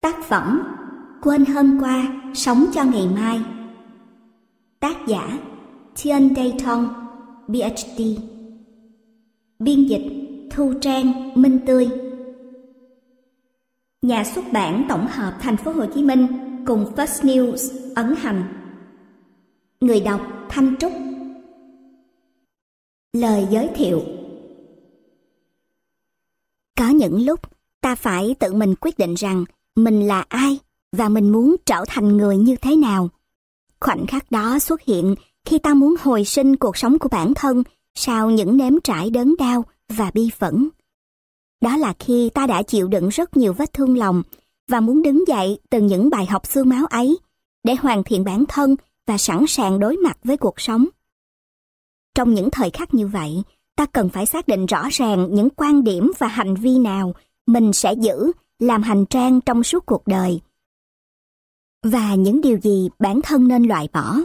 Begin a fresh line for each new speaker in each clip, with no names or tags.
Tác phẩm Quên hôm qua, sống cho ngày mai. Tác giả Thiên Dayton, PhD Biên dịch Thu Trang, Minh Tươi. Nhà xuất bản tổng hợp Thành phố Hồ Chí Minh cùng First News ấn hành. Người đọc Thanh Trúc. Lời giới thiệu. Có những lúc ta phải tự mình quyết định rằng mình là ai và mình muốn trở thành người như thế nào. Khoảnh khắc đó xuất hiện khi ta muốn hồi sinh cuộc sống của bản thân sau những nếm trải đớn đau và bi phẫn. Đó là khi ta đã chịu đựng rất nhiều vết thương lòng và muốn đứng dậy từ những bài học xương máu ấy để hoàn thiện bản thân và sẵn sàng đối mặt với cuộc sống. Trong những thời khắc như vậy, ta cần phải xác định rõ ràng những quan điểm và hành vi nào mình sẽ giữ làm hành trang trong suốt cuộc đời. Và những điều gì bản thân nên loại bỏ?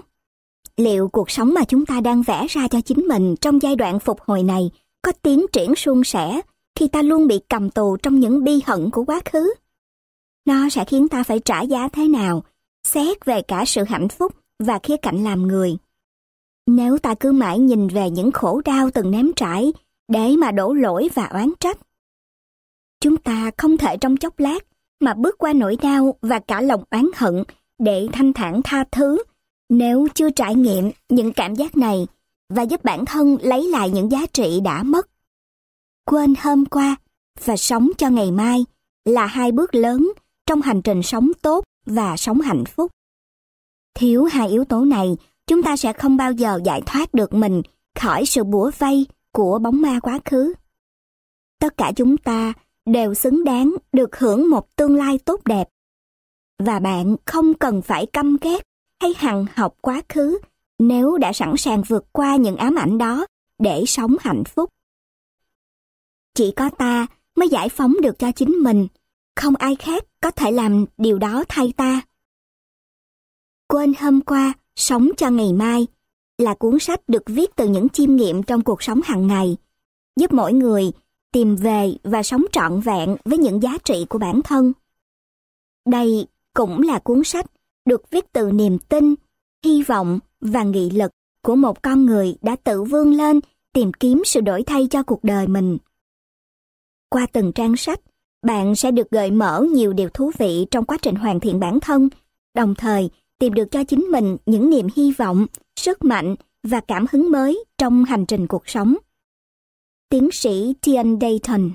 Liệu cuộc sống mà chúng ta đang vẽ ra cho chính mình trong giai đoạn phục hồi này có tiến triển suôn sẻ khi ta luôn bị cầm tù trong những bi hận của quá khứ? Nó sẽ khiến ta phải trả giá thế nào, xét về cả sự hạnh phúc và khía cạnh làm người. Nếu ta cứ mãi nhìn về những khổ đau từng ném trải để mà đổ lỗi và oán trách, Chúng ta không thể trong chốc lát mà bước qua nỗi đau và cả lòng oán hận để thanh thản tha thứ nếu chưa trải nghiệm những cảm giác này và giúp bản thân lấy lại những giá trị đã mất. Quên hôm qua và sống cho ngày mai là hai bước lớn trong hành trình sống tốt và sống hạnh phúc. Thiếu hai yếu tố này, chúng ta sẽ không bao giờ giải thoát được mình khỏi sự bủa vây của bóng ma quá khứ. Tất cả chúng ta đều xứng đáng được hưởng một tương lai tốt đẹp. Và bạn không cần phải căm ghét hay hằn học quá khứ nếu đã sẵn sàng vượt qua những ám ảnh đó để sống hạnh phúc. Chỉ có ta mới giải phóng được cho chính mình, không ai khác có thể làm điều đó thay ta. Quên hôm qua, sống cho ngày mai là cuốn sách được viết từ những chiêm nghiệm trong cuộc sống hàng ngày, giúp mỗi người tìm về và sống trọn vẹn với những giá trị của bản thân. Đây cũng là cuốn sách được viết từ niềm tin, hy vọng và nghị lực của một con người đã tự vươn lên tìm kiếm sự đổi thay cho cuộc đời mình. Qua từng trang sách, bạn sẽ được gợi mở nhiều điều thú vị trong quá trình hoàn thiện bản thân, đồng thời tìm được cho chính mình những niềm hy vọng, sức mạnh và cảm hứng mới trong hành trình cuộc sống tiến sĩ Tian Dayton.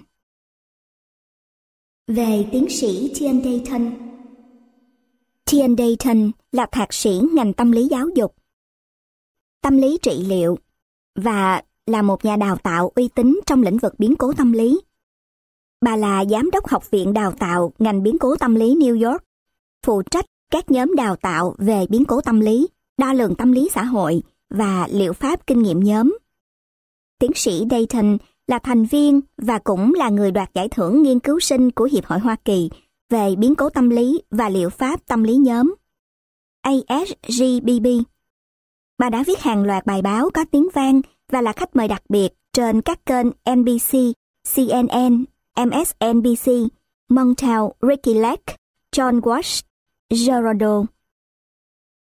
Về tiến sĩ Tian Dayton Tian Dayton là thạc sĩ ngành tâm lý giáo dục, tâm lý trị liệu và là một nhà đào tạo uy tín trong lĩnh vực biến cố tâm lý. Bà là giám đốc học viện đào tạo ngành biến cố tâm lý New York, phụ trách các nhóm đào tạo về biến cố tâm lý, đo lường tâm lý xã hội và liệu pháp kinh nghiệm nhóm. Tiến sĩ Dayton là thành viên và cũng là người đoạt giải thưởng nghiên cứu sinh của Hiệp hội Hoa Kỳ về biến cố tâm lý và liệu pháp tâm lý nhóm. ASGBB. Bà đã viết hàng loạt bài báo có tiếng vang và là khách mời đặc biệt trên các kênh NBC, CNN, MSNBC, Montel, Ricky Lake, John Walsh, Gerardo.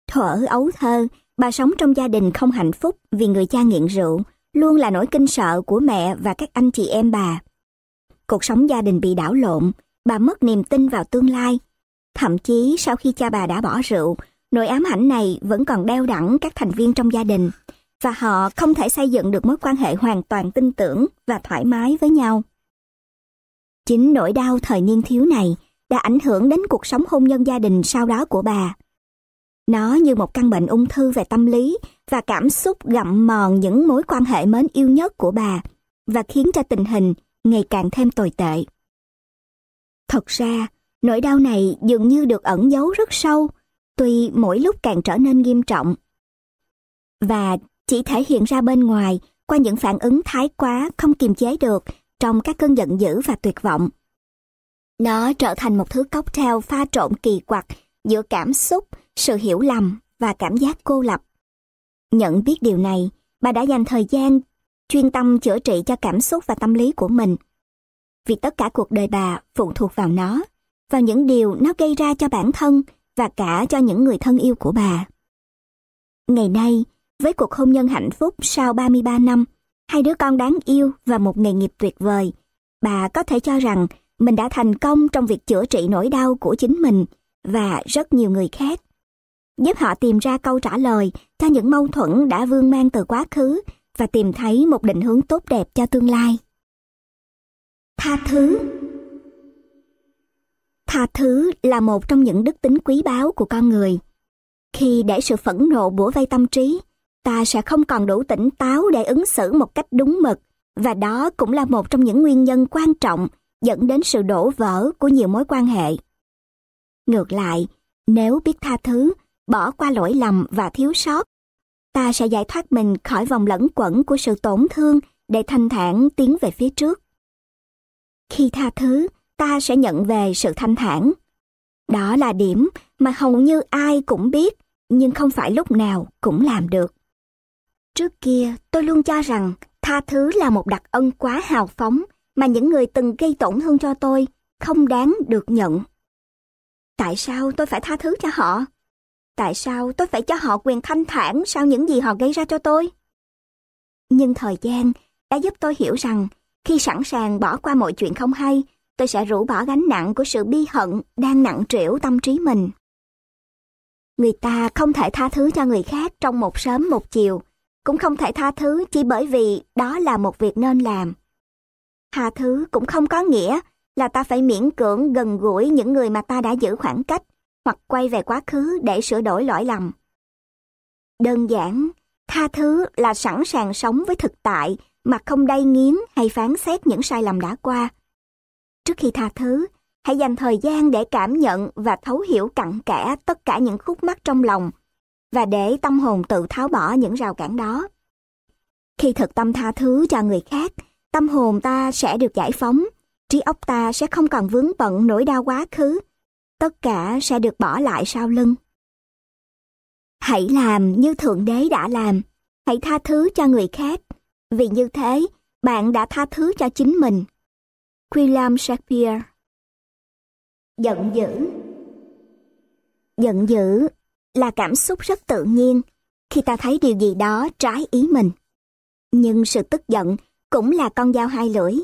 Thở ấu thơ, bà sống trong gia đình không hạnh phúc vì người cha nghiện rượu, luôn là nỗi kinh sợ của mẹ và các anh chị em bà. Cuộc sống gia đình bị đảo lộn, bà mất niềm tin vào tương lai. Thậm chí sau khi cha bà đã bỏ rượu, nỗi ám ảnh này vẫn còn đeo đẳng các thành viên trong gia đình và họ không thể xây dựng được mối quan hệ hoàn toàn tin tưởng và thoải mái với nhau. Chính nỗi đau thời niên thiếu này đã ảnh hưởng đến cuộc sống hôn nhân gia đình sau đó của bà. Nó như một căn bệnh ung thư về tâm lý và cảm xúc gặm mòn những mối quan hệ mến yêu nhất của bà và khiến cho tình hình ngày càng thêm tồi tệ. Thật ra, nỗi đau này dường như được ẩn giấu rất sâu, tuy mỗi lúc càng trở nên nghiêm trọng. Và chỉ thể hiện ra bên ngoài qua những phản ứng thái quá không kiềm chế được trong các cơn giận dữ và tuyệt vọng. Nó trở thành một thứ cocktail pha trộn kỳ quặc giữa cảm xúc, sự hiểu lầm và cảm giác cô lập. Nhận biết điều này, bà đã dành thời gian chuyên tâm chữa trị cho cảm xúc và tâm lý của mình. Vì tất cả cuộc đời bà phụ thuộc vào nó, vào những điều nó gây ra cho bản thân và cả cho những người thân yêu của bà. Ngày nay, với cuộc hôn nhân hạnh phúc sau 33 năm, hai đứa con đáng yêu và một nghề nghiệp tuyệt vời, bà có thể cho rằng mình đã thành công trong việc chữa trị nỗi đau của chính mình và rất nhiều người khác. Giúp họ tìm ra câu trả lời cho những mâu thuẫn đã vương mang từ quá khứ và tìm thấy một định hướng tốt đẹp cho tương lai. Tha thứ Tha thứ là một trong những đức tính quý báu của con người. Khi để sự phẫn nộ bủa vây tâm trí, ta sẽ không còn đủ tỉnh táo để ứng xử một cách đúng mực, và đó cũng là một trong những nguyên nhân quan trọng dẫn đến sự đổ vỡ của nhiều mối quan hệ. Ngược lại, nếu biết tha thứ, bỏ qua lỗi lầm và thiếu sót, ta sẽ giải thoát mình khỏi vòng lẫn quẩn của sự tổn thương để thanh thản tiến về phía trước. Khi tha thứ, ta sẽ nhận về sự thanh thản. Đó là điểm mà hầu như ai cũng biết, nhưng không phải lúc nào cũng làm được. Trước kia, tôi luôn cho rằng tha thứ là một đặc ân quá hào phóng mà những người từng gây tổn thương cho tôi không đáng được nhận. Tại sao tôi phải tha thứ cho họ? Tại sao tôi phải cho họ quyền thanh thản sau những gì họ gây ra cho tôi? Nhưng thời gian đã giúp tôi hiểu rằng khi sẵn sàng bỏ qua mọi chuyện không hay, tôi sẽ rũ bỏ gánh nặng của sự bi hận đang nặng trĩu tâm trí mình. Người ta không thể tha thứ cho người khác trong một sớm một chiều, cũng không thể tha thứ chỉ bởi vì đó là một việc nên làm. Tha thứ cũng không có nghĩa là ta phải miễn cưỡng gần gũi những người mà ta đã giữ khoảng cách hoặc quay về quá khứ để sửa đổi lỗi lầm. Đơn giản, tha thứ là sẵn sàng sống với thực tại mà không đay nghiến hay phán xét những sai lầm đã qua. Trước khi tha thứ, hãy dành thời gian để cảm nhận và thấu hiểu cặn kẽ tất cả những khúc mắc trong lòng và để tâm hồn tự tháo bỏ những rào cản đó. Khi thực tâm tha thứ cho người khác, tâm hồn ta sẽ được giải phóng, trí óc ta sẽ không còn vướng bận nỗi đau quá khứ, tất cả sẽ được bỏ lại sau lưng. Hãy làm như Thượng Đế đã làm, hãy tha thứ cho người khác, vì như thế bạn đã tha thứ cho chính mình. William Shakespeare Giận dữ Giận dữ là cảm xúc rất tự nhiên khi ta thấy điều gì đó trái ý mình. Nhưng sự tức giận cũng là con dao hai lưỡi.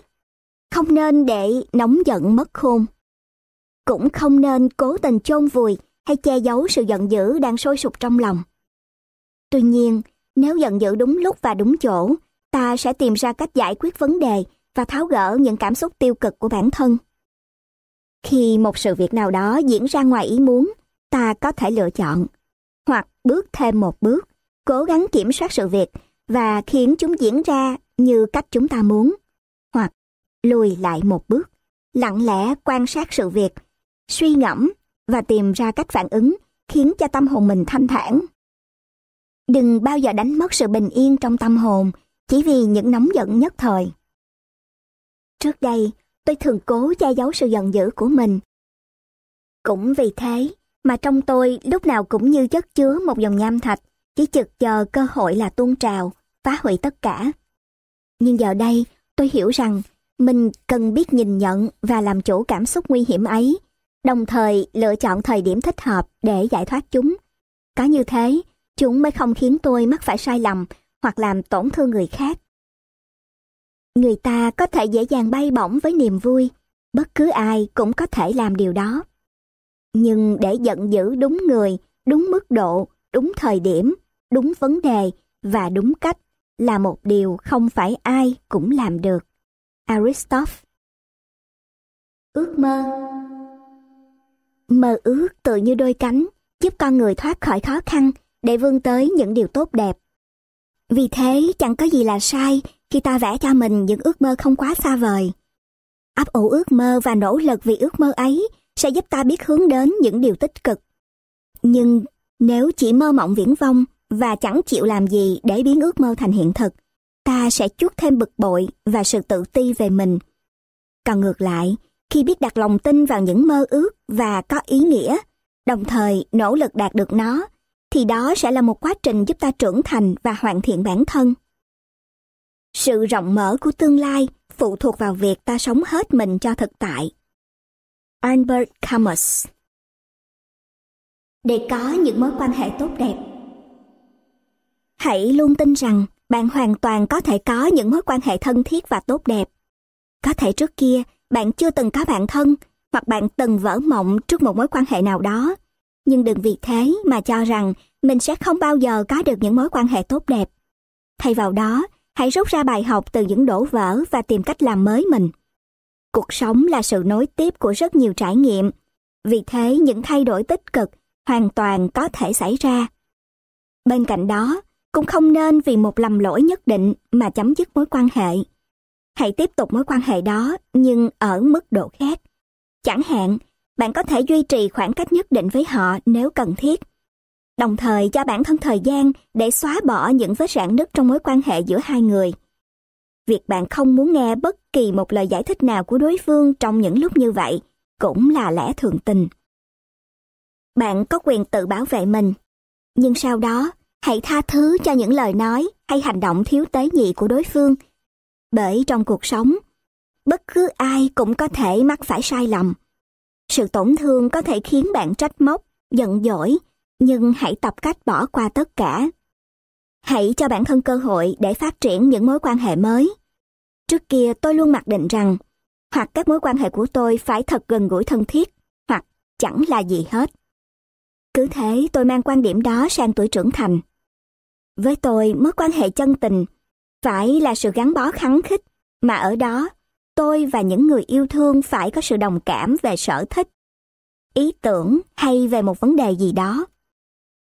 Không nên để nóng giận mất khôn. Cũng không nên cố tình chôn vùi hay che giấu sự giận dữ đang sôi sục trong lòng. Tuy nhiên, nếu giận dữ đúng lúc và đúng chỗ, ta sẽ tìm ra cách giải quyết vấn đề và tháo gỡ những cảm xúc tiêu cực của bản thân. Khi một sự việc nào đó diễn ra ngoài ý muốn, ta có thể lựa chọn hoặc bước thêm một bước, cố gắng kiểm soát sự việc và khiến chúng diễn ra như cách chúng ta muốn, hoặc lùi lại một bước, lặng lẽ quan sát sự việc, suy ngẫm và tìm ra cách phản ứng khiến cho tâm hồn mình thanh thản. Đừng bao giờ đánh mất sự bình yên trong tâm hồn chỉ vì những nóng giận nhất thời. Trước đây, tôi thường cố che giấu sự giận dữ của mình. Cũng vì thế mà trong tôi lúc nào cũng như chất chứa một dòng nham thạch, chỉ chực chờ cơ hội là tuôn trào, phá hủy tất cả. Nhưng giờ đây, tôi hiểu rằng mình cần biết nhìn nhận và làm chủ cảm xúc nguy hiểm ấy, đồng thời lựa chọn thời điểm thích hợp để giải thoát chúng. Có như thế, chúng mới không khiến tôi mắc phải sai lầm hoặc làm tổn thương người khác. Người ta có thể dễ dàng bay bổng với niềm vui, bất cứ ai cũng có thể làm điều đó. Nhưng để giận dữ đúng người, đúng mức độ, đúng thời điểm, đúng vấn đề và đúng cách là một điều không phải ai cũng làm được. Aristotle Ước mơ Mơ ước tự như đôi cánh, giúp con người thoát khỏi khó khăn để vươn tới những điều tốt đẹp. Vì thế chẳng có gì là sai khi ta vẽ cho mình những ước mơ không quá xa vời. Ấp ủ ước mơ và nỗ lực vì ước mơ ấy sẽ giúp ta biết hướng đến những điều tích cực. Nhưng nếu chỉ mơ mộng viễn vông và chẳng chịu làm gì để biến ước mơ thành hiện thực, ta sẽ chuốc thêm bực bội và sự tự ti về mình. Còn ngược lại, khi biết đặt lòng tin vào những mơ ước và có ý nghĩa, đồng thời nỗ lực đạt được nó, thì đó sẽ là một quá trình giúp ta trưởng thành và hoàn thiện bản thân. Sự rộng mở của tương lai phụ thuộc vào việc ta sống hết mình cho thực tại. Albert Camus Để có những mối quan hệ tốt đẹp Hãy luôn tin rằng bạn hoàn toàn có thể có những mối quan hệ thân thiết và tốt đẹp. Có thể trước kia bạn chưa từng có bạn thân hoặc bạn từng vỡ mộng trước một mối quan hệ nào đó. Nhưng đừng vì thế mà cho rằng mình sẽ không bao giờ có được những mối quan hệ tốt đẹp. Thay vào đó, hãy rút ra bài học từ những đổ vỡ và tìm cách làm mới mình. Cuộc sống là sự nối tiếp của rất nhiều trải nghiệm. Vì thế, những thay đổi tích cực hoàn toàn có thể xảy ra. Bên cạnh đó, cũng không nên vì một lầm lỗi nhất định mà chấm dứt mối quan hệ. Hãy tiếp tục mối quan hệ đó nhưng ở mức độ khác. Chẳng hạn, bạn có thể duy trì khoảng cách nhất định với họ nếu cần thiết. Đồng thời cho bản thân thời gian để xóa bỏ những vết rạn nứt trong mối quan hệ giữa hai người. Việc bạn không muốn nghe bất kỳ một lời giải thích nào của đối phương trong những lúc như vậy cũng là lẽ thường tình. Bạn có quyền tự bảo vệ mình, nhưng sau đó hãy tha thứ cho những lời nói hay hành động thiếu tế nhị của đối phương. Bởi trong cuộc sống, bất cứ ai cũng có thể mắc phải sai lầm. Sự tổn thương có thể khiến bạn trách móc, giận dỗi, nhưng hãy tập cách bỏ qua tất cả. Hãy cho bản thân cơ hội để phát triển những mối quan hệ mới. Trước kia tôi luôn mặc định rằng, hoặc các mối quan hệ của tôi phải thật gần gũi thân thiết, hoặc chẳng là gì hết. Cứ thế tôi mang quan điểm đó sang tuổi trưởng thành. Với tôi, mối quan hệ chân tình phải là sự gắn bó khắng khích, mà ở đó, tôi và những người yêu thương phải có sự đồng cảm về sở thích, ý tưởng hay về một vấn đề gì đó.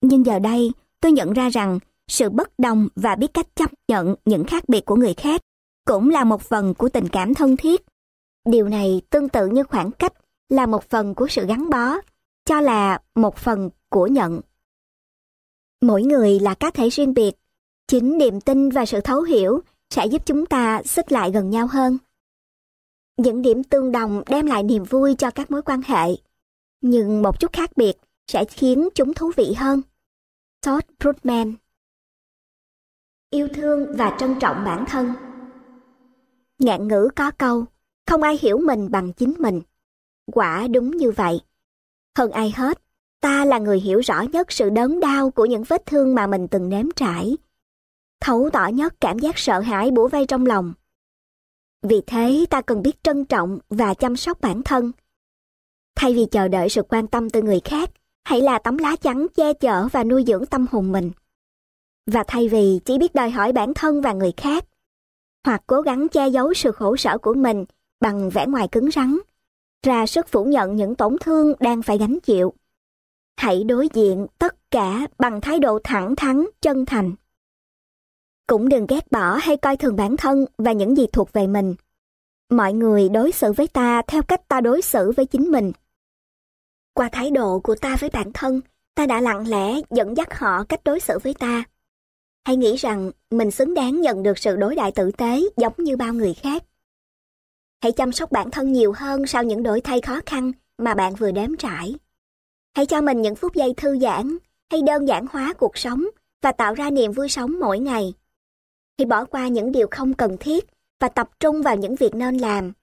Nhưng giờ đây, tôi nhận ra rằng sự bất đồng và biết cách chấp nhận những khác biệt của người khác cũng là một phần của tình cảm thân thiết. Điều này tương tự như khoảng cách là một phần của sự gắn bó, cho là một phần của nhận. Mỗi người là cá thể riêng biệt, chính niềm tin và sự thấu hiểu sẽ giúp chúng ta xích lại gần nhau hơn. Những điểm tương đồng đem lại niềm vui cho các mối quan hệ, nhưng một chút khác biệt sẽ khiến chúng thú vị hơn. Todd Brutman Yêu thương và trân trọng bản thân Ngạn ngữ có câu, không ai hiểu mình bằng chính mình. Quả đúng như vậy. Hơn ai hết, Ta là người hiểu rõ nhất sự đớn đau của những vết thương mà mình từng nếm trải. Thấu tỏ nhất cảm giác sợ hãi bủa vây trong lòng. Vì thế ta cần biết trân trọng và chăm sóc bản thân. Thay vì chờ đợi sự quan tâm từ người khác, hãy là tấm lá chắn che chở và nuôi dưỡng tâm hồn mình. Và thay vì chỉ biết đòi hỏi bản thân và người khác, hoặc cố gắng che giấu sự khổ sở của mình bằng vẻ ngoài cứng rắn, ra sức phủ nhận những tổn thương đang phải gánh chịu. Hãy đối diện tất cả bằng thái độ thẳng thắn, chân thành. Cũng đừng ghét bỏ hay coi thường bản thân và những gì thuộc về mình. Mọi người đối xử với ta theo cách ta đối xử với chính mình. Qua thái độ của ta với bản thân, ta đã lặng lẽ dẫn dắt họ cách đối xử với ta. Hãy nghĩ rằng mình xứng đáng nhận được sự đối đại tử tế giống như bao người khác. Hãy chăm sóc bản thân nhiều hơn sau những đổi thay khó khăn mà bạn vừa đếm trải. Hãy cho mình những phút giây thư giãn, hay đơn giản hóa cuộc sống và tạo ra niềm vui sống mỗi ngày. Hãy bỏ qua những điều không cần thiết và tập trung vào những việc nên làm.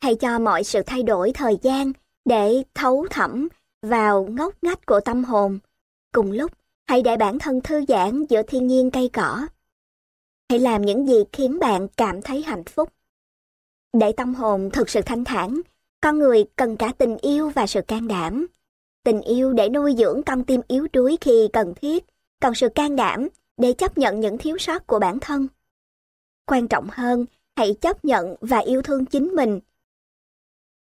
Hãy cho mọi sự thay đổi thời gian để thấu thẩm vào ngóc ngách của tâm hồn. Cùng lúc, hãy để bản thân thư giãn giữa thiên nhiên cây cỏ. Hãy làm những gì khiến bạn cảm thấy hạnh phúc. Để tâm hồn thực sự thanh thản, con người cần cả tình yêu và sự can đảm tình yêu để nuôi dưỡng con tim yếu đuối khi cần thiết, còn sự can đảm để chấp nhận những thiếu sót của bản thân. Quan trọng hơn, hãy chấp nhận và yêu thương chính mình.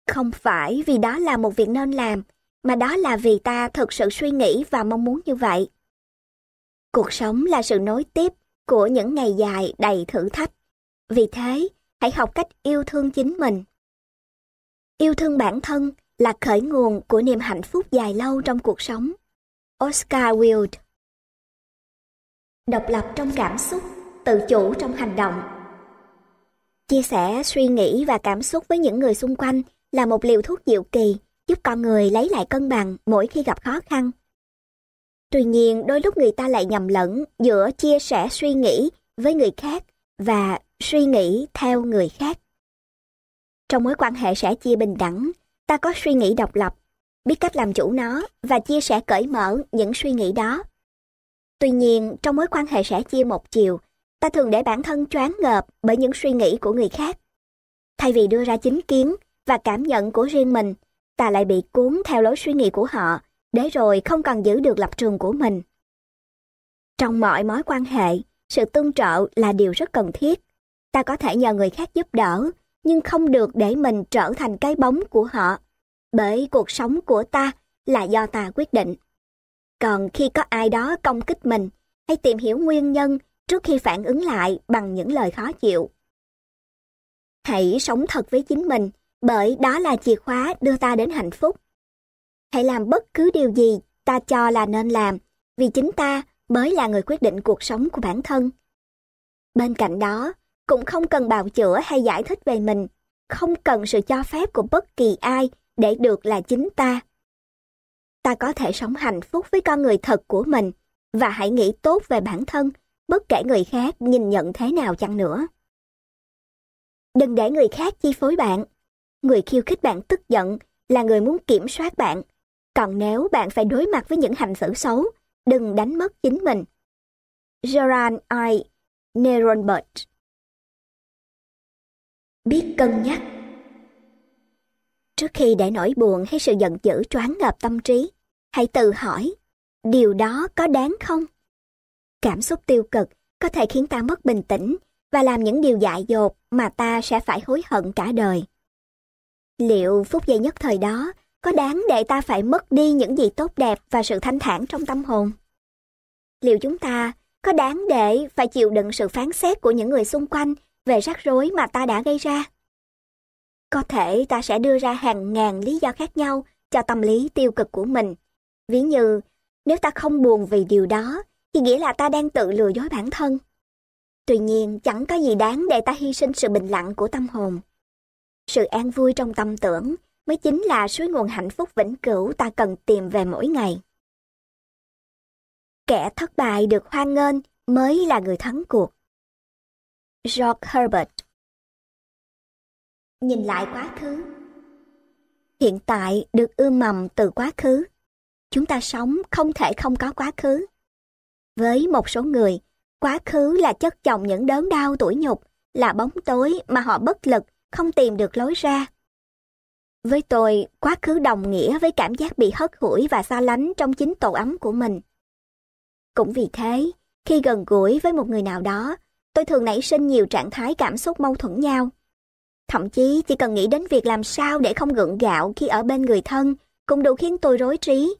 Không phải vì đó là một việc nên làm, mà đó là vì ta thực sự suy nghĩ và mong muốn như vậy. Cuộc sống là sự nối tiếp của những ngày dài đầy thử thách. Vì thế, hãy học cách yêu thương chính mình. Yêu thương bản thân là khởi nguồn của niềm hạnh phúc dài lâu trong cuộc sống. Oscar Wilde Độc lập trong cảm xúc, tự chủ trong hành động. Chia sẻ suy nghĩ và cảm xúc với những người xung quanh là một liều thuốc diệu kỳ giúp con người lấy lại cân bằng mỗi khi gặp khó khăn. Tuy nhiên, đôi lúc người ta lại nhầm lẫn giữa chia sẻ suy nghĩ với người khác và suy nghĩ theo người khác. Trong mối quan hệ sẻ chia bình đẳng, ta có suy nghĩ độc lập, biết cách làm chủ nó và chia sẻ cởi mở những suy nghĩ đó. Tuy nhiên, trong mối quan hệ sẻ chia một chiều, ta thường để bản thân choáng ngợp bởi những suy nghĩ của người khác. Thay vì đưa ra chính kiến và cảm nhận của riêng mình, ta lại bị cuốn theo lối suy nghĩ của họ, để rồi không còn giữ được lập trường của mình. Trong mọi mối quan hệ, sự tương trợ là điều rất cần thiết. Ta có thể nhờ người khác giúp đỡ, nhưng không được để mình trở thành cái bóng của họ, bởi cuộc sống của ta là do ta quyết định. Còn khi có ai đó công kích mình, hãy tìm hiểu nguyên nhân trước khi phản ứng lại bằng những lời khó chịu. Hãy sống thật với chính mình, bởi đó là chìa khóa đưa ta đến hạnh phúc. Hãy làm bất cứ điều gì ta cho là nên làm, vì chính ta mới là người quyết định cuộc sống của bản thân. Bên cạnh đó, cũng không cần bào chữa hay giải thích về mình, không cần sự cho phép của bất kỳ ai để được là chính ta. Ta có thể sống hạnh phúc với con người thật của mình và hãy nghĩ tốt về bản thân, bất kể người khác nhìn nhận thế nào chăng nữa. Đừng để người khác chi phối bạn. Người khiêu khích bạn tức giận là người muốn kiểm soát bạn. Còn nếu bạn phải đối mặt với những hành xử xấu, đừng đánh mất chính mình. Gerard I. Neronbert Biết cân nhắc Trước khi để nỗi buồn hay sự giận dữ choáng ngợp tâm trí, hãy tự hỏi, điều đó có đáng không? Cảm xúc tiêu cực có thể khiến ta mất bình tĩnh và làm những điều dại dột mà ta sẽ phải hối hận cả đời. Liệu phút giây nhất thời đó có đáng để ta phải mất đi những gì tốt đẹp và sự thanh thản trong tâm hồn? Liệu chúng ta có đáng để phải chịu đựng sự phán xét của những người xung quanh về rắc rối mà ta đã gây ra? Có thể ta sẽ đưa ra hàng ngàn lý do khác nhau cho tâm lý tiêu cực của mình. Ví như, nếu ta không buồn vì điều đó, thì nghĩa là ta đang tự lừa dối bản thân. Tuy nhiên, chẳng có gì đáng để ta hy sinh sự bình lặng của tâm hồn. Sự an vui trong tâm tưởng mới chính là suối nguồn hạnh phúc vĩnh cửu ta cần tìm về mỗi ngày. Kẻ thất bại được hoan nghênh mới là người thắng cuộc. George Herbert Nhìn lại quá khứ Hiện tại được ươm mầm từ quá khứ. Chúng ta sống không thể không có quá khứ. Với một số người, quá khứ là chất chồng những đớn đau tuổi nhục, là bóng tối mà họ bất lực, không tìm được lối ra. Với tôi, quá khứ đồng nghĩa với cảm giác bị hất hủi và xa lánh trong chính tổ ấm của mình. Cũng vì thế, khi gần gũi với một người nào đó, tôi thường nảy sinh nhiều trạng thái cảm xúc mâu thuẫn nhau. Thậm chí chỉ cần nghĩ đến việc làm sao để không gượng gạo khi ở bên người thân cũng đủ khiến tôi rối trí.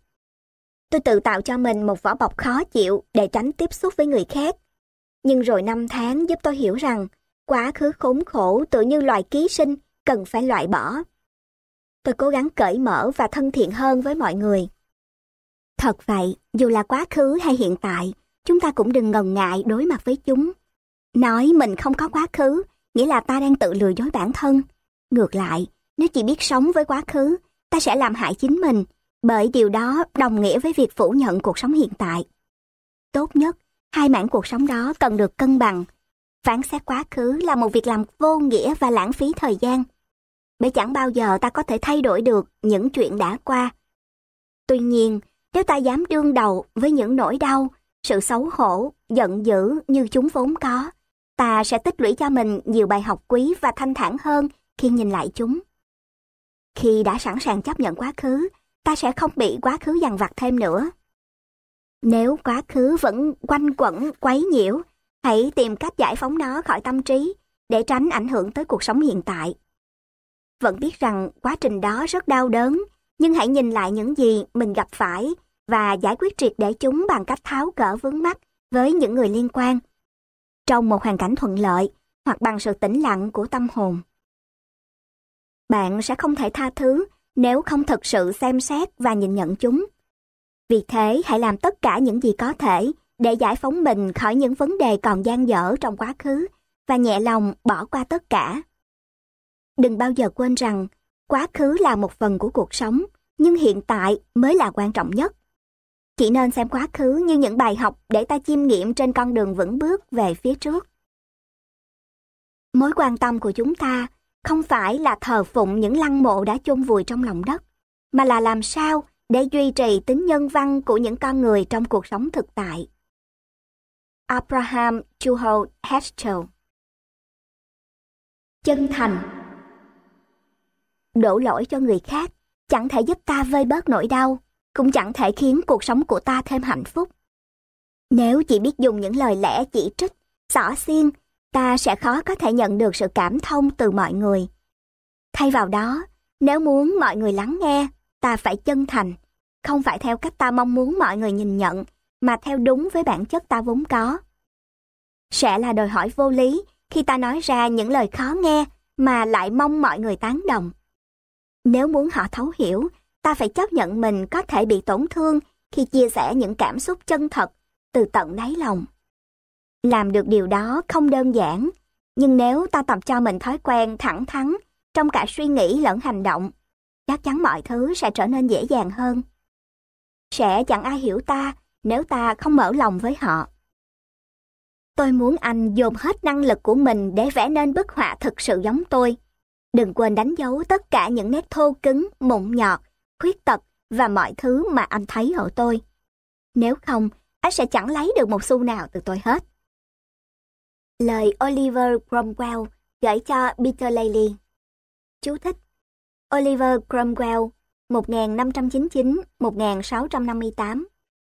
Tôi tự tạo cho mình một vỏ bọc khó chịu để tránh tiếp xúc với người khác. Nhưng rồi năm tháng giúp tôi hiểu rằng quá khứ khốn khổ tự như loài ký sinh cần phải loại bỏ. Tôi cố gắng cởi mở và thân thiện hơn với mọi người. Thật vậy, dù là quá khứ hay hiện tại, chúng ta cũng đừng ngần ngại đối mặt với chúng. Nói mình không có quá khứ, nghĩa là ta đang tự lừa dối bản thân. Ngược lại, nếu chỉ biết sống với quá khứ, ta sẽ làm hại chính mình, bởi điều đó đồng nghĩa với việc phủ nhận cuộc sống hiện tại. Tốt nhất, hai mảng cuộc sống đó cần được cân bằng. Phán xét quá khứ là một việc làm vô nghĩa và lãng phí thời gian. Bởi chẳng bao giờ ta có thể thay đổi được những chuyện đã qua. Tuy nhiên, nếu ta dám đương đầu với những nỗi đau, sự xấu hổ, giận dữ như chúng vốn có, ta sẽ tích lũy cho mình nhiều bài học quý và thanh thản hơn khi nhìn lại chúng. Khi đã sẵn sàng chấp nhận quá khứ, ta sẽ không bị quá khứ dằn vặt thêm nữa. Nếu quá khứ vẫn quanh quẩn, quấy nhiễu, hãy tìm cách giải phóng nó khỏi tâm trí để tránh ảnh hưởng tới cuộc sống hiện tại. Vẫn biết rằng quá trình đó rất đau đớn, nhưng hãy nhìn lại những gì mình gặp phải và giải quyết triệt để chúng bằng cách tháo gỡ vướng mắt với những người liên quan. Trong một hoàn cảnh thuận lợi hoặc bằng sự tĩnh lặng của tâm hồn. Bạn sẽ không thể tha thứ nếu không thực sự xem xét và nhìn nhận chúng. Vì thế, hãy làm tất cả những gì có thể để giải phóng mình khỏi những vấn đề còn gian dở trong quá khứ và nhẹ lòng bỏ qua tất cả. Đừng bao giờ quên rằng quá khứ là một phần của cuộc sống, nhưng hiện tại mới là quan trọng nhất. Chỉ nên xem quá khứ như những bài học để ta chiêm nghiệm trên con đường vững bước về phía trước. Mối quan tâm của chúng ta không phải là thờ phụng những lăng mộ đã chôn vùi trong lòng đất, mà là làm sao để duy trì tính nhân văn của những con người trong cuộc sống thực tại. Abraham Chuhol Heschel Chân thành Đổ lỗi cho người khác chẳng thể giúp ta vơi bớt nỗi đau, cũng chẳng thể khiến cuộc sống của ta thêm hạnh phúc. Nếu chỉ biết dùng những lời lẽ chỉ trích, xỏ xiên, ta sẽ khó có thể nhận được sự cảm thông từ mọi người. Thay vào đó, nếu muốn mọi người lắng nghe, ta phải chân thành, không phải theo cách ta mong muốn mọi người nhìn nhận, mà theo đúng với bản chất ta vốn có. Sẽ là đòi hỏi vô lý khi ta nói ra những lời khó nghe mà lại mong mọi người tán đồng. Nếu muốn họ thấu hiểu, ta phải chấp nhận mình có thể bị tổn thương khi chia sẻ những cảm xúc chân thật từ tận đáy lòng. Làm được điều đó không đơn giản, nhưng nếu ta tập cho mình thói quen thẳng thắn trong cả suy nghĩ lẫn hành động, chắc chắn mọi thứ sẽ trở nên dễ dàng hơn. Sẽ chẳng ai hiểu ta nếu ta không mở lòng với họ. Tôi muốn anh dồn hết năng lực của mình để vẽ nên bức họa thực sự giống tôi. Đừng quên đánh dấu tất cả những nét thô cứng, mụn nhọt, khuyết tật và mọi thứ mà anh thấy ở tôi. Nếu không, anh sẽ chẳng lấy được một xu nào từ tôi hết. Lời Oliver Cromwell gửi cho Peter Lely. Chú thích. Oliver Cromwell 1599-1658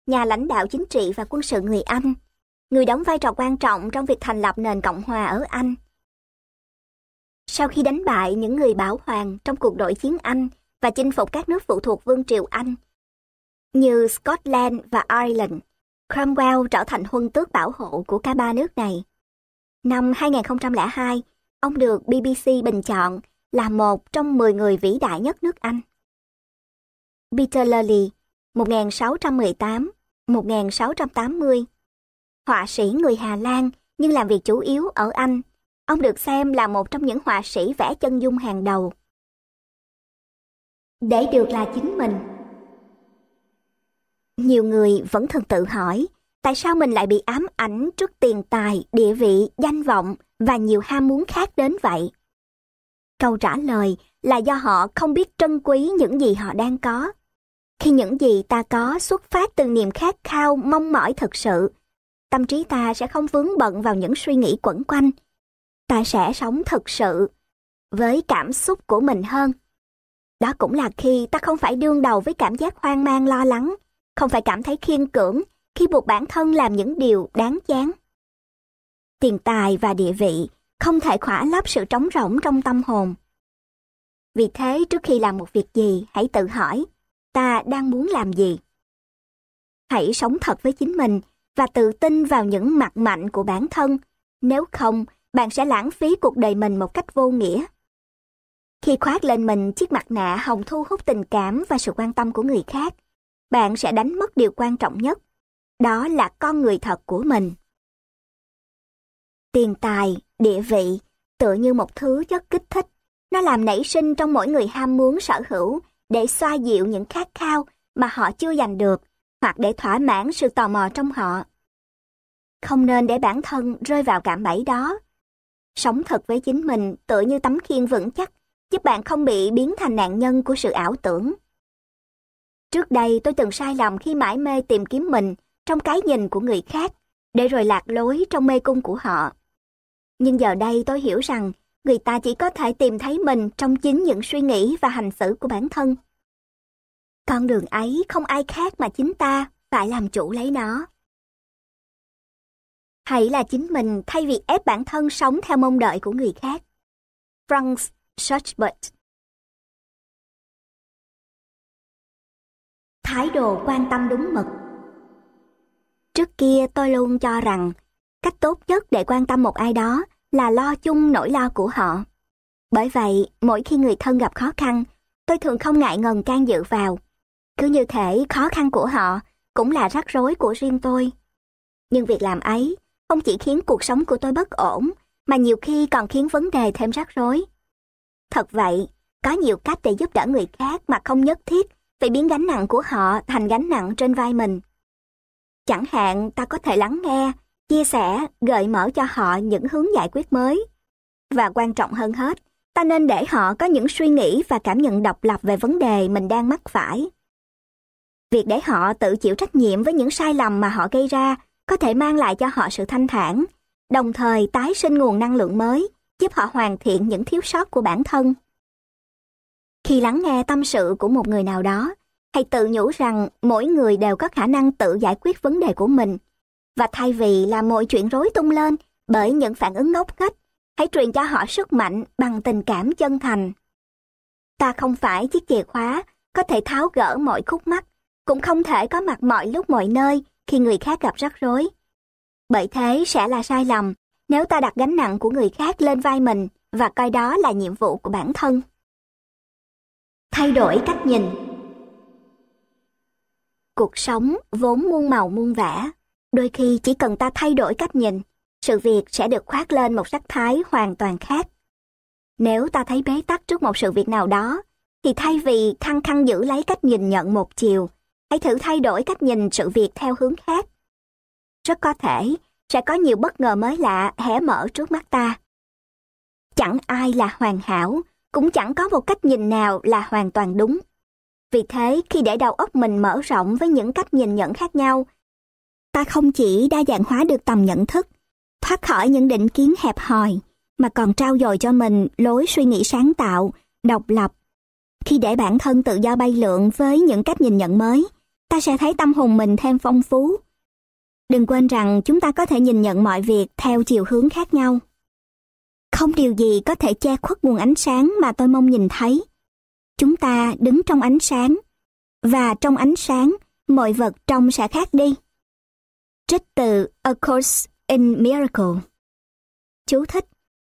Nhà lãnh đạo chính trị và quân sự người Anh. Người đóng vai trò quan trọng trong việc thành lập nền Cộng hòa ở Anh. Sau khi đánh bại những người bảo hoàng trong cuộc đội chiến Anh và chinh phục các nước phụ thuộc Vương triều Anh, như Scotland và Ireland, Cromwell trở thành huân tước bảo hộ của cả ba nước này. Năm 2002, ông được BBC bình chọn là một trong 10 người vĩ đại nhất nước Anh. Peter Lely, 1618-1680 Họa sĩ người Hà Lan nhưng làm việc chủ yếu ở Anh Ông được xem là một trong những họa sĩ vẽ chân dung hàng đầu. Để được là chính mình. Nhiều người vẫn thường tự hỏi, tại sao mình lại bị ám ảnh trước tiền tài, địa vị, danh vọng và nhiều ham muốn khác đến vậy? Câu trả lời là do họ không biết trân quý những gì họ đang có. Khi những gì ta có xuất phát từ niềm khát khao, mong mỏi thực sự, tâm trí ta sẽ không vướng bận vào những suy nghĩ quẩn quanh, ta sẽ sống thực sự với cảm xúc của mình hơn. Đó cũng là khi ta không phải đương đầu với cảm giác hoang mang lo lắng, không phải cảm thấy khiên cưỡng khi buộc bản thân làm những điều đáng chán. Tiền tài và địa vị không thể khỏa lấp sự trống rỗng trong tâm hồn. Vì thế trước khi làm một việc gì, hãy tự hỏi, ta đang muốn làm gì? Hãy sống thật với chính mình và tự tin vào những mặt mạnh của bản thân, nếu không bạn sẽ lãng phí cuộc đời mình một cách vô nghĩa. Khi khoác lên mình chiếc mặt nạ hồng thu hút tình cảm và sự quan tâm của người khác, bạn sẽ đánh mất điều quan trọng nhất, đó là con người thật của mình. Tiền tài, địa vị, tựa như một thứ chất kích thích, nó làm nảy sinh trong mỗi người ham muốn sở hữu để xoa dịu những khát khao mà họ chưa giành được, hoặc để thỏa mãn sự tò mò trong họ. Không nên để bản thân rơi vào cạm bẫy đó, Sống thật với chính mình tựa như tấm khiên vững chắc, giúp bạn không bị biến thành nạn nhân của sự ảo tưởng. Trước đây tôi từng sai lầm khi mãi mê tìm kiếm mình trong cái nhìn của người khác, để rồi lạc lối trong mê cung của họ. Nhưng giờ đây tôi hiểu rằng người ta chỉ có thể tìm thấy mình trong chính những suy nghĩ và hành xử của bản thân. Con đường ấy không ai khác mà chính ta phải làm chủ lấy nó. Hãy là chính mình thay vì ép bản thân sống theo mong đợi của người khác. franz Schubert Thái độ quan tâm đúng mực Trước kia tôi luôn cho rằng cách tốt nhất để quan tâm một ai đó là lo chung nỗi lo của họ. Bởi vậy, mỗi khi người thân gặp khó khăn, tôi thường không ngại ngần can dự vào. Cứ như thể khó khăn của họ cũng là rắc rối của riêng tôi. Nhưng việc làm ấy không chỉ khiến cuộc sống của tôi bất ổn, mà nhiều khi còn khiến vấn đề thêm rắc rối. Thật vậy, có nhiều cách để giúp đỡ người khác mà không nhất thiết phải biến gánh nặng của họ thành gánh nặng trên vai mình. Chẳng hạn ta có thể lắng nghe, chia sẻ, gợi mở cho họ những hướng giải quyết mới. Và quan trọng hơn hết, Ta nên để họ có những suy nghĩ và cảm nhận độc lập về vấn đề mình đang mắc phải. Việc để họ tự chịu trách nhiệm với những sai lầm mà họ gây ra có thể mang lại cho họ sự thanh thản, đồng thời tái sinh nguồn năng lượng mới, giúp họ hoàn thiện những thiếu sót của bản thân. Khi lắng nghe tâm sự của một người nào đó, hãy tự nhủ rằng mỗi người đều có khả năng tự giải quyết vấn đề của mình. Và thay vì làm mọi chuyện rối tung lên bởi những phản ứng ngốc nghếch, hãy truyền cho họ sức mạnh bằng tình cảm chân thành. Ta không phải chiếc chìa khóa có thể tháo gỡ mọi khúc mắc, cũng không thể có mặt mọi lúc mọi nơi khi người khác gặp rắc rối. Bởi thế sẽ là sai lầm nếu ta đặt gánh nặng của người khác lên vai mình và coi đó là nhiệm vụ của bản thân. Thay đổi cách nhìn Cuộc sống vốn muôn màu muôn vẻ, đôi khi chỉ cần ta thay đổi cách nhìn, sự việc sẽ được khoác lên một sắc thái hoàn toàn khác. Nếu ta thấy bế tắc trước một sự việc nào đó, thì thay vì khăng khăng giữ lấy cách nhìn nhận một chiều, hãy thử thay đổi cách nhìn sự việc theo hướng khác. Rất có thể sẽ có nhiều bất ngờ mới lạ hé mở trước mắt ta. Chẳng ai là hoàn hảo, cũng chẳng có một cách nhìn nào là hoàn toàn đúng. Vì thế, khi để đầu óc mình mở rộng với những cách nhìn nhận khác nhau, ta không chỉ đa dạng hóa được tầm nhận thức, thoát khỏi những định kiến hẹp hòi, mà còn trao dồi cho mình lối suy nghĩ sáng tạo, độc lập. Khi để bản thân tự do bay lượn với những cách nhìn nhận mới, ta sẽ thấy tâm hồn mình thêm phong phú. Đừng quên rằng chúng ta có thể nhìn nhận mọi việc theo chiều hướng khác nhau. Không điều gì có thể che khuất nguồn ánh sáng mà tôi mong nhìn thấy. Chúng ta đứng trong ánh sáng, và trong ánh sáng, mọi vật trong sẽ khác đi. Trích từ A Course in Miracle Chú thích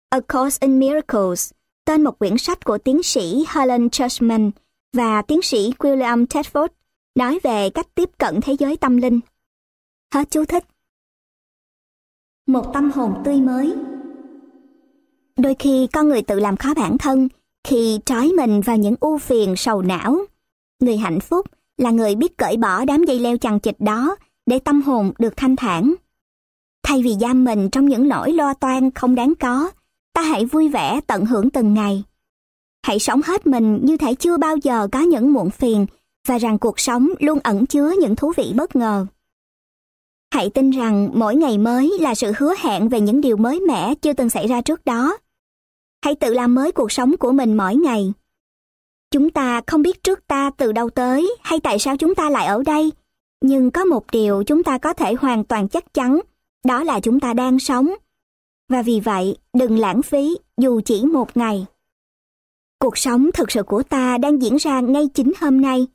A Course in Miracles, tên một quyển sách của tiến sĩ Helen Churchman và tiến sĩ William Tedford nói về cách tiếp cận thế giới tâm linh. Hết chú thích. Một tâm hồn tươi mới Đôi khi con người tự làm khó bản thân khi trói mình vào những ưu phiền sầu não. Người hạnh phúc là người biết cởi bỏ đám dây leo chằng chịt đó để tâm hồn được thanh thản. Thay vì giam mình trong những nỗi lo toan không đáng có, ta hãy vui vẻ tận hưởng từng ngày. Hãy sống hết mình như thể chưa bao giờ có những muộn phiền và rằng cuộc sống luôn ẩn chứa những thú vị bất ngờ. Hãy tin rằng mỗi ngày mới là sự hứa hẹn về những điều mới mẻ chưa từng xảy ra trước đó. Hãy tự làm mới cuộc sống của mình mỗi ngày. Chúng ta không biết trước ta từ đâu tới hay tại sao chúng ta lại ở đây, nhưng có một điều chúng ta có thể hoàn toàn chắc chắn, đó là chúng ta đang sống. Và vì vậy, đừng lãng phí dù chỉ một ngày. Cuộc sống thực sự của ta đang diễn ra ngay chính hôm nay.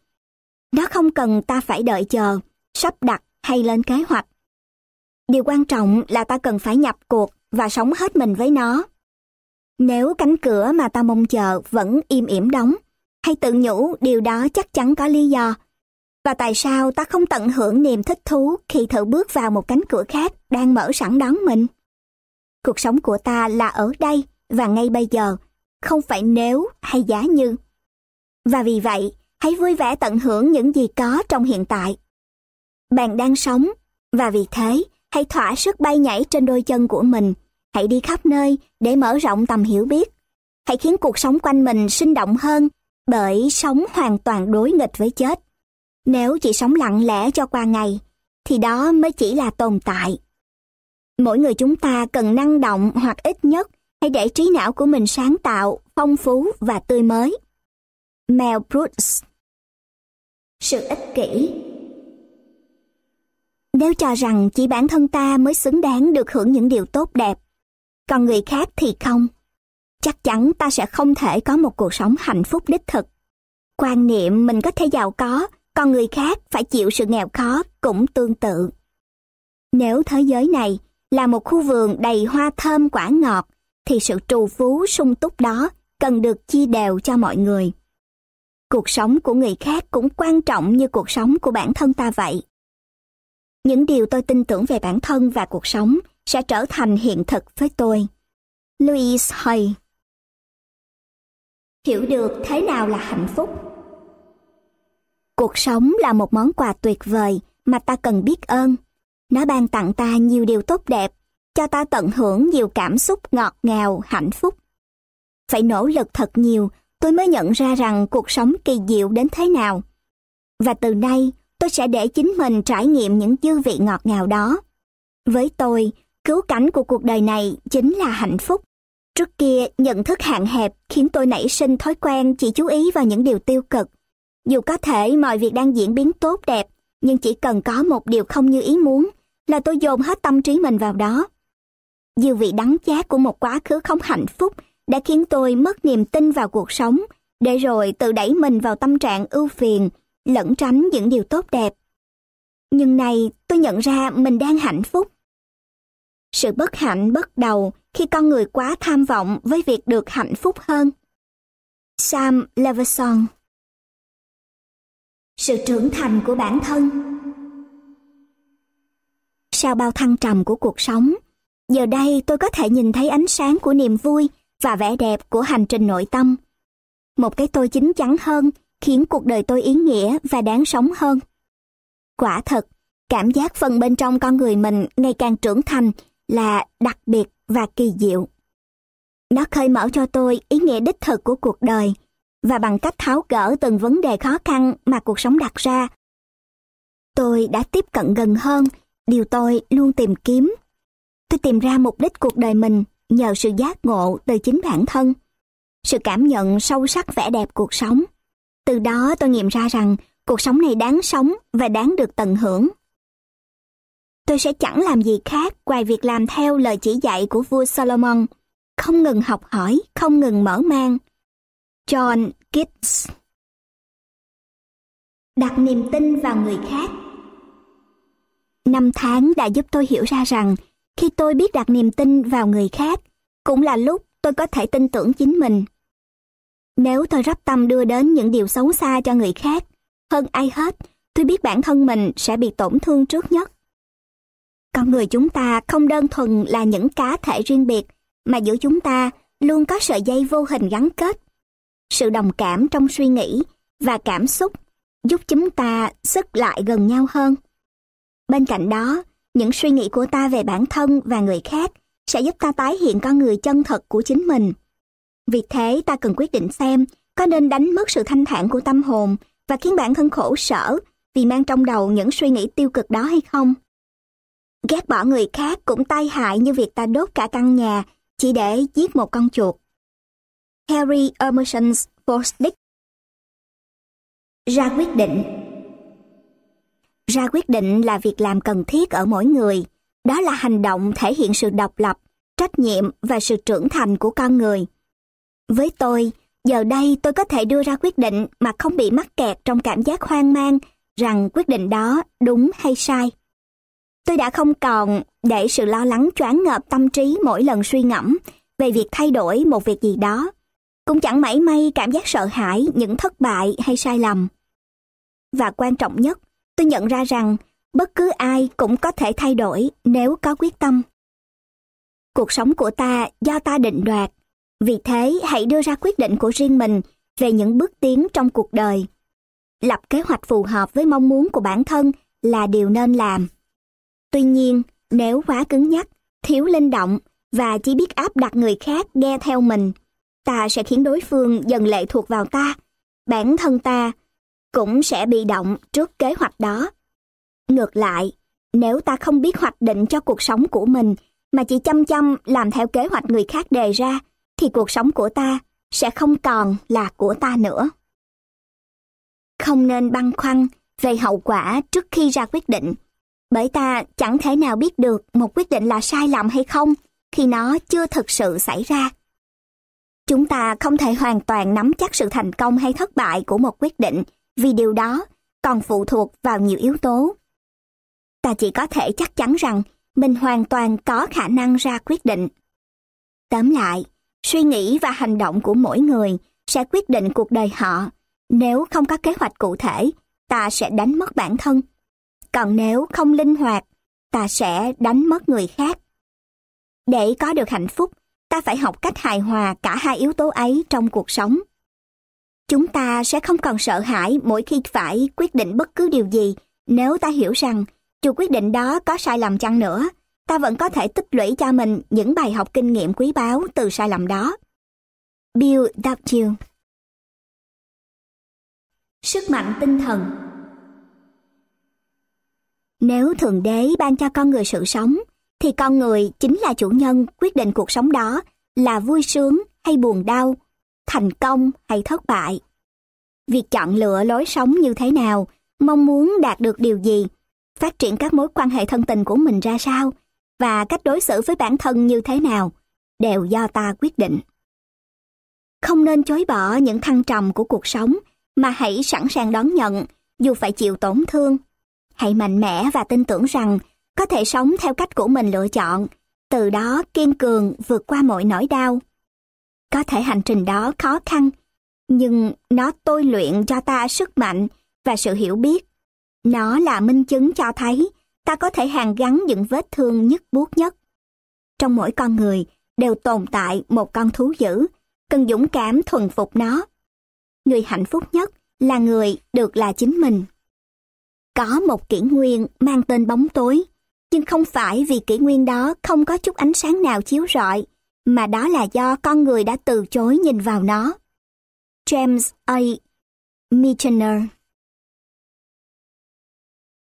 nó không cần ta phải đợi chờ, sắp đặt hay lên kế hoạch. Điều quan trọng là ta cần phải nhập cuộc và sống hết mình với nó. Nếu cánh cửa mà ta mong chờ vẫn im ỉm đóng, hay tự nhủ điều đó chắc chắn có lý do. Và tại sao ta không tận hưởng niềm thích thú khi thử bước vào một cánh cửa khác đang mở sẵn đón mình? Cuộc sống của ta là ở đây và ngay bây giờ, không phải nếu hay giá như. Và vì vậy, hãy vui vẻ tận hưởng những gì có trong hiện tại. Bạn đang sống, và vì thế, hãy thỏa sức bay nhảy trên đôi chân của mình. Hãy đi khắp nơi để mở rộng tầm hiểu biết. Hãy khiến cuộc sống quanh mình sinh động hơn, bởi sống hoàn toàn đối nghịch với chết. Nếu chỉ sống lặng lẽ cho qua ngày, thì đó mới chỉ là tồn tại. Mỗi người chúng ta cần năng động hoặc ít nhất hãy để trí não của mình sáng tạo, phong phú và tươi mới. Mel Brooks Sự ích kỷ nếu cho rằng chỉ bản thân ta mới xứng đáng được hưởng những điều tốt đẹp, còn người khác thì không, chắc chắn ta sẽ không thể có một cuộc sống hạnh phúc đích thực. Quan niệm mình có thể giàu có, còn người khác phải chịu sự nghèo khó cũng tương tự. Nếu thế giới này là một khu vườn đầy hoa thơm quả ngọt, thì sự trù phú sung túc đó cần được chia đều cho mọi người. Cuộc sống của người khác cũng quan trọng như cuộc sống của bản thân ta vậy. Những điều tôi tin tưởng về bản thân và cuộc sống sẽ trở thành hiện thực với tôi. Louise Hay Hiểu được thế nào là hạnh phúc Cuộc sống là một món quà tuyệt vời mà ta cần biết ơn. Nó ban tặng ta nhiều điều tốt đẹp, cho ta tận hưởng nhiều cảm xúc ngọt ngào, hạnh phúc. phải nỗ lực thật nhiều, tôi mới nhận ra rằng cuộc sống kỳ diệu đến thế nào. Và từ nay, tôi sẽ để chính mình trải nghiệm những dư vị ngọt ngào đó. Với tôi, cứu cánh của cuộc đời này chính là hạnh phúc. Trước kia, nhận thức hạn hẹp khiến tôi nảy sinh thói quen chỉ chú ý vào những điều tiêu cực. Dù có thể mọi việc đang diễn biến tốt đẹp, nhưng chỉ cần có một điều không như ý muốn là tôi dồn hết tâm trí mình vào đó. Dư vị đắng chát của một quá khứ không hạnh phúc đã khiến tôi mất niềm tin vào cuộc sống, để rồi tự đẩy mình vào tâm trạng ưu phiền, lẩn tránh những điều tốt đẹp. Nhưng nay tôi nhận ra mình đang hạnh phúc. Sự bất hạnh bắt đầu khi con người quá tham vọng với việc được hạnh phúc hơn. Sam Levinson Sự trưởng thành của bản thân Sau bao thăng trầm của cuộc sống, giờ đây tôi có thể nhìn thấy ánh sáng của niềm vui và vẻ đẹp của hành trình nội tâm. Một cái tôi chín chắn hơn khiến cuộc đời tôi ý nghĩa và đáng sống hơn. Quả thật, cảm giác phần bên trong con người mình ngày càng trưởng thành là đặc biệt và kỳ diệu. Nó khơi mở cho tôi ý nghĩa đích thực của cuộc đời và bằng cách tháo gỡ từng vấn đề khó khăn mà cuộc sống đặt ra. Tôi đã tiếp cận gần hơn điều tôi luôn tìm kiếm. Tôi tìm ra mục đích cuộc đời mình nhờ sự giác ngộ từ chính bản thân, sự cảm nhận sâu sắc vẻ đẹp cuộc sống. Từ đó tôi nghiệm ra rằng cuộc sống này đáng sống và đáng được tận hưởng. Tôi sẽ chẳng làm gì khác ngoài việc làm theo lời chỉ dạy của vua Solomon, không ngừng học hỏi, không ngừng mở mang. John Gibbs Đặt niềm tin vào người khác Năm tháng đã giúp tôi hiểu ra rằng khi tôi biết đặt niềm tin vào người khác, cũng là lúc tôi có thể tin tưởng chính mình. Nếu tôi rắp tâm đưa đến những điều xấu xa cho người khác, hơn ai hết, tôi biết bản thân mình sẽ bị tổn thương trước nhất. Con người chúng ta không đơn thuần là những cá thể riêng biệt, mà giữa chúng ta luôn có sợi dây vô hình gắn kết. Sự đồng cảm trong suy nghĩ và cảm xúc giúp chúng ta sức lại gần nhau hơn. Bên cạnh đó, những suy nghĩ của ta về bản thân và người khác sẽ giúp ta tái hiện con người chân thật của chính mình. Vì thế ta cần quyết định xem có nên đánh mất sự thanh thản của tâm hồn và khiến bản thân khổ sở vì mang trong đầu những suy nghĩ tiêu cực đó hay không. Ghét bỏ người khác cũng tai hại như việc ta đốt cả căn nhà chỉ để giết một con chuột. Harry Emerson's Post-it Ra quyết định Ra quyết định là việc làm cần thiết ở mỗi người. Đó là hành động thể hiện sự độc lập, trách nhiệm và sự trưởng thành của con người. Với tôi, giờ đây tôi có thể đưa ra quyết định mà không bị mắc kẹt trong cảm giác hoang mang rằng quyết định đó đúng hay sai. Tôi đã không còn để sự lo lắng choáng ngợp tâm trí mỗi lần suy ngẫm về việc thay đổi một việc gì đó. Cũng chẳng mảy may cảm giác sợ hãi những thất bại hay sai lầm. Và quan trọng nhất, tôi nhận ra rằng bất cứ ai cũng có thể thay đổi nếu có quyết tâm. Cuộc sống của ta do ta định đoạt, vì thế hãy đưa ra quyết định của riêng mình về những bước tiến trong cuộc đời. Lập kế hoạch phù hợp với mong muốn của bản thân là điều nên làm. Tuy nhiên, nếu quá cứng nhắc, thiếu linh động và chỉ biết áp đặt người khác nghe theo mình, ta sẽ khiến đối phương dần lệ thuộc vào ta. Bản thân ta cũng sẽ bị động trước kế hoạch đó. Ngược lại, nếu ta không biết hoạch định cho cuộc sống của mình mà chỉ chăm chăm làm theo kế hoạch người khác đề ra, thì cuộc sống của ta sẽ không còn là của ta nữa. Không nên băn khoăn về hậu quả trước khi ra quyết định, bởi ta chẳng thể nào biết được một quyết định là sai lầm hay không khi nó chưa thực sự xảy ra. Chúng ta không thể hoàn toàn nắm chắc sự thành công hay thất bại của một quyết định vì điều đó còn phụ thuộc vào nhiều yếu tố. Ta chỉ có thể chắc chắn rằng mình hoàn toàn có khả năng ra quyết định. Tóm lại, suy nghĩ và hành động của mỗi người sẽ quyết định cuộc đời họ. Nếu không có kế hoạch cụ thể, ta sẽ đánh mất bản thân. Còn nếu không linh hoạt, ta sẽ đánh mất người khác. Để có được hạnh phúc, ta phải học cách hài hòa cả hai yếu tố ấy trong cuộc sống. Chúng ta sẽ không còn sợ hãi mỗi khi phải quyết định bất cứ điều gì nếu ta hiểu rằng dù quyết định đó có sai lầm chăng nữa, ta vẫn có thể tích lũy cho mình những bài học kinh nghiệm quý báu từ sai lầm đó. Bill W. Sức mạnh tinh thần nếu Thượng Đế ban cho con người sự sống, thì con người chính là chủ nhân quyết định cuộc sống đó là vui sướng hay buồn đau, thành công hay thất bại. Việc chọn lựa lối sống như thế nào, mong muốn đạt được điều gì, phát triển các mối quan hệ thân tình của mình ra sao và cách đối xử với bản thân như thế nào, đều do ta quyết định. Không nên chối bỏ những thăng trầm của cuộc sống, mà hãy sẵn sàng đón nhận, dù phải chịu tổn thương. Hãy mạnh mẽ và tin tưởng rằng có thể sống theo cách của mình lựa chọn, từ đó kiên cường vượt qua mọi nỗi đau. Có thể hành trình đó khó khăn, nhưng nó tôi luyện cho ta sức mạnh và sự hiểu biết. Nó là minh chứng cho thấy ta có thể hàn gắn những vết thương nhức buốt nhất. Trong mỗi con người đều tồn tại một con thú dữ, cần dũng cảm thuần phục nó. Người hạnh phúc nhất là người được là chính mình. Có một kỷ nguyên mang tên bóng tối, nhưng không phải vì kỷ nguyên đó không có chút ánh sáng nào chiếu rọi, mà đó là do con người đã từ chối nhìn vào nó. James A. Michener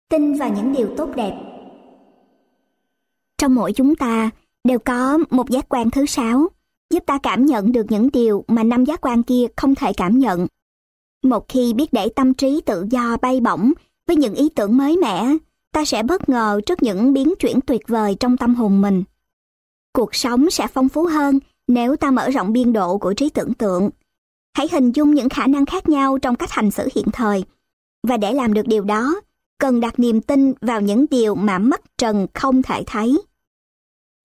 Tin vào những điều tốt đẹp Trong mỗi chúng ta đều có một giác quan thứ sáu, giúp ta cảm nhận được những điều mà năm giác quan kia không thể cảm nhận. Một khi biết để tâm trí tự do bay bổng với những ý tưởng mới mẻ, ta sẽ bất ngờ trước những biến chuyển tuyệt vời trong tâm hồn mình. Cuộc sống sẽ phong phú hơn nếu ta mở rộng biên độ của trí tưởng tượng. Hãy hình dung những khả năng khác nhau trong cách hành xử hiện thời. Và để làm được điều đó, cần đặt niềm tin vào những điều mà mắt trần không thể thấy.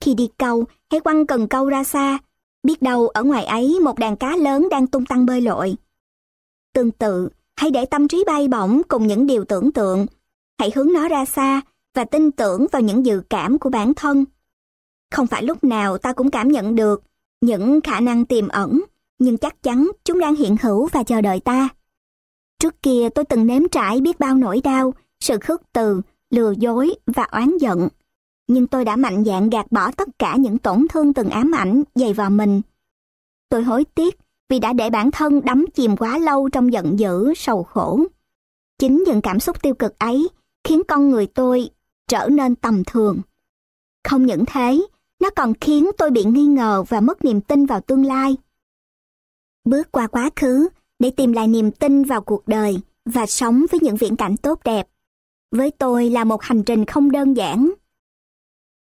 Khi đi câu, hãy quăng cần câu ra xa, biết đâu ở ngoài ấy một đàn cá lớn đang tung tăng bơi lội. Tương tự, hãy để tâm trí bay bổng cùng những điều tưởng tượng. Hãy hướng nó ra xa và tin tưởng vào những dự cảm của bản thân. Không phải lúc nào ta cũng cảm nhận được những khả năng tiềm ẩn, nhưng chắc chắn chúng đang hiện hữu và chờ đợi ta. Trước kia tôi từng nếm trải biết bao nỗi đau, sự khước từ, lừa dối và oán giận. Nhưng tôi đã mạnh dạn gạt bỏ tất cả những tổn thương từng ám ảnh dày vào mình. Tôi hối tiếc vì đã để bản thân đắm chìm quá lâu trong giận dữ, sầu khổ. Chính những cảm xúc tiêu cực ấy khiến con người tôi trở nên tầm thường. Không những thế, nó còn khiến tôi bị nghi ngờ và mất niềm tin vào tương lai. Bước qua quá khứ để tìm lại niềm tin vào cuộc đời và sống với những viễn cảnh tốt đẹp. Với tôi là một hành trình không đơn giản.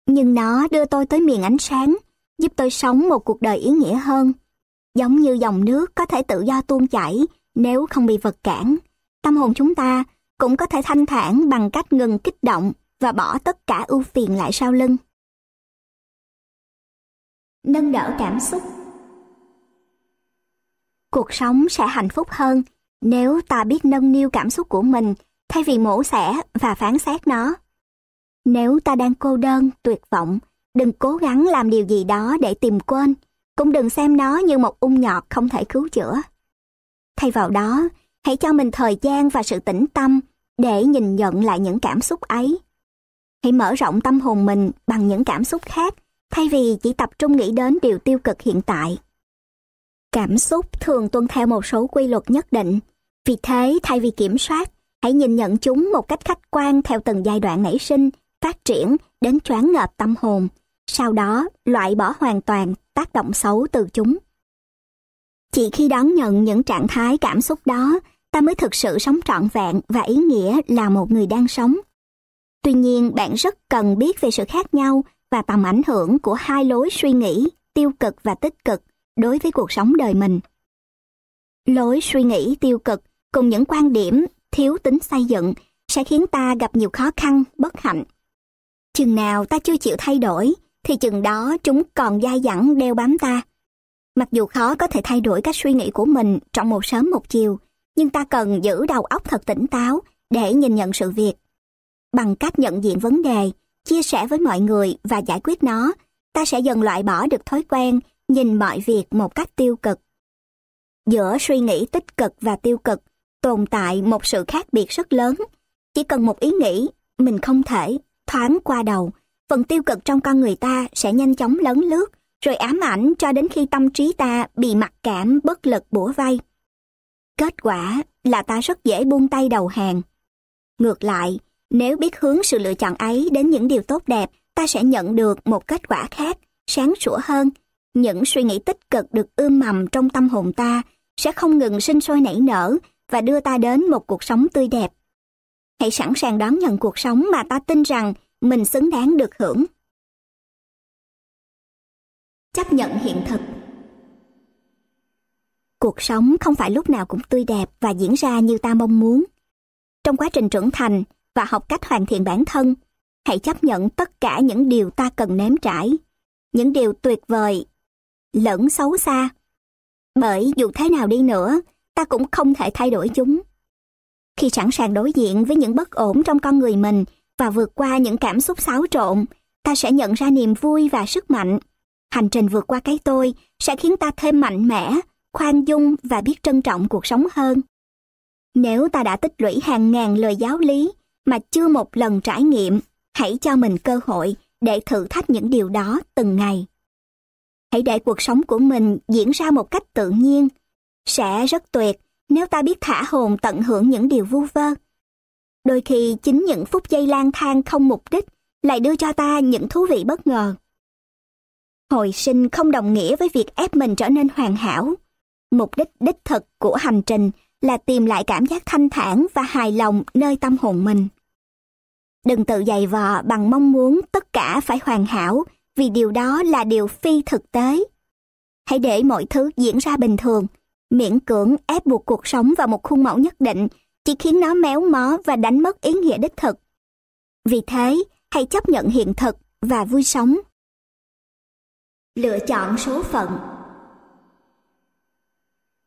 Nhưng nó đưa tôi tới miền ánh sáng, giúp tôi sống một cuộc đời ý nghĩa hơn. Giống như dòng nước có thể tự do tuôn chảy nếu không bị vật cản. Tâm hồn chúng ta cũng có thể thanh thản bằng cách ngừng kích động và bỏ tất cả ưu phiền lại sau lưng. Nâng đỡ cảm xúc Cuộc sống sẽ hạnh phúc hơn nếu ta biết nâng niu cảm xúc của mình thay vì mổ xẻ và phán xét nó. Nếu ta đang cô đơn, tuyệt vọng, đừng cố gắng làm điều gì đó để tìm quên, cũng đừng xem nó như một ung nhọt không thể cứu chữa. Thay vào đó, hãy cho mình thời gian và sự tĩnh tâm để nhìn nhận lại những cảm xúc ấy. Hãy mở rộng tâm hồn mình bằng những cảm xúc khác, thay vì chỉ tập trung nghĩ đến điều tiêu cực hiện tại. Cảm xúc thường tuân theo một số quy luật nhất định, vì thế thay vì kiểm soát, hãy nhìn nhận chúng một cách khách quan theo từng giai đoạn nảy sinh, phát triển đến choáng ngợp tâm hồn, sau đó loại bỏ hoàn toàn tác động xấu từ chúng. Chỉ khi đón nhận những trạng thái cảm xúc đó, ta mới thực sự sống trọn vẹn và ý nghĩa là một người đang sống. Tuy nhiên, bạn rất cần biết về sự khác nhau và tầm ảnh hưởng của hai lối suy nghĩ tiêu cực và tích cực đối với cuộc sống đời mình. Lối suy nghĩ tiêu cực cùng những quan điểm thiếu tính xây dựng sẽ khiến ta gặp nhiều khó khăn, bất hạnh. Chừng nào ta chưa chịu thay đổi, thì chừng đó chúng còn dai dẳng đeo bám ta. Mặc dù khó có thể thay đổi cách suy nghĩ của mình trong một sớm một chiều, nhưng ta cần giữ đầu óc thật tỉnh táo để nhìn nhận sự việc. Bằng cách nhận diện vấn đề, chia sẻ với mọi người và giải quyết nó, ta sẽ dần loại bỏ được thói quen nhìn mọi việc một cách tiêu cực. Giữa suy nghĩ tích cực và tiêu cực tồn tại một sự khác biệt rất lớn. Chỉ cần một ý nghĩ, mình không thể thoáng qua đầu, phần tiêu cực trong con người ta sẽ nhanh chóng lấn lướt, rồi ám ảnh cho đến khi tâm trí ta bị mặc cảm bất lực bủa vây. Kết quả là ta rất dễ buông tay đầu hàng. Ngược lại, nếu biết hướng sự lựa chọn ấy đến những điều tốt đẹp, ta sẽ nhận được một kết quả khác, sáng sủa hơn. Những suy nghĩ tích cực được ươm mầm trong tâm hồn ta sẽ không ngừng sinh sôi nảy nở và đưa ta đến một cuộc sống tươi đẹp. Hãy sẵn sàng đón nhận cuộc sống mà ta tin rằng mình xứng đáng được hưởng. Chấp nhận hiện thực Cuộc sống không phải lúc nào cũng tươi đẹp và diễn ra như ta mong muốn. Trong quá trình trưởng thành và học cách hoàn thiện bản thân, hãy chấp nhận tất cả những điều ta cần nếm trải, những điều tuyệt vời, lẫn xấu xa. Bởi dù thế nào đi nữa, ta cũng không thể thay đổi chúng. Khi sẵn sàng đối diện với những bất ổn trong con người mình và vượt qua những cảm xúc xáo trộn, ta sẽ nhận ra niềm vui và sức mạnh. Hành trình vượt qua cái tôi sẽ khiến ta thêm mạnh mẽ, khoan dung và biết trân trọng cuộc sống hơn. Nếu ta đã tích lũy hàng ngàn lời giáo lý mà chưa một lần trải nghiệm, hãy cho mình cơ hội để thử thách những điều đó từng ngày. Hãy để cuộc sống của mình diễn ra một cách tự nhiên. Sẽ rất tuyệt nếu ta biết thả hồn tận hưởng những điều vu vơ. Đôi khi chính những phút giây lang thang không mục đích lại đưa cho ta những thú vị bất ngờ. Hồi sinh không đồng nghĩa với việc ép mình trở nên hoàn hảo. Mục đích đích thực của hành trình là tìm lại cảm giác thanh thản và hài lòng nơi tâm hồn mình. Đừng tự dày vò bằng mong muốn tất cả phải hoàn hảo vì điều đó là điều phi thực tế. Hãy để mọi thứ diễn ra bình thường, miễn cưỡng ép buộc cuộc sống vào một khuôn mẫu nhất định chỉ khiến nó méo mó và đánh mất ý nghĩa đích thực. Vì thế, hãy chấp nhận hiện thực và vui sống. Lựa chọn số phận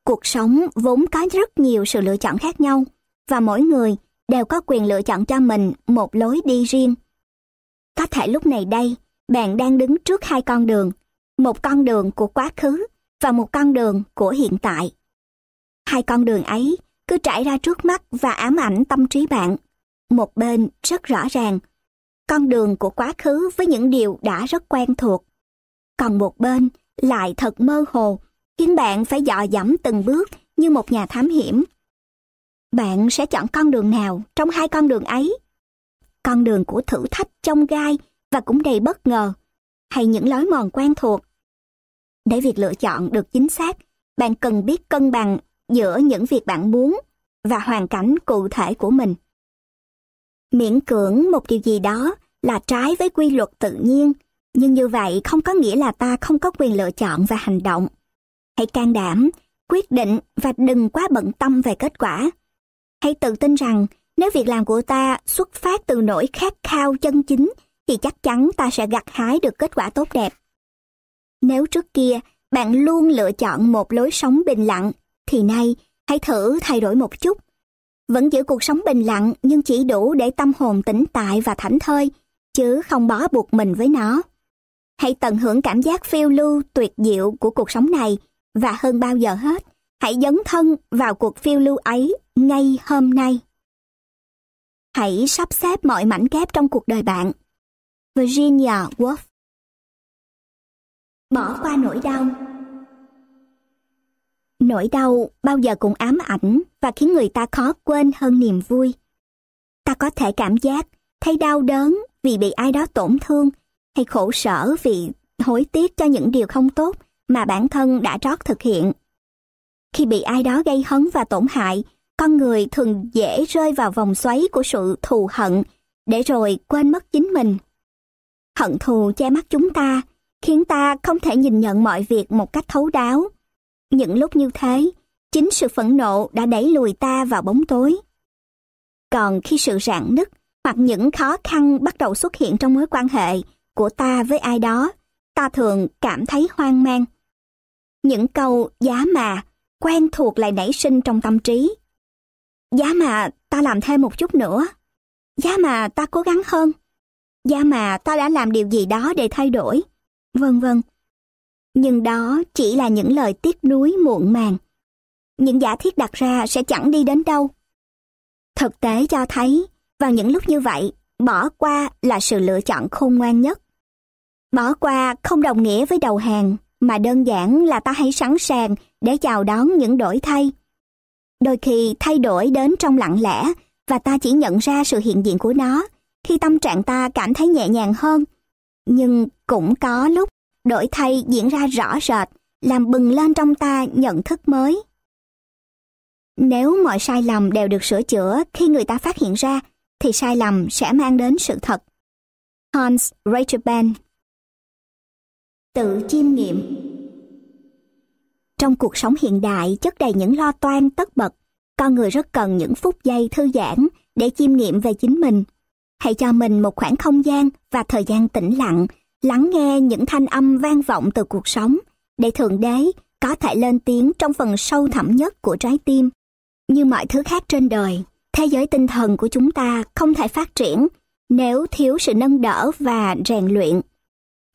Cuộc sống vốn có rất nhiều sự lựa chọn khác nhau và mỗi người đều có quyền lựa chọn cho mình một lối đi riêng. Có thể lúc này đây, bạn đang đứng trước hai con đường, một con đường của quá khứ và một con đường của hiện tại. Hai con đường ấy cứ trải ra trước mắt và ám ảnh tâm trí bạn. Một bên rất rõ ràng, con đường của quá khứ với những điều đã rất quen thuộc. Còn một bên lại thật mơ hồ, khiến bạn phải dò dẫm từng bước như một nhà thám hiểm. Bạn sẽ chọn con đường nào trong hai con đường ấy? Con đường của thử thách trong gai và cũng đầy bất ngờ, hay những lối mòn quen thuộc? Để việc lựa chọn được chính xác, bạn cần biết cân bằng giữa những việc bạn muốn và hoàn cảnh cụ thể của mình. Miễn cưỡng một điều gì đó là trái với quy luật tự nhiên, nhưng như vậy không có nghĩa là ta không có quyền lựa chọn và hành động. Hãy can đảm, quyết định và đừng quá bận tâm về kết quả. Hãy tự tin rằng nếu việc làm của ta xuất phát từ nỗi khát khao chân chính thì chắc chắn ta sẽ gặt hái được kết quả tốt đẹp. Nếu trước kia bạn luôn lựa chọn một lối sống bình lặng, thì nay hãy thử thay đổi một chút. Vẫn giữ cuộc sống bình lặng nhưng chỉ đủ để tâm hồn tĩnh tại và thảnh thơi, chứ không bó buộc mình với nó. Hãy tận hưởng cảm giác phiêu lưu tuyệt diệu của cuộc sống này và hơn bao giờ hết, hãy dấn thân vào cuộc phiêu lưu ấy ngay hôm nay. Hãy sắp xếp mọi mảnh ghép trong cuộc đời bạn. Virginia Woolf Bỏ qua nỗi đau Nỗi đau bao giờ cũng ám ảnh và khiến người ta khó quên hơn niềm vui. Ta có thể cảm giác thấy đau đớn vì bị ai đó tổn thương hay khổ sở vì hối tiếc cho những điều không tốt mà bản thân đã trót thực hiện. Khi bị ai đó gây hấn và tổn hại, con người thường dễ rơi vào vòng xoáy của sự thù hận để rồi quên mất chính mình. Hận thù che mắt chúng ta, khiến ta không thể nhìn nhận mọi việc một cách thấu đáo. Những lúc như thế, chính sự phẫn nộ đã đẩy lùi ta vào bóng tối. Còn khi sự rạn nứt hoặc những khó khăn bắt đầu xuất hiện trong mối quan hệ của ta với ai đó, ta thường cảm thấy hoang mang. Những câu giá mà quen thuộc lại nảy sinh trong tâm trí. Giá mà ta làm thêm một chút nữa. Giá mà ta cố gắng hơn. Giá mà ta đã làm điều gì đó để thay đổi. Vân vân. Nhưng đó chỉ là những lời tiếc nuối muộn màng. Những giả thiết đặt ra sẽ chẳng đi đến đâu. Thực tế cho thấy, vào những lúc như vậy, bỏ qua là sự lựa chọn khôn ngoan nhất. Bỏ qua không đồng nghĩa với đầu hàng, mà đơn giản là ta hãy sẵn sàng để chào đón những đổi thay. Đôi khi thay đổi đến trong lặng lẽ và ta chỉ nhận ra sự hiện diện của nó khi tâm trạng ta cảm thấy nhẹ nhàng hơn. Nhưng cũng có lúc đổi thay diễn ra rõ rệt, làm bừng lên trong ta nhận thức mới. Nếu mọi sai lầm đều được sửa chữa khi người ta phát hiện ra, thì sai lầm sẽ mang đến sự thật. Hans Reichenbach Tự chiêm nghiệm Trong cuộc sống hiện đại chất đầy những lo toan tất bật, con người rất cần những phút giây thư giãn để chiêm nghiệm về chính mình. Hãy cho mình một khoảng không gian và thời gian tĩnh lặng, lắng nghe những thanh âm vang vọng từ cuộc sống, để Thượng Đế có thể lên tiếng trong phần sâu thẳm nhất của trái tim. Như mọi thứ khác trên đời, thế giới tinh thần của chúng ta không thể phát triển nếu thiếu sự nâng đỡ và rèn luyện.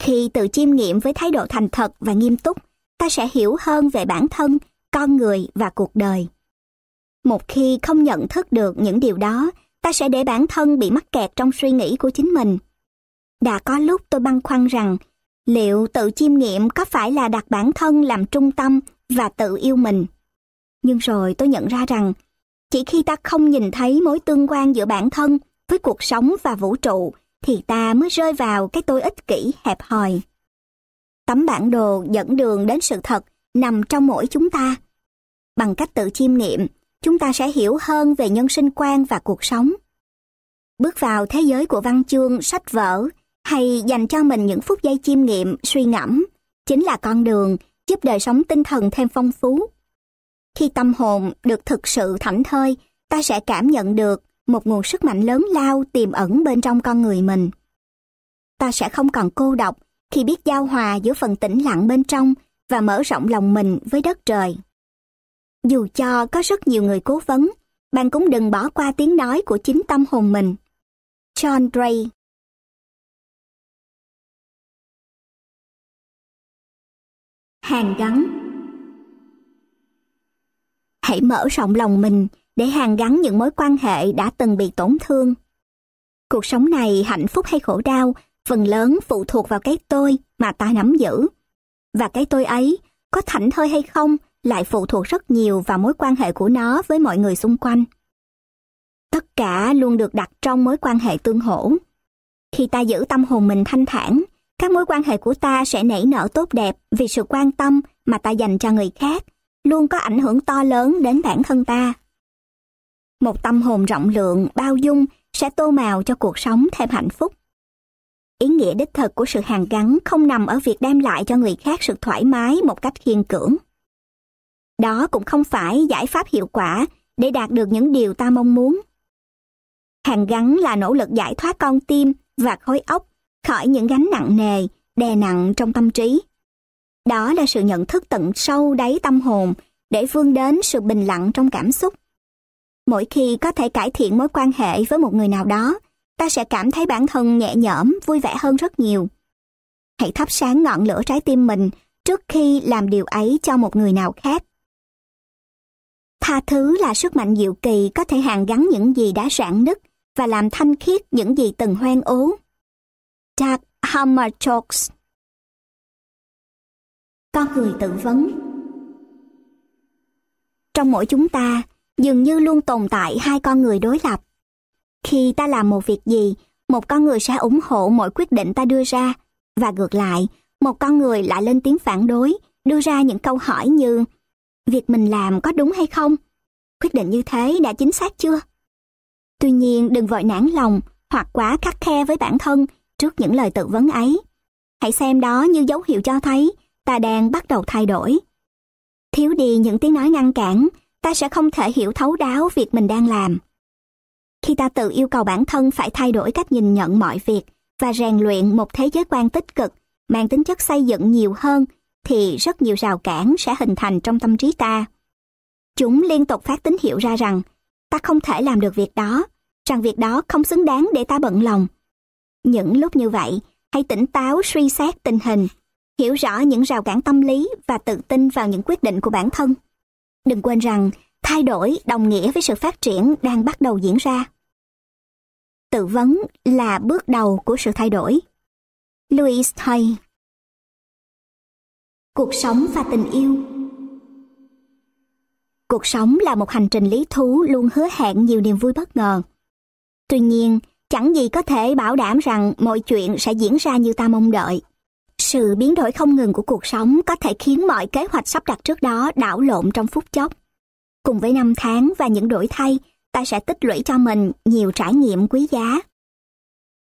Khi tự chiêm nghiệm với thái độ thành thật và nghiêm túc, ta sẽ hiểu hơn về bản thân, con người và cuộc đời. Một khi không nhận thức được những điều đó, ta sẽ để bản thân bị mắc kẹt trong suy nghĩ của chính mình. Đã có lúc tôi băn khoăn rằng, liệu tự chiêm nghiệm có phải là đặt bản thân làm trung tâm và tự yêu mình? Nhưng rồi tôi nhận ra rằng, chỉ khi ta không nhìn thấy mối tương quan giữa bản thân với cuộc sống và vũ trụ, thì ta mới rơi vào cái tôi ích kỷ hẹp hòi. Tấm bản đồ dẫn đường đến sự thật nằm trong mỗi chúng ta. Bằng cách tự chiêm nghiệm, chúng ta sẽ hiểu hơn về nhân sinh quan và cuộc sống. Bước vào thế giới của văn chương, sách vở hay dành cho mình những phút giây chiêm nghiệm, suy ngẫm chính là con đường giúp đời sống tinh thần thêm phong phú. Khi tâm hồn được thực sự thảnh thơi, ta sẽ cảm nhận được một nguồn sức mạnh lớn lao tiềm ẩn bên trong con người mình. Ta sẽ không còn cô độc khi biết giao hòa giữa phần tĩnh lặng bên trong và mở rộng lòng mình với đất trời. Dù cho có rất nhiều người cố vấn, bạn cũng đừng bỏ qua tiếng nói của chính tâm hồn mình. John Gray hàn gắn Hãy mở rộng lòng mình để hàn gắn những mối quan hệ đã từng bị tổn thương. Cuộc sống này hạnh phúc hay khổ đau, phần lớn phụ thuộc vào cái tôi mà ta nắm giữ. Và cái tôi ấy có thảnh thơi hay không lại phụ thuộc rất nhiều vào mối quan hệ của nó với mọi người xung quanh. Tất cả luôn được đặt trong mối quan hệ tương hỗ. Khi ta giữ tâm hồn mình thanh thản, các mối quan hệ của ta sẽ nảy nở tốt đẹp vì sự quan tâm mà ta dành cho người khác, luôn có ảnh hưởng to lớn đến bản thân ta. Một tâm hồn rộng lượng, bao dung sẽ tô màu cho cuộc sống thêm hạnh phúc. Ý nghĩa đích thực của sự hàn gắn không nằm ở việc đem lại cho người khác sự thoải mái một cách khiên cưỡng. Đó cũng không phải giải pháp hiệu quả để đạt được những điều ta mong muốn. Hàn gắn là nỗ lực giải thoát con tim và khối óc khỏi những gánh nặng nề, đè nặng trong tâm trí. Đó là sự nhận thức tận sâu đáy tâm hồn để vươn đến sự bình lặng trong cảm xúc. Mỗi khi có thể cải thiện mối quan hệ với một người nào đó, ta sẽ cảm thấy bản thân nhẹ nhõm, vui vẻ hơn rất nhiều. Hãy thắp sáng ngọn lửa trái tim mình trước khi làm điều ấy cho một người nào khác. Tha thứ là sức mạnh diệu kỳ có thể hàn gắn những gì đã rạn nứt và làm thanh khiết những gì từng hoen ố. Doug Hammarskjöld Con người tự vấn Trong mỗi chúng ta, dường như luôn tồn tại hai con người đối lập. Khi ta làm một việc gì, một con người sẽ ủng hộ mọi quyết định ta đưa ra, và ngược lại, một con người lại lên tiếng phản đối, đưa ra những câu hỏi như việc mình làm có đúng hay không? Quyết định như thế đã chính xác chưa? Tuy nhiên đừng vội nản lòng hoặc quá khắc khe với bản thân trước những lời tự vấn ấy. Hãy xem đó như dấu hiệu cho thấy ta đang bắt đầu thay đổi. Thiếu đi những tiếng nói ngăn cản, ta sẽ không thể hiểu thấu đáo việc mình đang làm. Khi ta tự yêu cầu bản thân phải thay đổi cách nhìn nhận mọi việc và rèn luyện một thế giới quan tích cực, mang tính chất xây dựng nhiều hơn, thì rất nhiều rào cản sẽ hình thành trong tâm trí ta. Chúng liên tục phát tín hiệu ra rằng ta không thể làm được việc đó, rằng việc đó không xứng đáng để ta bận lòng. Những lúc như vậy, hãy tỉnh táo suy xét tình hình, hiểu rõ những rào cản tâm lý và tự tin vào những quyết định của bản thân. Đừng quên rằng thay đổi đồng nghĩa với sự phát triển đang bắt đầu diễn ra. Tự vấn là bước đầu của sự thay đổi. Louis Hay Cuộc sống và tình yêu Cuộc sống là một hành trình lý thú luôn hứa hẹn nhiều niềm vui bất ngờ. Tuy nhiên, chẳng gì có thể bảo đảm rằng mọi chuyện sẽ diễn ra như ta mong đợi. Sự biến đổi không ngừng của cuộc sống có thể khiến mọi kế hoạch sắp đặt trước đó đảo lộn trong phút chốc. Cùng với năm tháng và những đổi thay, ta sẽ tích lũy cho mình nhiều trải nghiệm quý giá.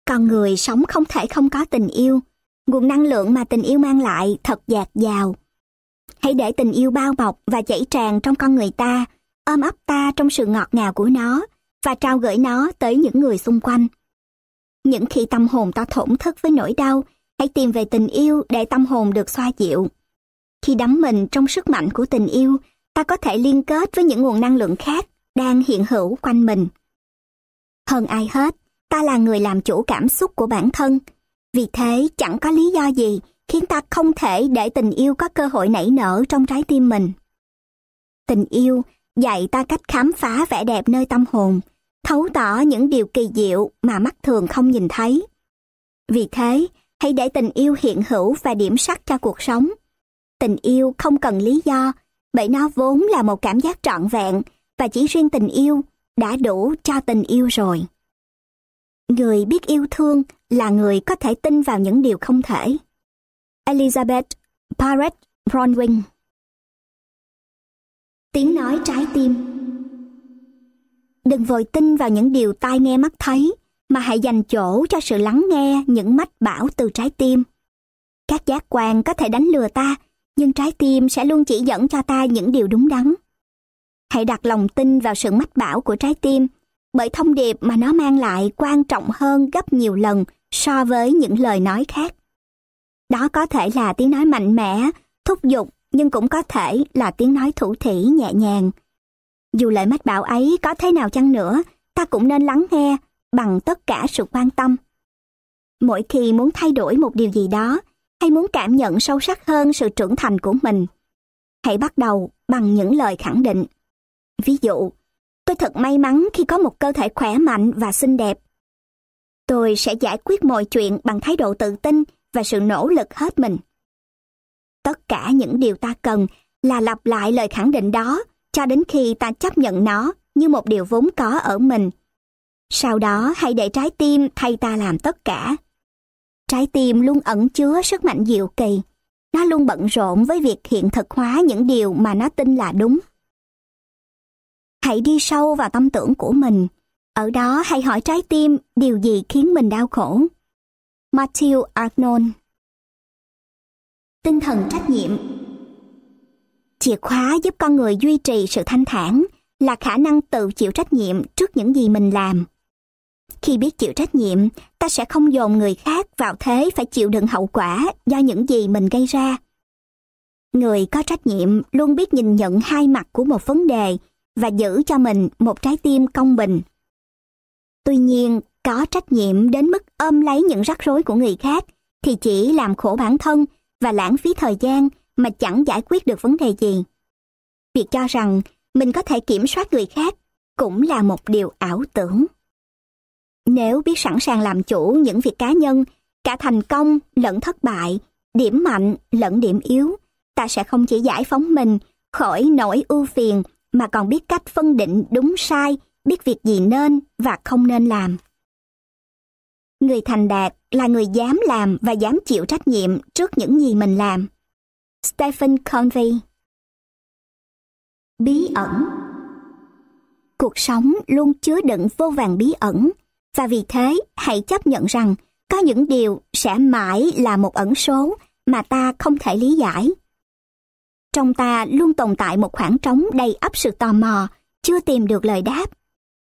Con người sống không thể không có tình yêu. Nguồn năng lượng mà tình yêu mang lại thật dạt dào. Hãy để tình yêu bao bọc và chảy tràn trong con người ta, ôm ấp ta trong sự ngọt ngào của nó và trao gửi nó tới những người xung quanh. Những khi tâm hồn ta thổn thức với nỗi đau, hãy tìm về tình yêu để tâm hồn được xoa dịu. Khi đắm mình trong sức mạnh của tình yêu, ta có thể liên kết với những nguồn năng lượng khác đang hiện hữu quanh mình. Hơn ai hết, ta là người làm chủ cảm xúc của bản thân. Vì thế, chẳng có lý do gì khiến ta không thể để tình yêu có cơ hội nảy nở trong trái tim mình. Tình yêu dạy ta cách khám phá vẻ đẹp nơi tâm hồn, thấu tỏ những điều kỳ diệu mà mắt thường không nhìn thấy. Vì thế, hãy để tình yêu hiện hữu và điểm sắc cho cuộc sống. Tình yêu không cần lý do, bởi nó vốn là một cảm giác trọn vẹn và chỉ riêng tình yêu đã đủ cho tình yêu rồi. Người biết yêu thương là người có thể tin vào những điều không thể. Elizabeth Barrett Bronwyn Tiếng nói trái tim Đừng vội tin vào những điều tai nghe mắt thấy, mà hãy dành chỗ cho sự lắng nghe những mách bảo từ trái tim. Các giác quan có thể đánh lừa ta, nhưng trái tim sẽ luôn chỉ dẫn cho ta những điều đúng đắn. Hãy đặt lòng tin vào sự mách bảo của trái tim, bởi thông điệp mà nó mang lại quan trọng hơn gấp nhiều lần so với những lời nói khác. Đó có thể là tiếng nói mạnh mẽ, thúc giục, nhưng cũng có thể là tiếng nói thủ thỉ nhẹ nhàng. Dù lời mách bảo ấy có thế nào chăng nữa, ta cũng nên lắng nghe bằng tất cả sự quan tâm. Mỗi khi muốn thay đổi một điều gì đó, hay muốn cảm nhận sâu sắc hơn sự trưởng thành của mình, hãy bắt đầu bằng những lời khẳng định. Ví dụ, tôi thật may mắn khi có một cơ thể khỏe mạnh và xinh đẹp. Tôi sẽ giải quyết mọi chuyện bằng thái độ tự tin và sự nỗ lực hết mình. Tất cả những điều ta cần là lặp lại lời khẳng định đó cho đến khi ta chấp nhận nó như một điều vốn có ở mình. Sau đó hãy để trái tim thay ta làm tất cả. Trái tim luôn ẩn chứa sức mạnh diệu kỳ. Nó luôn bận rộn với việc hiện thực hóa những điều mà nó tin là đúng. Hãy đi sâu vào tâm tưởng của mình. Ở đó hãy hỏi trái tim điều gì khiến mình đau khổ. Matthew Arnold Tinh thần trách nhiệm Chìa khóa giúp con người duy trì sự thanh thản là khả năng tự chịu trách nhiệm trước những gì mình làm. Khi biết chịu trách nhiệm, ta sẽ không dồn người khác vào thế phải chịu đựng hậu quả do những gì mình gây ra. Người có trách nhiệm luôn biết nhìn nhận hai mặt của một vấn đề và giữ cho mình một trái tim công bình. Tuy nhiên, có trách nhiệm đến mức ôm lấy những rắc rối của người khác thì chỉ làm khổ bản thân và lãng phí thời gian mà chẳng giải quyết được vấn đề gì. Việc cho rằng mình có thể kiểm soát người khác cũng là một điều ảo tưởng. Nếu biết sẵn sàng làm chủ những việc cá nhân, cả thành công lẫn thất bại, điểm mạnh lẫn điểm yếu, ta sẽ không chỉ giải phóng mình khỏi nỗi ưu phiền mà còn biết cách phân định đúng sai, biết việc gì nên và không nên làm. Người thành đạt là người dám làm và dám chịu trách nhiệm trước những gì mình làm. Stephen Covey Bí ẩn Cuộc sống luôn chứa đựng vô vàng bí ẩn và vì thế hãy chấp nhận rằng có những điều sẽ mãi là một ẩn số mà ta không thể lý giải. Trong ta luôn tồn tại một khoảng trống đầy ắp sự tò mò, chưa tìm được lời đáp.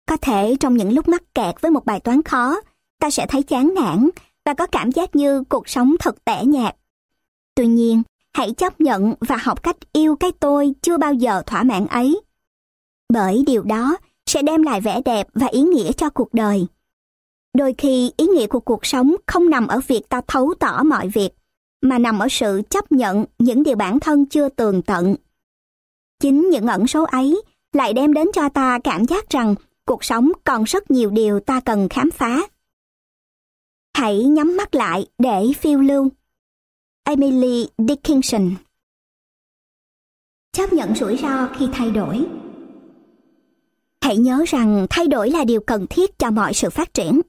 Có thể trong những lúc mắc kẹt với một bài toán khó, ta sẽ thấy chán nản và có cảm giác như cuộc sống thật tẻ nhạt. Tuy nhiên, hãy chấp nhận và học cách yêu cái tôi chưa bao giờ thỏa mãn ấy. Bởi điều đó sẽ đem lại vẻ đẹp và ý nghĩa cho cuộc đời. Đôi khi ý nghĩa của cuộc sống không nằm ở việc ta thấu tỏ mọi việc, mà nằm ở sự chấp nhận những điều bản thân chưa tường tận. Chính những ẩn số ấy lại đem đến cho ta cảm giác rằng cuộc sống còn rất nhiều điều ta cần khám phá. Hãy nhắm mắt lại để phiêu lưu. Emily Dickinson Chấp nhận rủi ro khi thay đổi Hãy nhớ rằng thay đổi là điều cần thiết cho mọi sự phát triển.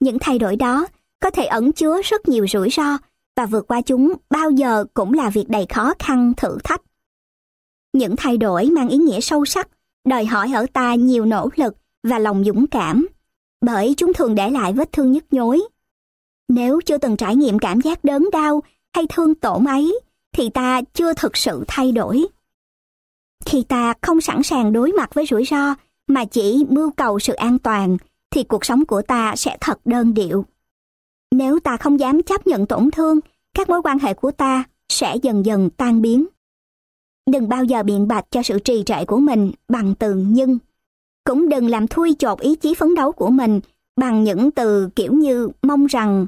Những thay đổi đó có thể ẩn chứa rất nhiều rủi ro và vượt qua chúng bao giờ cũng là việc đầy khó khăn thử thách. Những thay đổi mang ý nghĩa sâu sắc, đòi hỏi ở ta nhiều nỗ lực và lòng dũng cảm, bởi chúng thường để lại vết thương nhức nhối. Nếu chưa từng trải nghiệm cảm giác đớn đau hay thương tổn ấy, thì ta chưa thực sự thay đổi. Khi ta không sẵn sàng đối mặt với rủi ro mà chỉ mưu cầu sự an toàn, thì cuộc sống của ta sẽ thật đơn điệu. Nếu ta không dám chấp nhận tổn thương, các mối quan hệ của ta sẽ dần dần tan biến. Đừng bao giờ biện bạch cho sự trì trệ của mình bằng từ nhưng. Cũng đừng làm thui chột ý chí phấn đấu của mình bằng những từ kiểu như mong rằng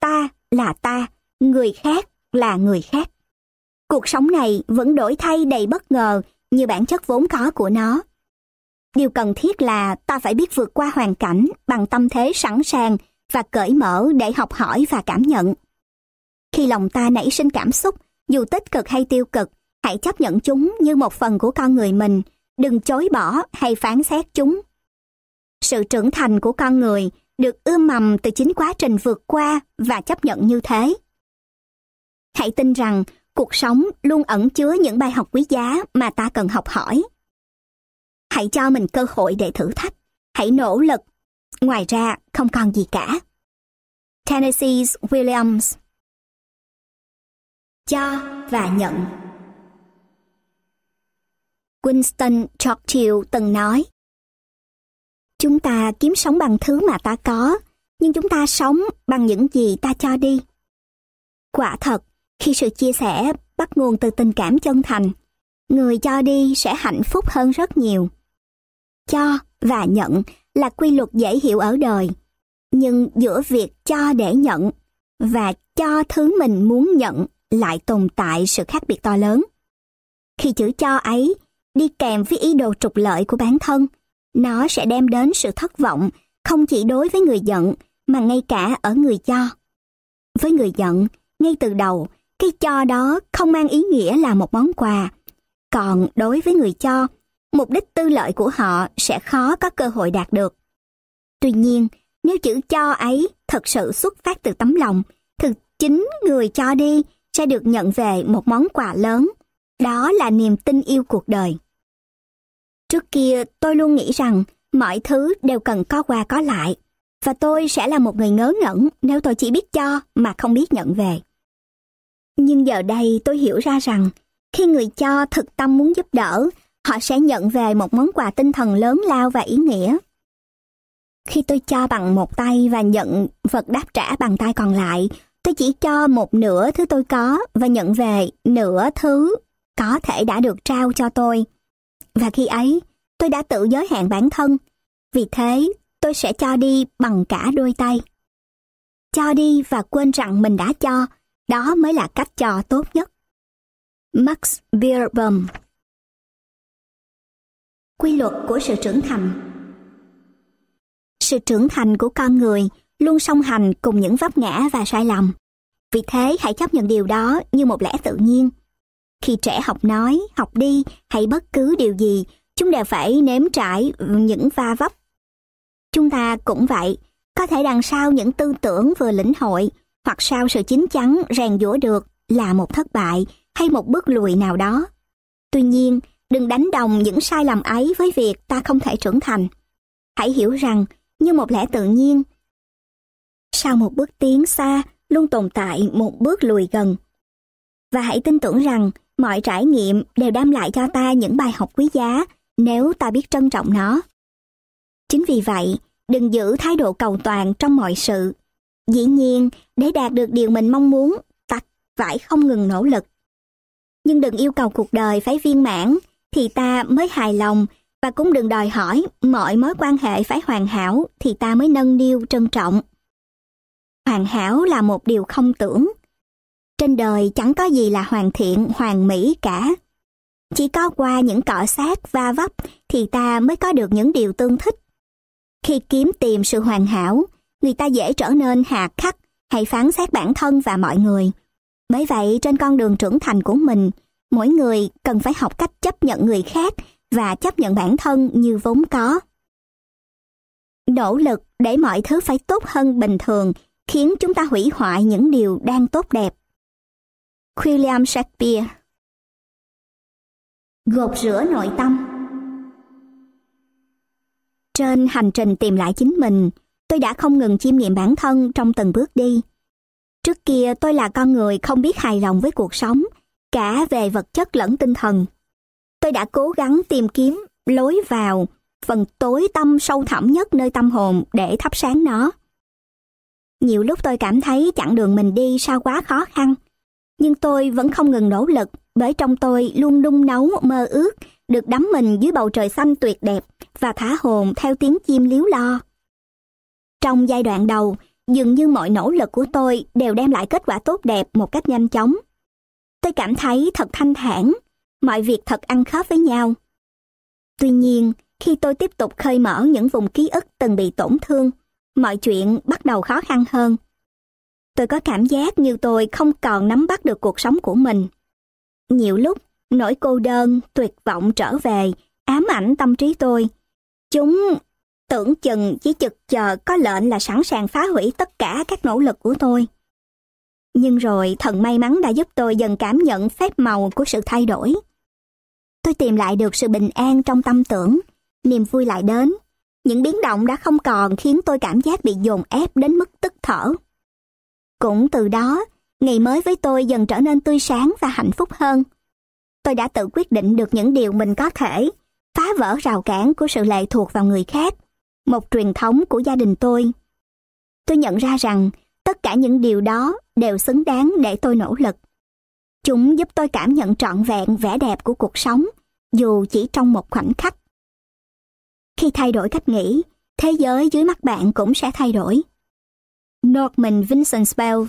ta là ta, người khác là người khác. Cuộc sống này vẫn đổi thay đầy bất ngờ như bản chất vốn có của nó. Điều cần thiết là ta phải biết vượt qua hoàn cảnh bằng tâm thế sẵn sàng và cởi mở để học hỏi và cảm nhận. Khi lòng ta nảy sinh cảm xúc, dù tích cực hay tiêu cực, hãy chấp nhận chúng như một phần của con người mình, đừng chối bỏ hay phán xét chúng. Sự trưởng thành của con người được ươm mầm từ chính quá trình vượt qua và chấp nhận như thế. Hãy tin rằng cuộc sống luôn ẩn chứa những bài học quý giá mà ta cần học hỏi. Hãy cho mình cơ hội để thử thách. Hãy nỗ lực. Ngoài ra, không còn gì cả. Tennessee Williams Cho và nhận Winston Churchill từng nói Chúng ta kiếm sống bằng thứ mà ta có, nhưng chúng ta sống bằng những gì ta cho đi. Quả thật, khi sự chia sẻ bắt nguồn từ tình cảm chân thành, người cho đi sẽ hạnh phúc hơn rất nhiều. Cho và nhận là quy luật dễ hiểu ở đời, nhưng giữa việc cho để nhận và cho thứ mình muốn nhận lại tồn tại sự khác biệt to lớn. Khi chữ cho ấy đi kèm với ý đồ trục lợi của bản thân, nó sẽ đem đến sự thất vọng không chỉ đối với người giận mà ngay cả ở người cho. Với người giận, ngay từ đầu, cái cho đó không mang ý nghĩa là một món quà. Còn đối với người cho, mục đích tư lợi của họ sẽ khó có cơ hội đạt được. Tuy nhiên, nếu chữ cho ấy thật sự xuất phát từ tấm lòng, thì chính người cho đi sẽ được nhận về một món quà lớn. Đó là niềm tin yêu cuộc đời. Trước kia tôi luôn nghĩ rằng mọi thứ đều cần có qua có lại. Và tôi sẽ là một người ngớ ngẩn nếu tôi chỉ biết cho mà không biết nhận về. Nhưng giờ đây tôi hiểu ra rằng khi người cho thực tâm muốn giúp đỡ, họ sẽ nhận về một món quà tinh thần lớn lao và ý nghĩa. Khi tôi cho bằng một tay và nhận vật đáp trả bằng tay còn lại, tôi chỉ cho một nửa thứ tôi có và nhận về nửa thứ có thể đã được trao cho tôi. Và khi ấy, tôi đã tự giới hạn bản thân. Vì thế, tôi sẽ cho đi bằng cả đôi tay. Cho đi và quên rằng mình đã cho, đó mới là cách cho tốt nhất. Max Beerbohm Quy luật của sự trưởng thành Sự trưởng thành của con người luôn song hành cùng những vấp ngã và sai lầm. Vì thế hãy chấp nhận điều đó như một lẽ tự nhiên. Khi trẻ học nói, học đi hay bất cứ điều gì, chúng đều phải nếm trải những va vấp. Chúng ta cũng vậy, có thể đằng sau những tư tưởng vừa lĩnh hội hoặc sau sự chín chắn rèn giũa được là một thất bại hay một bước lùi nào đó. Tuy nhiên, đừng đánh đồng những sai lầm ấy với việc ta không thể trưởng thành. Hãy hiểu rằng, như một lẽ tự nhiên, sau một bước tiến xa luôn tồn tại một bước lùi gần. Và hãy tin tưởng rằng mọi trải nghiệm đều đem lại cho ta những bài học quý giá nếu ta biết trân trọng nó. Chính vì vậy, đừng giữ thái độ cầu toàn trong mọi sự. Dĩ nhiên, để đạt được điều mình mong muốn, ta phải không ngừng nỗ lực. Nhưng đừng yêu cầu cuộc đời phải viên mãn, thì ta mới hài lòng, và cũng đừng đòi hỏi mọi mối quan hệ phải hoàn hảo thì ta mới nâng niu trân trọng. Hoàn hảo là một điều không tưởng. Trên đời chẳng có gì là hoàn thiện, hoàn mỹ cả. Chỉ có qua những cọ sát va vấp thì ta mới có được những điều tương thích. Khi kiếm tìm sự hoàn hảo, người ta dễ trở nên hà khắc hay phán xét bản thân và mọi người. Bởi vậy, trên con đường trưởng thành của mình, mỗi người cần phải học cách chấp nhận người khác và chấp nhận bản thân như vốn có. Nỗ lực để mọi thứ phải tốt hơn bình thường khiến chúng ta hủy hoại những điều đang tốt đẹp. William Shakespeare Gột rửa nội tâm Trên hành trình tìm lại chính mình, tôi đã không ngừng chiêm nghiệm bản thân trong từng bước đi. Trước kia tôi là con người không biết hài lòng với cuộc sống, cả về vật chất lẫn tinh thần. Tôi đã cố gắng tìm kiếm lối vào phần tối tâm sâu thẳm nhất nơi tâm hồn để thắp sáng nó. Nhiều lúc tôi cảm thấy chặng đường mình đi sao quá khó khăn, nhưng tôi vẫn không ngừng nỗ lực bởi trong tôi luôn đung nấu mơ ước được đắm mình dưới bầu trời xanh tuyệt đẹp và thả hồn theo tiếng chim líu lo. Trong giai đoạn đầu, dường như mọi nỗ lực của tôi đều đem lại kết quả tốt đẹp một cách nhanh chóng. Tôi cảm thấy thật thanh thản, mọi việc thật ăn khớp với nhau. Tuy nhiên, khi tôi tiếp tục khơi mở những vùng ký ức từng bị tổn thương, mọi chuyện bắt đầu khó khăn hơn. Tôi có cảm giác như tôi không còn nắm bắt được cuộc sống của mình. Nhiều lúc, nỗi cô đơn, tuyệt vọng trở về, ám ảnh tâm trí tôi. Chúng tưởng chừng chỉ chực chờ có lệnh là sẵn sàng phá hủy tất cả các nỗ lực của tôi. Nhưng rồi thần may mắn đã giúp tôi dần cảm nhận phép màu của sự thay đổi. Tôi tìm lại được sự bình an trong tâm tưởng, niềm vui lại đến. Những biến động đã không còn khiến tôi cảm giác bị dồn ép đến mức tức thở. Cũng từ đó, ngày mới với tôi dần trở nên tươi sáng và hạnh phúc hơn. Tôi đã tự quyết định được những điều mình có thể, phá vỡ rào cản của sự lệ thuộc vào người khác, một truyền thống của gia đình tôi. Tôi nhận ra rằng tất cả những điều đó đều xứng đáng để tôi nỗ lực. Chúng giúp tôi cảm nhận trọn vẹn vẻ đẹp của cuộc sống, dù chỉ trong một khoảnh khắc. Khi thay đổi cách nghĩ, thế giới dưới mắt bạn cũng sẽ thay đổi. Norman Vincent Spell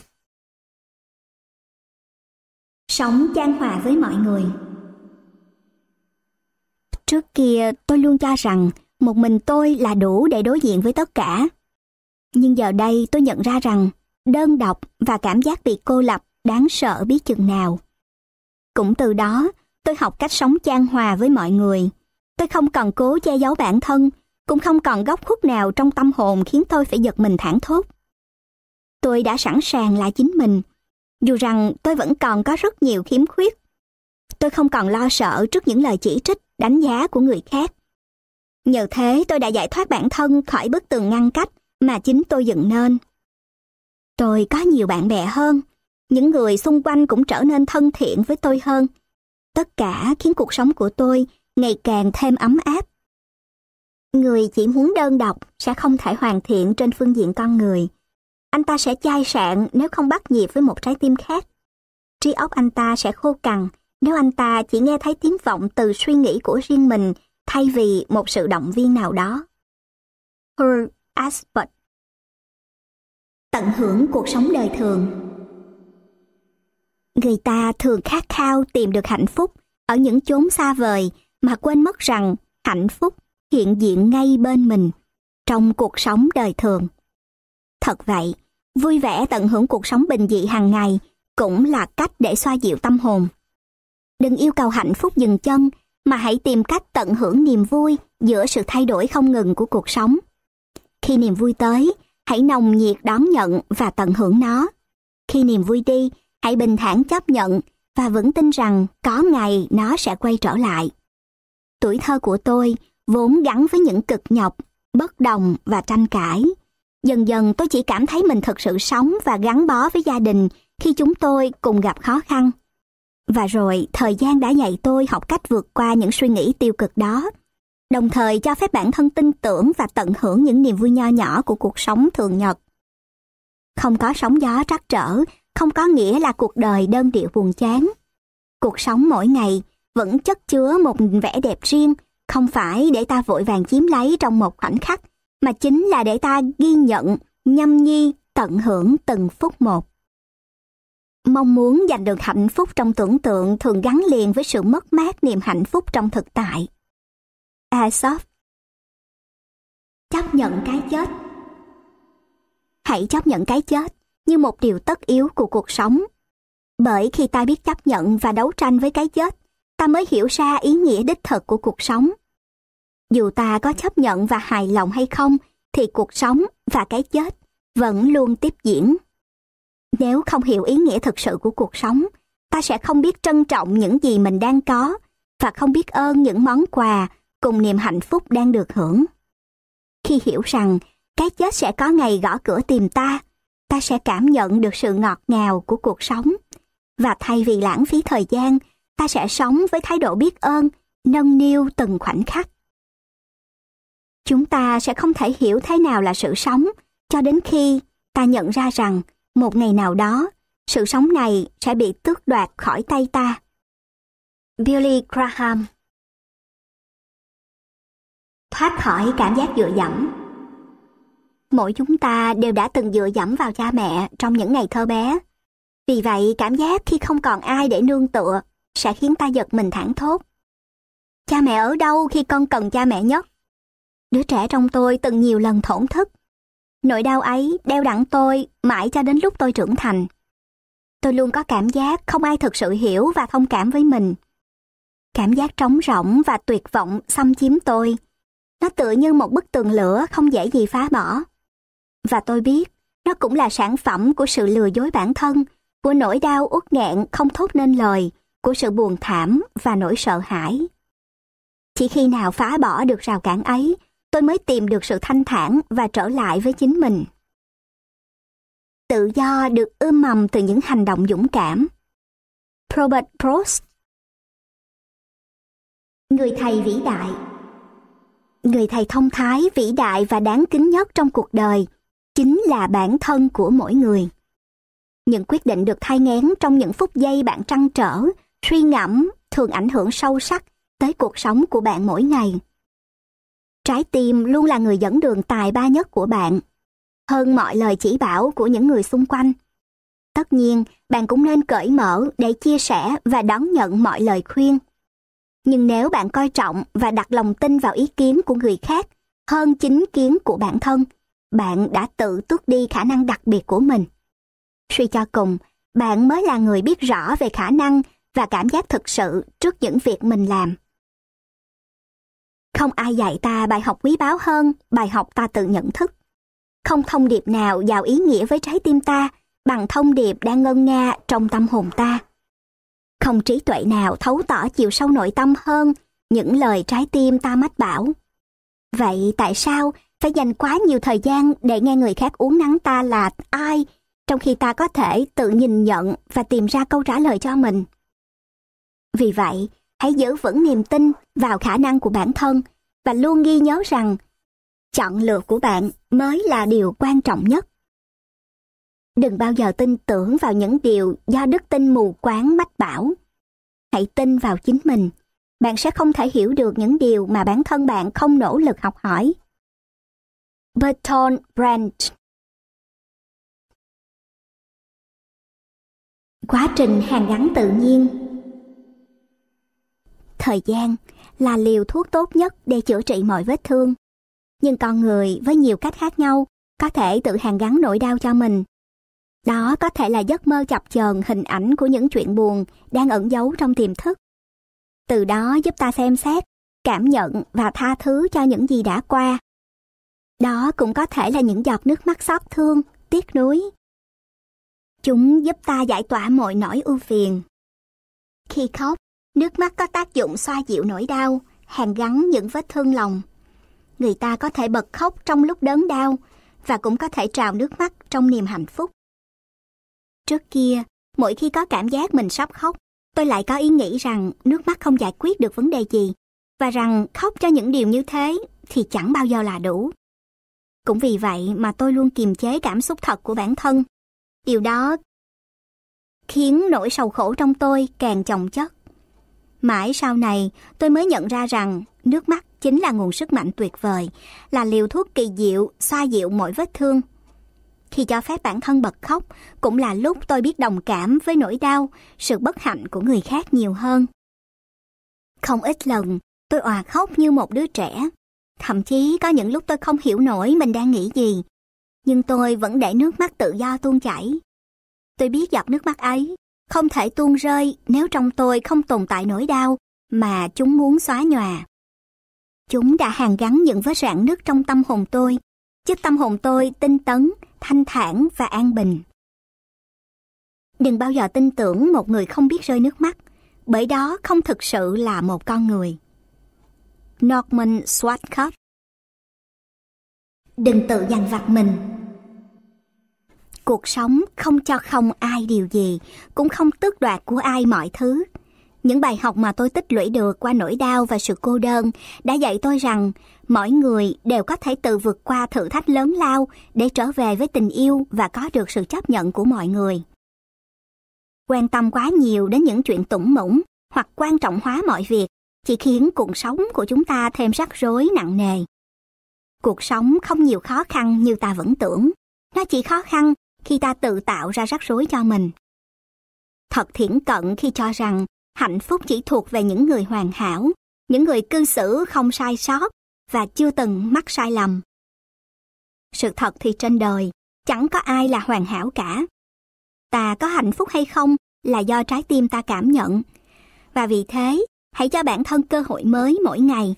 Sống chan hòa với mọi người Trước kia tôi luôn cho rằng một mình tôi là đủ để đối diện với tất cả. Nhưng giờ đây tôi nhận ra rằng đơn độc và cảm giác bị cô lập đáng sợ biết chừng nào. Cũng từ đó, tôi học cách sống chan hòa với mọi người. Tôi không cần cố che giấu bản thân, cũng không còn góc khuất nào trong tâm hồn khiến tôi phải giật mình thẳng thốt. Tôi đã sẵn sàng là chính mình, dù rằng tôi vẫn còn có rất nhiều khiếm khuyết. Tôi không còn lo sợ trước những lời chỉ trích, đánh giá của người khác. Nhờ thế tôi đã giải thoát bản thân khỏi bức tường ngăn cách mà chính tôi dựng nên. Tôi có nhiều bạn bè hơn, những người xung quanh cũng trở nên thân thiện với tôi hơn. Tất cả khiến cuộc sống của tôi ngày càng thêm ấm áp. Người chỉ muốn đơn độc sẽ không thể hoàn thiện trên phương diện con người. Anh ta sẽ chai sạn nếu không bắt nhịp với một trái tim khác. Trí óc anh ta sẽ khô cằn nếu anh ta chỉ nghe thấy tiếng vọng từ suy nghĩ của riêng mình thay vì một sự động viên nào đó. Her Asbert Tận hưởng cuộc sống đời thường Người ta thường khát khao tìm được hạnh phúc ở những chốn xa vời mà quên mất rằng hạnh phúc hiện diện ngay bên mình trong cuộc sống đời thường. Thật vậy, vui vẻ tận hưởng cuộc sống bình dị hàng ngày cũng là cách để xoa dịu tâm hồn. Đừng yêu cầu hạnh phúc dừng chân, mà hãy tìm cách tận hưởng niềm vui giữa sự thay đổi không ngừng của cuộc sống. Khi niềm vui tới, hãy nồng nhiệt đón nhận và tận hưởng nó. Khi niềm vui đi, hãy bình thản chấp nhận và vững tin rằng có ngày nó sẽ quay trở lại. Tuổi thơ của tôi vốn gắn với những cực nhọc, bất đồng và tranh cãi. Dần dần tôi chỉ cảm thấy mình thực sự sống và gắn bó với gia đình khi chúng tôi cùng gặp khó khăn. Và rồi, thời gian đã dạy tôi học cách vượt qua những suy nghĩ tiêu cực đó, đồng thời cho phép bản thân tin tưởng và tận hưởng những niềm vui nho nhỏ của cuộc sống thường nhật. Không có sóng gió trắc trở, không có nghĩa là cuộc đời đơn điệu buồn chán. Cuộc sống mỗi ngày vẫn chất chứa một vẻ đẹp riêng, không phải để ta vội vàng chiếm lấy trong một khoảnh khắc, mà chính là để ta ghi nhận, nhâm nhi, tận hưởng từng phút một. Mong muốn giành được hạnh phúc trong tưởng tượng thường gắn liền với sự mất mát niềm hạnh phúc trong thực tại. Aesop Chấp nhận cái chết Hãy chấp nhận cái chết như một điều tất yếu của cuộc sống. Bởi khi ta biết chấp nhận và đấu tranh với cái chết, ta mới hiểu ra ý nghĩa đích thực của cuộc sống. Dù ta có chấp nhận và hài lòng hay không, thì cuộc sống và cái chết vẫn luôn tiếp diễn. Nếu không hiểu ý nghĩa thực sự của cuộc sống, ta sẽ không biết trân trọng những gì mình đang có và không biết ơn những món quà cùng niềm hạnh phúc đang được hưởng. Khi hiểu rằng cái chết sẽ có ngày gõ cửa tìm ta, ta sẽ cảm nhận được sự ngọt ngào của cuộc sống. Và thay vì lãng phí thời gian, ta sẽ sống với thái độ biết ơn, nâng niu từng khoảnh khắc. Chúng ta sẽ không thể hiểu thế nào là sự sống cho đến khi ta nhận ra rằng một ngày nào đó, sự sống này sẽ bị tước đoạt khỏi tay ta. Billy Graham Thoát khỏi cảm giác dựa dẫm Mỗi chúng ta đều đã từng dựa dẫm vào cha mẹ trong những ngày thơ bé. Vì vậy, cảm giác khi không còn ai để nương tựa sẽ khiến ta giật mình thẳng thốt. Cha mẹ ở đâu khi con cần cha mẹ nhất? Đứa trẻ trong tôi từng nhiều lần thổn thức. Nỗi đau ấy đeo đẳng tôi mãi cho đến lúc tôi trưởng thành. Tôi luôn có cảm giác không ai thực sự hiểu và thông cảm với mình. Cảm giác trống rỗng và tuyệt vọng xâm chiếm tôi. Nó tựa như một bức tường lửa không dễ gì phá bỏ. Và tôi biết, nó cũng là sản phẩm của sự lừa dối bản thân, của nỗi đau uất nghẹn không thốt nên lời, của sự buồn thảm và nỗi sợ hãi. Chỉ khi nào phá bỏ được rào cản ấy, tôi mới tìm được sự thanh thản và trở lại với chính mình. Tự do được ươm mầm từ những hành động dũng cảm. Robert Frost Người thầy vĩ đại Người thầy thông thái, vĩ đại và đáng kính nhất trong cuộc đời chính là bản thân của mỗi người. Những quyết định được thay ngén trong những phút giây bạn trăn trở, suy ngẫm thường ảnh hưởng sâu sắc tới cuộc sống của bạn mỗi ngày. Trái tim luôn là người dẫn đường tài ba nhất của bạn, hơn mọi lời chỉ bảo của những người xung quanh. Tất nhiên, bạn cũng nên cởi mở để chia sẻ và đón nhận mọi lời khuyên. Nhưng nếu bạn coi trọng và đặt lòng tin vào ý kiến của người khác hơn chính kiến của bản thân, bạn đã tự tước đi khả năng đặc biệt của mình. Suy cho cùng, bạn mới là người biết rõ về khả năng và cảm giác thực sự trước những việc mình làm. Không ai dạy ta bài học quý báu hơn bài học ta tự nhận thức. Không thông điệp nào giàu ý nghĩa với trái tim ta bằng thông điệp đang ngân nga trong tâm hồn ta. Không trí tuệ nào thấu tỏ chiều sâu nội tâm hơn những lời trái tim ta mách bảo. Vậy tại sao phải dành quá nhiều thời gian để nghe người khác uống nắng ta là ai, trong khi ta có thể tự nhìn nhận và tìm ra câu trả lời cho mình? Vì vậy, hãy giữ vững niềm tin vào khả năng của bản thân và luôn ghi nhớ rằng chọn lựa của bạn mới là điều quan trọng nhất. Đừng bao giờ tin tưởng vào những điều do đức tin mù quáng mách bảo. Hãy tin vào chính mình. Bạn sẽ không thể hiểu được những điều mà bản thân bạn không nỗ lực học hỏi. Bertolt Brecht Quá trình hàn gắn tự nhiên Thời gian là liều thuốc tốt nhất để chữa trị mọi vết thương. Nhưng con người với nhiều cách khác nhau có thể tự hàn gắn nỗi đau cho mình. Đó có thể là giấc mơ chập chờn hình ảnh của những chuyện buồn đang ẩn giấu trong tiềm thức. Từ đó giúp ta xem xét, cảm nhận và tha thứ cho những gì đã qua. Đó cũng có thể là những giọt nước mắt xót thương, tiếc nuối. Chúng giúp ta giải tỏa mọi nỗi ưu phiền. Khi khóc, Nước mắt có tác dụng xoa dịu nỗi đau, hàn gắn những vết thương lòng. Người ta có thể bật khóc trong lúc đớn đau và cũng có thể trào nước mắt trong niềm hạnh phúc. Trước kia, mỗi khi có cảm giác mình sắp khóc, tôi lại có ý nghĩ rằng nước mắt không giải quyết được vấn đề gì và rằng khóc cho những điều như thế thì chẳng bao giờ là đủ. Cũng vì vậy mà tôi luôn kiềm chế cảm xúc thật của bản thân. Điều đó khiến nỗi sầu khổ trong tôi càng chồng chất. Mãi sau này, tôi mới nhận ra rằng nước mắt chính là nguồn sức mạnh tuyệt vời, là liều thuốc kỳ diệu, xoa dịu mọi vết thương. Khi cho phép bản thân bật khóc, cũng là lúc tôi biết đồng cảm với nỗi đau, sự bất hạnh của người khác nhiều hơn. Không ít lần, tôi òa khóc như một đứa trẻ. Thậm chí có những lúc tôi không hiểu nổi mình đang nghĩ gì. Nhưng tôi vẫn để nước mắt tự do tuôn chảy. Tôi biết giọt nước mắt ấy không thể tuôn rơi nếu trong tôi không tồn tại nỗi đau mà chúng muốn xóa nhòa. Chúng đã hàn gắn những vết rạn nứt trong tâm hồn tôi, giúp tâm hồn tôi tinh tấn, thanh thản và an bình. Đừng bao giờ tin tưởng một người không biết rơi nước mắt, bởi đó không thực sự là một con người. Norman Schwarzkopf Đừng tự dằn vặt mình. Cuộc sống không cho không ai điều gì, cũng không tước đoạt của ai mọi thứ. Những bài học mà tôi tích lũy được qua nỗi đau và sự cô đơn đã dạy tôi rằng mỗi người đều có thể tự vượt qua thử thách lớn lao để trở về với tình yêu và có được sự chấp nhận của mọi người. Quan tâm quá nhiều đến những chuyện tủng mũng hoặc quan trọng hóa mọi việc chỉ khiến cuộc sống của chúng ta thêm rắc rối nặng nề. Cuộc sống không nhiều khó khăn như ta vẫn tưởng. Nó chỉ khó khăn khi ta tự tạo ra rắc rối cho mình. Thật thiển cận khi cho rằng hạnh phúc chỉ thuộc về những người hoàn hảo, những người cư xử không sai sót và chưa từng mắc sai lầm. Sự thật thì trên đời, chẳng có ai là hoàn hảo cả. Ta có hạnh phúc hay không là do trái tim ta cảm nhận. Và vì thế, hãy cho bản thân cơ hội mới mỗi ngày.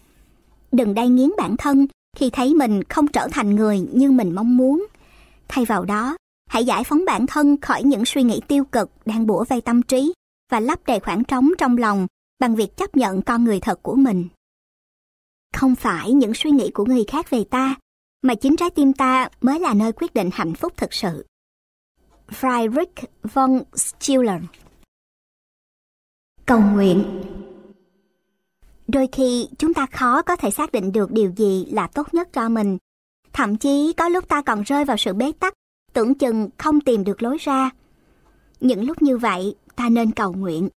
Đừng đay nghiến bản thân khi thấy mình không trở thành người như mình mong muốn. Thay vào đó, hãy giải phóng bản thân khỏi những suy nghĩ tiêu cực đang bủa vây tâm trí và lấp đầy khoảng trống trong lòng bằng việc chấp nhận con người thật của mình. Không phải những suy nghĩ của người khác về ta, mà chính trái tim ta mới là nơi quyết định hạnh phúc thực sự. Friedrich von Schiller Cầu nguyện Đôi khi chúng ta khó có thể xác định được điều gì là tốt nhất cho mình. Thậm chí có lúc ta còn rơi vào sự bế tắc, tưởng chừng không tìm được lối ra. Những lúc như vậy, ta nên cầu nguyện.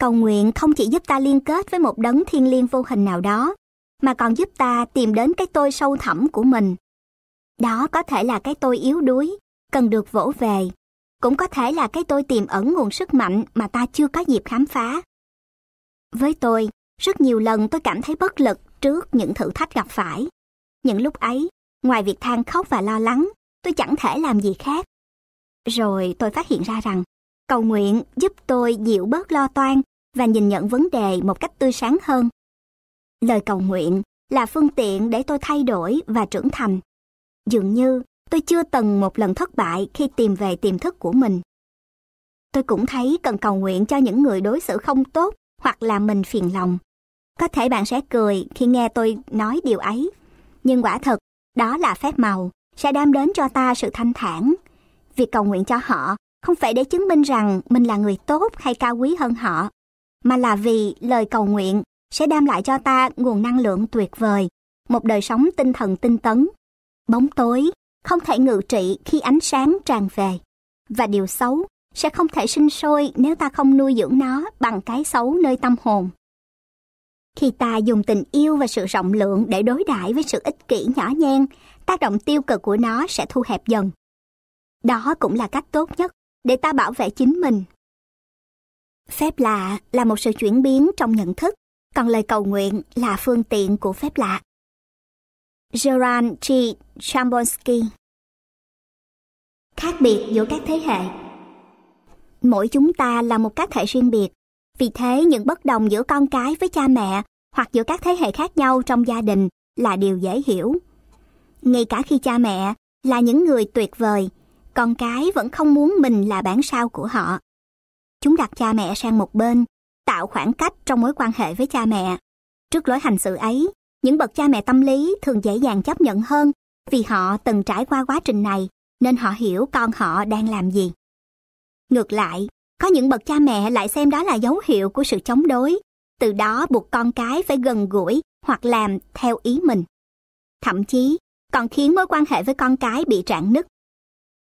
Cầu nguyện không chỉ giúp ta liên kết với một đấng thiên liêng vô hình nào đó, mà còn giúp ta tìm đến cái tôi sâu thẳm của mình. Đó có thể là cái tôi yếu đuối, cần được vỗ về. Cũng có thể là cái tôi tiềm ẩn nguồn sức mạnh mà ta chưa có dịp khám phá. Với tôi, rất nhiều lần tôi cảm thấy bất lực trước những thử thách gặp phải. Những lúc ấy, ngoài việc than khóc và lo lắng, tôi chẳng thể làm gì khác. Rồi tôi phát hiện ra rằng, cầu nguyện giúp tôi dịu bớt lo toan và nhìn nhận vấn đề một cách tươi sáng hơn. Lời cầu nguyện là phương tiện để tôi thay đổi và trưởng thành. Dường như tôi chưa từng một lần thất bại khi tìm về tiềm thức của mình. Tôi cũng thấy cần cầu nguyện cho những người đối xử không tốt hoặc làm mình phiền lòng. Có thể bạn sẽ cười khi nghe tôi nói điều ấy, nhưng quả thật đó là phép màu sẽ đem đến cho ta sự thanh thản. Việc cầu nguyện cho họ không phải để chứng minh rằng mình là người tốt hay cao quý hơn họ, mà là vì lời cầu nguyện sẽ đem lại cho ta nguồn năng lượng tuyệt vời, một đời sống tinh thần tinh tấn. Bóng tối không thể ngự trị khi ánh sáng tràn về, và điều xấu sẽ không thể sinh sôi nếu ta không nuôi dưỡng nó bằng cái xấu nơi tâm hồn. Khi ta dùng tình yêu và sự rộng lượng để đối đãi với sự ích kỷ nhỏ nhen, tác động tiêu cực của nó sẽ thu hẹp dần. Đó cũng là cách tốt nhất để ta bảo vệ chính mình. Phép lạ là một sự chuyển biến trong nhận thức, còn lời cầu nguyện là phương tiện của phép lạ. Gerard G. Chambonsky Khác biệt giữa các thế hệ Mỗi chúng ta là một cá thể riêng biệt, vì thế những bất đồng giữa con cái với cha mẹ hoặc giữa các thế hệ khác nhau trong gia đình là điều dễ hiểu. Ngay cả khi cha mẹ là những người tuyệt vời, con cái vẫn không muốn mình là bản sao của họ. Chúng đặt cha mẹ sang một bên, tạo khoảng cách trong mối quan hệ với cha mẹ. Trước lối hành xử ấy, những bậc cha mẹ tâm lý thường dễ dàng chấp nhận hơn vì họ từng trải qua quá trình này nên họ hiểu con họ đang làm gì. Ngược lại, có những bậc cha mẹ lại xem đó là dấu hiệu của sự chống đối, từ đó buộc con cái phải gần gũi hoặc làm theo ý mình. Thậm chí, còn khiến mối quan hệ với con cái bị rạn nứt.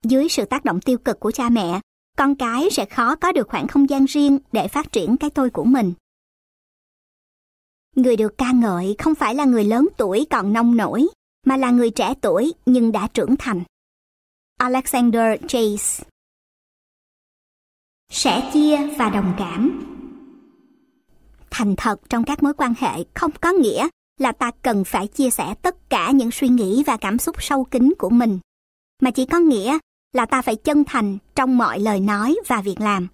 Dưới sự tác động tiêu cực của cha mẹ, con cái sẽ khó có được khoảng không gian riêng để phát triển cái tôi của mình. Người được ca ngợi không phải là người lớn tuổi còn nông nổi, mà là người trẻ tuổi nhưng đã trưởng thành. Alexander Chase Sẻ chia và đồng cảm Thành thật trong các mối quan hệ không có nghĩa là ta cần phải chia sẻ tất cả những suy nghĩ và cảm xúc sâu kín của mình. mà chỉ có nghĩa là ta phải chân thành trong mọi lời nói và việc làm.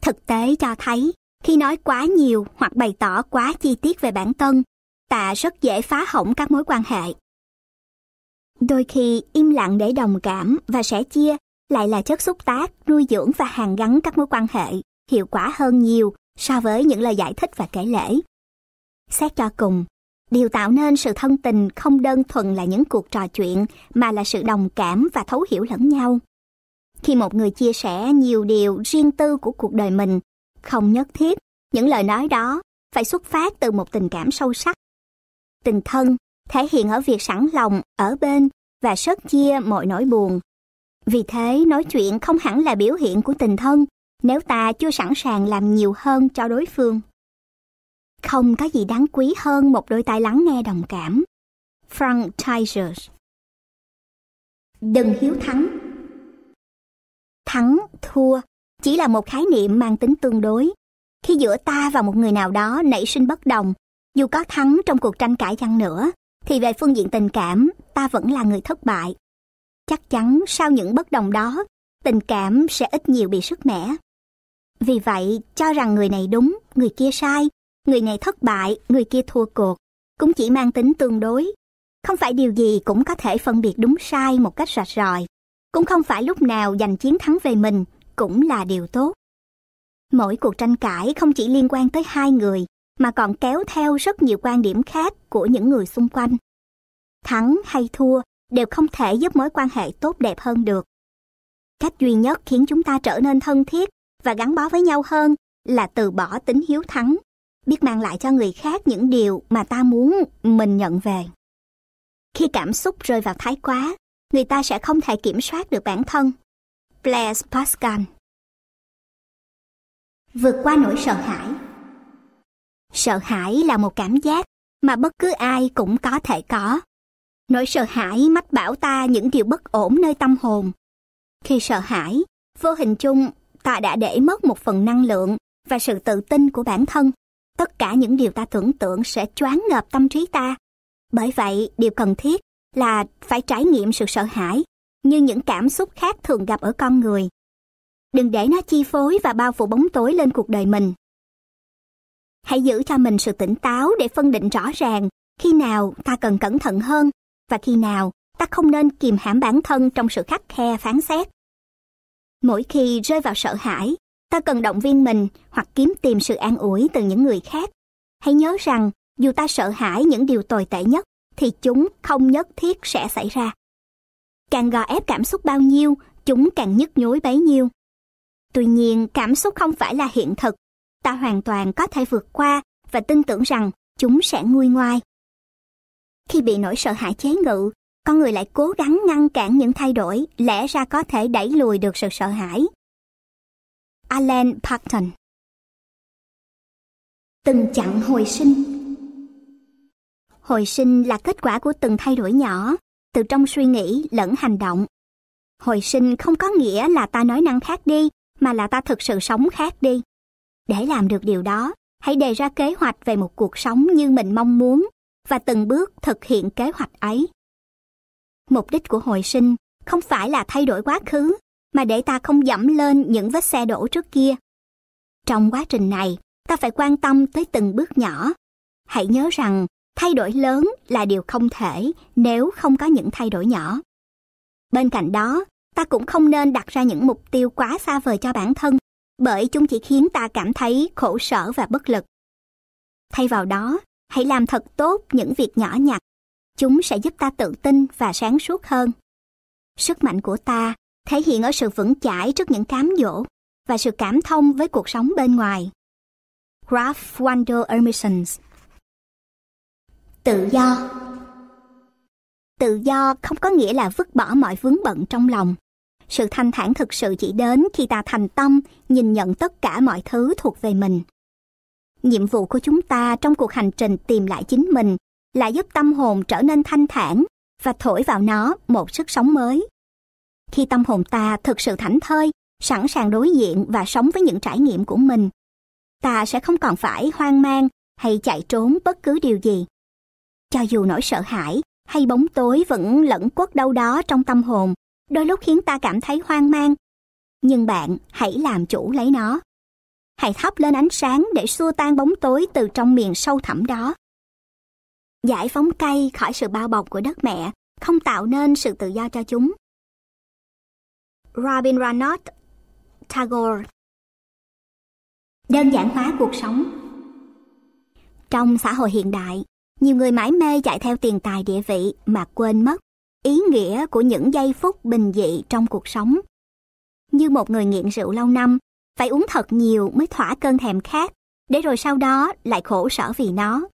Thực tế cho thấy, khi nói quá nhiều hoặc bày tỏ quá chi tiết về bản thân, ta rất dễ phá hỏng các mối quan hệ. Đôi khi im lặng để đồng cảm và sẻ chia lại là chất xúc tác, nuôi dưỡng và hàn gắn các mối quan hệ hiệu quả hơn nhiều so với những lời giải thích và kể lễ. Xét cho cùng, điều tạo nên sự thân tình không đơn thuần là những cuộc trò chuyện mà là sự đồng cảm và thấu hiểu lẫn nhau. Khi một người chia sẻ nhiều điều riêng tư của cuộc đời mình, không nhất thiết những lời nói đó phải xuất phát từ một tình cảm sâu sắc. Tình thân thể hiện ở việc sẵn lòng ở bên và sớt chia mọi nỗi buồn. Vì thế, nói chuyện không hẳn là biểu hiện của tình thân nếu ta chưa sẵn sàng làm nhiều hơn cho đối phương. Không có gì đáng quý hơn một đôi tai lắng nghe đồng cảm. Frank Tigers Đừng hiếu thắng Thắng, thua chỉ là một khái niệm mang tính tương đối. Khi giữa ta và một người nào đó nảy sinh bất đồng, dù có thắng trong cuộc tranh cãi chăng nữa, thì về phương diện tình cảm, ta vẫn là người thất bại. Chắc chắn sau những bất đồng đó, tình cảm sẽ ít nhiều bị sức mẻ. Vì vậy, cho rằng người này đúng, người kia sai, người này thất bại, người kia thua cuộc, cũng chỉ mang tính tương đối. Không phải điều gì cũng có thể phân biệt đúng sai một cách rạch ròi. Cũng không phải lúc nào giành chiến thắng về mình cũng là điều tốt. Mỗi cuộc tranh cãi không chỉ liên quan tới hai người, mà còn kéo theo rất nhiều quan điểm khác của những người xung quanh. Thắng hay thua đều không thể giúp mối quan hệ tốt đẹp hơn được. Cách duy nhất khiến chúng ta trở nên thân thiết và gắn bó với nhau hơn là từ bỏ tính hiếu thắng, biết mang lại cho người khác những điều mà ta muốn mình nhận về. Khi cảm xúc rơi vào thái quá, người ta sẽ không thể kiểm soát được bản thân. Blaise Pascal Vượt qua nỗi sợ hãi Sợ hãi là một cảm giác mà bất cứ ai cũng có thể có. Nỗi sợ hãi mách bảo ta những điều bất ổn nơi tâm hồn. Khi sợ hãi, vô hình chung ta đã để mất một phần năng lượng và sự tự tin của bản thân. Tất cả những điều ta tưởng tượng sẽ choáng ngợp tâm trí ta. Bởi vậy, điều cần thiết là phải trải nghiệm sự sợ hãi như những cảm xúc khác thường gặp ở con người. Đừng để nó chi phối và bao phủ bóng tối lên cuộc đời mình. Hãy giữ cho mình sự tỉnh táo để phân định rõ ràng khi nào ta cần cẩn thận hơn và khi nào ta không nên kìm hãm bản thân trong sự khắc khe phán xét. Mỗi khi rơi vào sợ hãi, ta cần động viên mình hoặc kiếm tìm sự an ủi từ những người khác. Hãy nhớ rằng, dù ta sợ hãi những điều tồi tệ nhất, thì chúng không nhất thiết sẽ xảy ra. Càng gò ép cảm xúc bao nhiêu, chúng càng nhức nhối bấy nhiêu. Tuy nhiên, cảm xúc không phải là hiện thực. Ta hoàn toàn có thể vượt qua và tin tưởng rằng chúng sẽ nguôi ngoai. Khi bị nỗi sợ hãi chế ngự, con người lại cố gắng ngăn cản những thay đổi lẽ ra có thể đẩy lùi được sự sợ hãi. Alan Parton Từng chặng hồi sinh Hồi sinh là kết quả của từng thay đổi nhỏ, từ trong suy nghĩ lẫn hành động. Hồi sinh không có nghĩa là ta nói năng khác đi, mà là ta thực sự sống khác đi. Để làm được điều đó, hãy đề ra kế hoạch về một cuộc sống như mình mong muốn và từng bước thực hiện kế hoạch ấy. Mục đích của hồi sinh không phải là thay đổi quá khứ, mà để ta không dẫm lên những vết xe đổ trước kia. Trong quá trình này, ta phải quan tâm tới từng bước nhỏ. Hãy nhớ rằng, thay đổi lớn là điều không thể nếu không có những thay đổi nhỏ. Bên cạnh đó, ta cũng không nên đặt ra những mục tiêu quá xa vời cho bản thân, bởi chúng chỉ khiến ta cảm thấy khổ sở và bất lực. Thay vào đó, hãy làm thật tốt những việc nhỏ nhặt. Chúng sẽ giúp ta tự tin và sáng suốt hơn. Sức mạnh của ta thể hiện ở sự vững chãi trước những cám dỗ và sự cảm thông với cuộc sống bên ngoài. Ralph Waldo Emerson Tự do Tự do không có nghĩa là vứt bỏ mọi vướng bận trong lòng. Sự thanh thản thực sự chỉ đến khi ta thành tâm, nhìn nhận tất cả mọi thứ thuộc về mình. Nhiệm vụ của chúng ta trong cuộc hành trình tìm lại chính mình là giúp tâm hồn trở nên thanh thản và thổi vào nó một sức sống mới. Khi tâm hồn ta thực sự thảnh thơi, sẵn sàng đối diện và sống với những trải nghiệm của mình, ta sẽ không còn phải hoang mang hay chạy trốn bất cứ điều gì. Cho dù nỗi sợ hãi hay bóng tối vẫn lẫn quất đâu đó trong tâm hồn, đôi lúc khiến ta cảm thấy hoang mang. Nhưng bạn hãy làm chủ lấy nó. Hãy thắp lên ánh sáng để xua tan bóng tối từ trong miền sâu thẳm đó. Giải phóng cây khỏi sự bao bọc của đất mẹ, không tạo nên sự tự do cho chúng. Rabindranath Tagore Đơn giản hóa cuộc sống Trong xã hội hiện đại, nhiều người mãi mê chạy theo tiền tài địa vị mà quên mất ý nghĩa của những giây phút bình dị trong cuộc sống. Như một người nghiện rượu lâu năm, phải uống thật nhiều mới thỏa cơn thèm khát, để rồi sau đó lại khổ sở vì nó.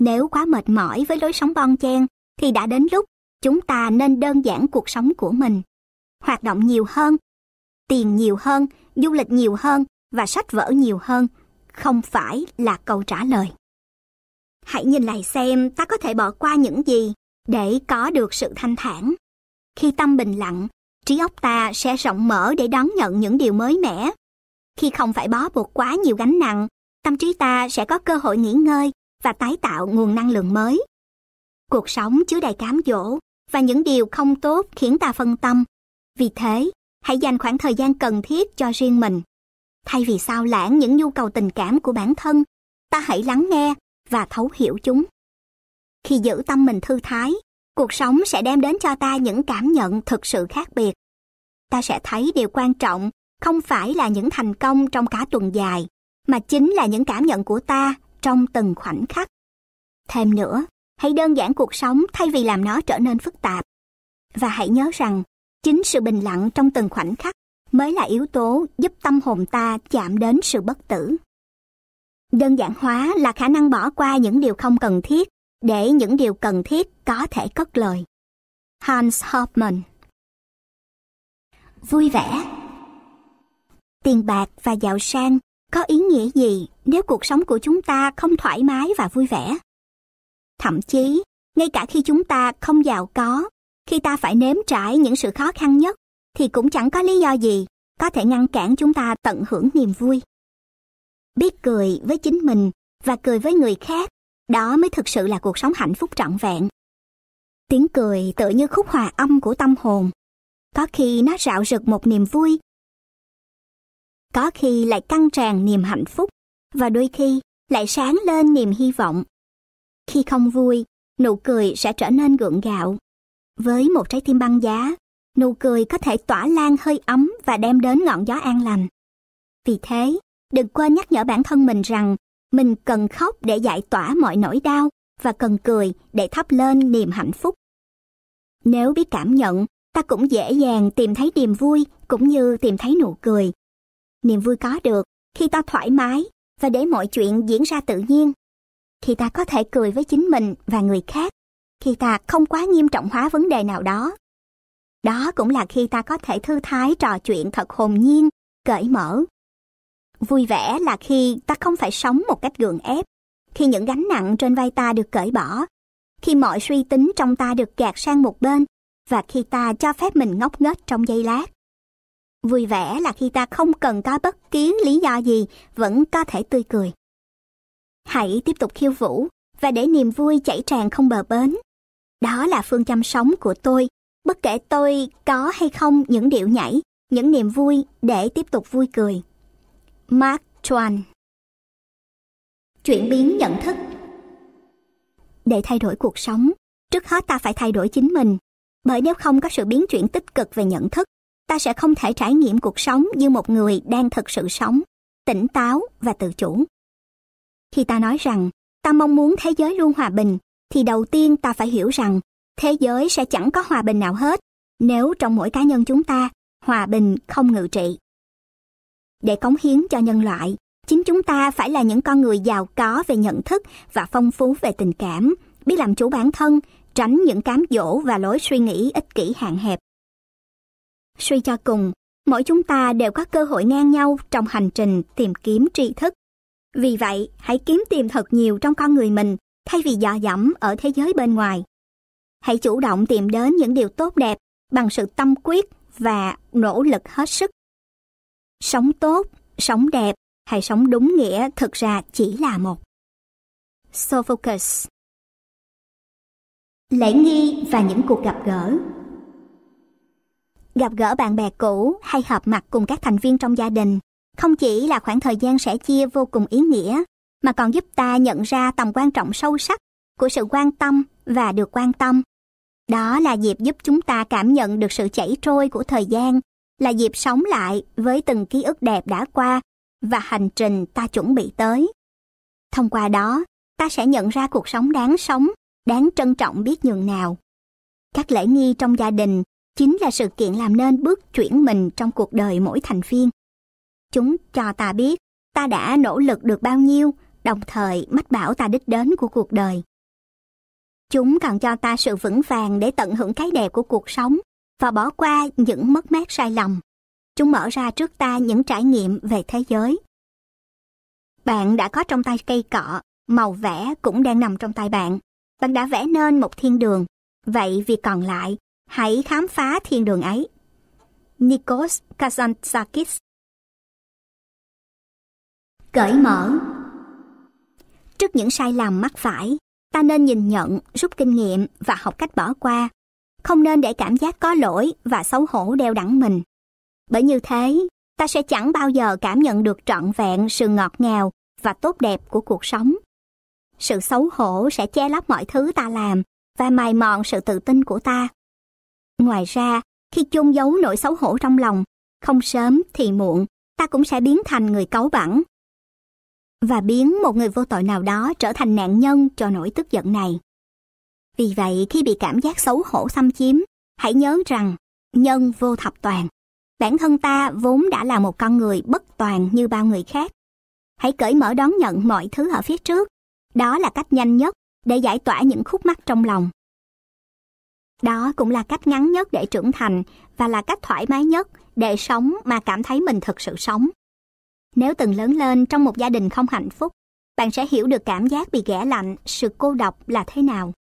Nếu quá mệt mỏi với lối sống bon chen, thì đã đến lúc chúng ta nên đơn giản cuộc sống của mình. Hoạt động nhiều hơn, tiền nhiều hơn, du lịch nhiều hơn và sách vở nhiều hơn, không phải là câu trả lời. Hãy nhìn lại xem ta có thể bỏ qua những gì để có được sự thanh thản. Khi tâm bình lặng, trí óc ta sẽ rộng mở để đón nhận những điều mới mẻ. Khi không phải bó buộc quá nhiều gánh nặng, tâm trí ta sẽ có cơ hội nghỉ ngơi và tái tạo nguồn năng lượng mới. Cuộc sống chứa đầy cám dỗ và những điều không tốt khiến ta phân tâm. Vì thế, hãy dành khoảng thời gian cần thiết cho riêng mình. Thay vì sao lãng những nhu cầu tình cảm của bản thân, ta hãy lắng nghe và thấu hiểu chúng. Khi giữ tâm mình thư thái, cuộc sống sẽ đem đến cho ta những cảm nhận thực sự khác biệt. Ta sẽ thấy điều quan trọng không phải là những thành công trong cả tuần dài, mà chính là những cảm nhận của ta trong từng khoảnh khắc. Thêm nữa, hãy đơn giản cuộc sống thay vì làm nó trở nên phức tạp. Và hãy nhớ rằng, chính sự bình lặng trong từng khoảnh khắc mới là yếu tố giúp tâm hồn ta chạm đến sự bất tử. Đơn giản hóa là khả năng bỏ qua những điều không cần thiết để những điều cần thiết có thể cất lời. Hans Hofmann Vui vẻ Tiền bạc và giàu sang có ý nghĩa gì nếu cuộc sống của chúng ta không thoải mái và vui vẻ? Thậm chí, ngay cả khi chúng ta không giàu có, khi ta phải nếm trải những sự khó khăn nhất, thì cũng chẳng có lý do gì có thể ngăn cản chúng ta tận hưởng niềm vui. Biết cười với chính mình và cười với người khác, đó mới thực sự là cuộc sống hạnh phúc trọn vẹn. Tiếng cười tựa như khúc hòa âm của tâm hồn. Có khi nó rạo rực một niềm vui, có khi lại căng tràn niềm hạnh phúc, và đôi khi lại sáng lên niềm hy vọng. Khi không vui, nụ cười sẽ trở nên gượng gạo. Với một trái tim băng giá, nụ cười có thể tỏa lan hơi ấm và đem đến ngọn gió an lành. Vì thế, đừng quên nhắc nhở bản thân mình rằng mình cần khóc để giải tỏa mọi nỗi đau và cần cười để thắp lên niềm hạnh phúc. Nếu biết cảm nhận, ta cũng dễ dàng tìm thấy niềm vui cũng như tìm thấy nụ cười. Niềm vui có được khi ta thoải mái và để mọi chuyện diễn ra tự nhiên. Khi ta có thể cười với chính mình và người khác, khi ta không quá nghiêm trọng hóa vấn đề nào đó. Đó cũng là khi ta có thể thư thái trò chuyện thật hồn nhiên, cởi mở Vui vẻ là khi ta không phải sống một cách gượng ép, khi những gánh nặng trên vai ta được cởi bỏ, khi mọi suy tính trong ta được gạt sang một bên và khi ta cho phép mình ngốc nghếch trong giây lát. Vui vẻ là khi ta không cần có bất kỳ lý do gì vẫn có thể tươi cười. Hãy tiếp tục khiêu vũ và để niềm vui chảy tràn không bờ bến. Đó là phương châm sống của tôi, bất kể tôi có hay không những điệu nhảy, những niềm vui để tiếp tục vui cười. Mark Twain Chuyển biến nhận thức Để thay đổi cuộc sống, trước hết ta phải thay đổi chính mình. Bởi nếu không có sự biến chuyển tích cực về nhận thức, ta sẽ không thể trải nghiệm cuộc sống như một người đang thực sự sống, tỉnh táo và tự chủ. Khi ta nói rằng ta mong muốn thế giới luôn hòa bình, thì đầu tiên ta phải hiểu rằng thế giới sẽ chẳng có hòa bình nào hết nếu trong mỗi cá nhân chúng ta hòa bình không ngự trị để cống hiến cho nhân loại. Chính chúng ta phải là những con người giàu có về nhận thức và phong phú về tình cảm, biết làm chủ bản thân, tránh những cám dỗ và lối suy nghĩ ích kỷ hạn hẹp. Suy cho cùng, mỗi chúng ta đều có cơ hội ngang nhau trong hành trình tìm kiếm tri thức. Vì vậy, hãy kiếm tìm thật nhiều trong con người mình thay vì dò dẫm ở thế giới bên ngoài. Hãy chủ động tìm đến những điều tốt đẹp bằng sự tâm quyết và nỗ lực hết sức Sống tốt, sống đẹp hay sống đúng nghĩa thực ra chỉ là một. Sophocles Lễ nghi và những cuộc gặp gỡ Gặp gỡ bạn bè cũ hay họp mặt cùng các thành viên trong gia đình không chỉ là khoảng thời gian sẻ chia vô cùng ý nghĩa, mà còn giúp ta nhận ra tầm quan trọng sâu sắc của sự quan tâm và được quan tâm. Đó là dịp giúp chúng ta cảm nhận được sự chảy trôi của thời gian, là dịp sống lại với từng ký ức đẹp đã qua và hành trình ta chuẩn bị tới. Thông qua đó, ta sẽ nhận ra cuộc sống đáng sống, đáng trân trọng biết nhường nào. Các lễ nghi trong gia đình chính là sự kiện làm nên bước chuyển mình trong cuộc đời mỗi thành viên. Chúng cho ta biết ta đã nỗ lực được bao nhiêu, đồng thời mách bảo ta đích đến của cuộc đời. Chúng còn cho ta sự vững vàng để tận hưởng cái đẹp của cuộc sống và bỏ qua những mất mát sai lầm. Chúng mở ra trước ta những trải nghiệm về thế giới. Bạn đã có trong tay cây cọ, màu vẽ cũng đang nằm trong tay bạn. Bạn đã vẽ nên một thiên đường. Vậy việc còn lại, hãy khám phá thiên đường ấy. Nikos Kazantzakis Cởi mở Trước những sai lầm mắc phải, ta nên nhìn nhận, rút kinh nghiệm và học cách bỏ qua. Không nên để cảm giác có lỗi và xấu hổ đeo đẳng mình. Bởi như thế, ta sẽ chẳng bao giờ cảm nhận được trọn vẹn sự ngọt ngào và tốt đẹp của cuộc sống. Sự xấu hổ sẽ che lấp mọi thứ ta làm và mài mòn sự tự tin của ta. Ngoài ra, khi chôn giấu nỗi xấu hổ trong lòng, không sớm thì muộn, ta cũng sẽ biến thành người cáu bẳn. Và biến một người vô tội nào đó trở thành nạn nhân cho nỗi tức giận này. Vì vậy, khi bị cảm giác xấu hổ xâm chiếm, hãy nhớ rằng nhân vô thập toàn. Bản thân ta vốn đã là một con người bất toàn như bao người khác. Hãy cởi mở đón nhận mọi thứ ở phía trước. Đó là cách nhanh nhất để giải tỏa những khúc mắc trong lòng. Đó cũng là cách ngắn nhất để trưởng thành và là cách thoải mái nhất để sống mà cảm thấy mình thực sự sống. Nếu từng lớn lên trong một gia đình không hạnh phúc, bạn sẽ hiểu được cảm giác bị ghẻ lạnh, sự cô độc là thế nào.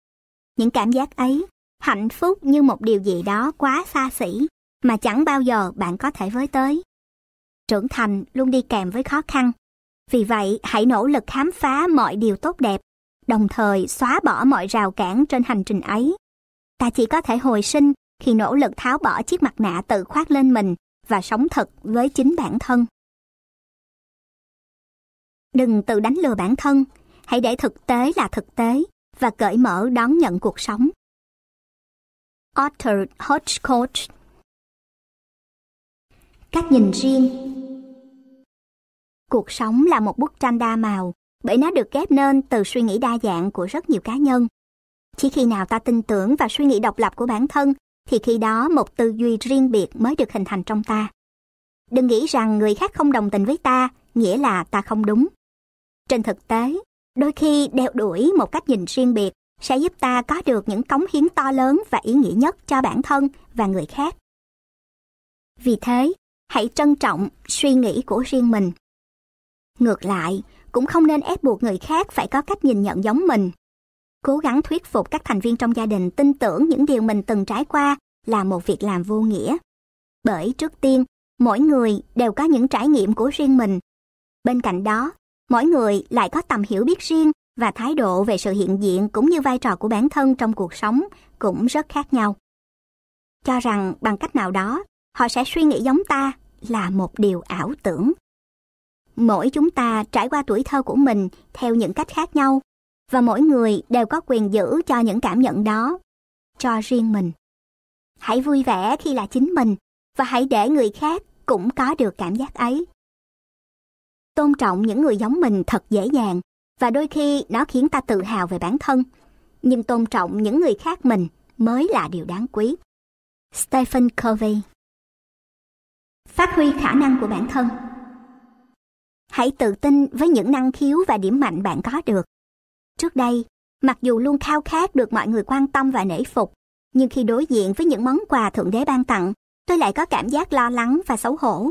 Những cảm giác ấy, hạnh phúc như một điều gì đó quá xa xỉ mà chẳng bao giờ bạn có thể với tới. Trưởng thành luôn đi kèm với khó khăn. Vì vậy, hãy nỗ lực khám phá mọi điều tốt đẹp, đồng thời xóa bỏ mọi rào cản trên hành trình ấy. Ta chỉ có thể hồi sinh khi nỗ lực tháo bỏ chiếc mặt nạ tự khoác lên mình và sống thật với chính bản thân. Đừng tự đánh lừa bản thân, hãy để thực tế là thực tế và cởi mở đón nhận cuộc sống. Arthur Hodgcoach Cách nhìn riêng Cuộc sống là một bức tranh đa màu, bởi nó được ghép nên từ suy nghĩ đa dạng của rất nhiều cá nhân. Chỉ khi nào ta tin tưởng và suy nghĩ độc lập của bản thân, thì khi đó một tư duy riêng biệt mới được hình thành trong ta. Đừng nghĩ rằng người khác không đồng tình với ta, nghĩa là ta không đúng. Trên thực tế, đôi khi đeo đuổi một cách nhìn riêng biệt sẽ giúp ta có được những cống hiến to lớn và ý nghĩa nhất cho bản thân và người khác. Vì thế, hãy trân trọng suy nghĩ của riêng mình. Ngược lại, cũng không nên ép buộc người khác phải có cách nhìn nhận giống mình. Cố gắng thuyết phục các thành viên trong gia đình tin tưởng những điều mình từng trải qua là một việc làm vô nghĩa. Bởi trước tiên, mỗi người đều có những trải nghiệm của riêng mình. Bên cạnh đó, mỗi người lại có tầm hiểu biết riêng và thái độ về sự hiện diện cũng như vai trò của bản thân trong cuộc sống cũng rất khác nhau. Cho rằng bằng cách nào đó, họ sẽ suy nghĩ giống ta là một điều ảo tưởng. Mỗi chúng ta trải qua tuổi thơ của mình theo những cách khác nhau và mỗi người đều có quyền giữ cho những cảm nhận đó cho riêng mình. Hãy vui vẻ khi là chính mình và hãy để người khác cũng có được cảm giác ấy. Tôn trọng những người giống mình thật dễ dàng và đôi khi nó khiến ta tự hào về bản thân. Nhưng tôn trọng những người khác mình mới là điều đáng quý. Stephen Covey Phát huy khả năng của bản thân Hãy tự tin với những năng khiếu và điểm mạnh bạn có được. Trước đây, mặc dù luôn khao khát được mọi người quan tâm và nể phục, nhưng khi đối diện với những món quà Thượng Đế ban tặng, tôi lại có cảm giác lo lắng và xấu hổ.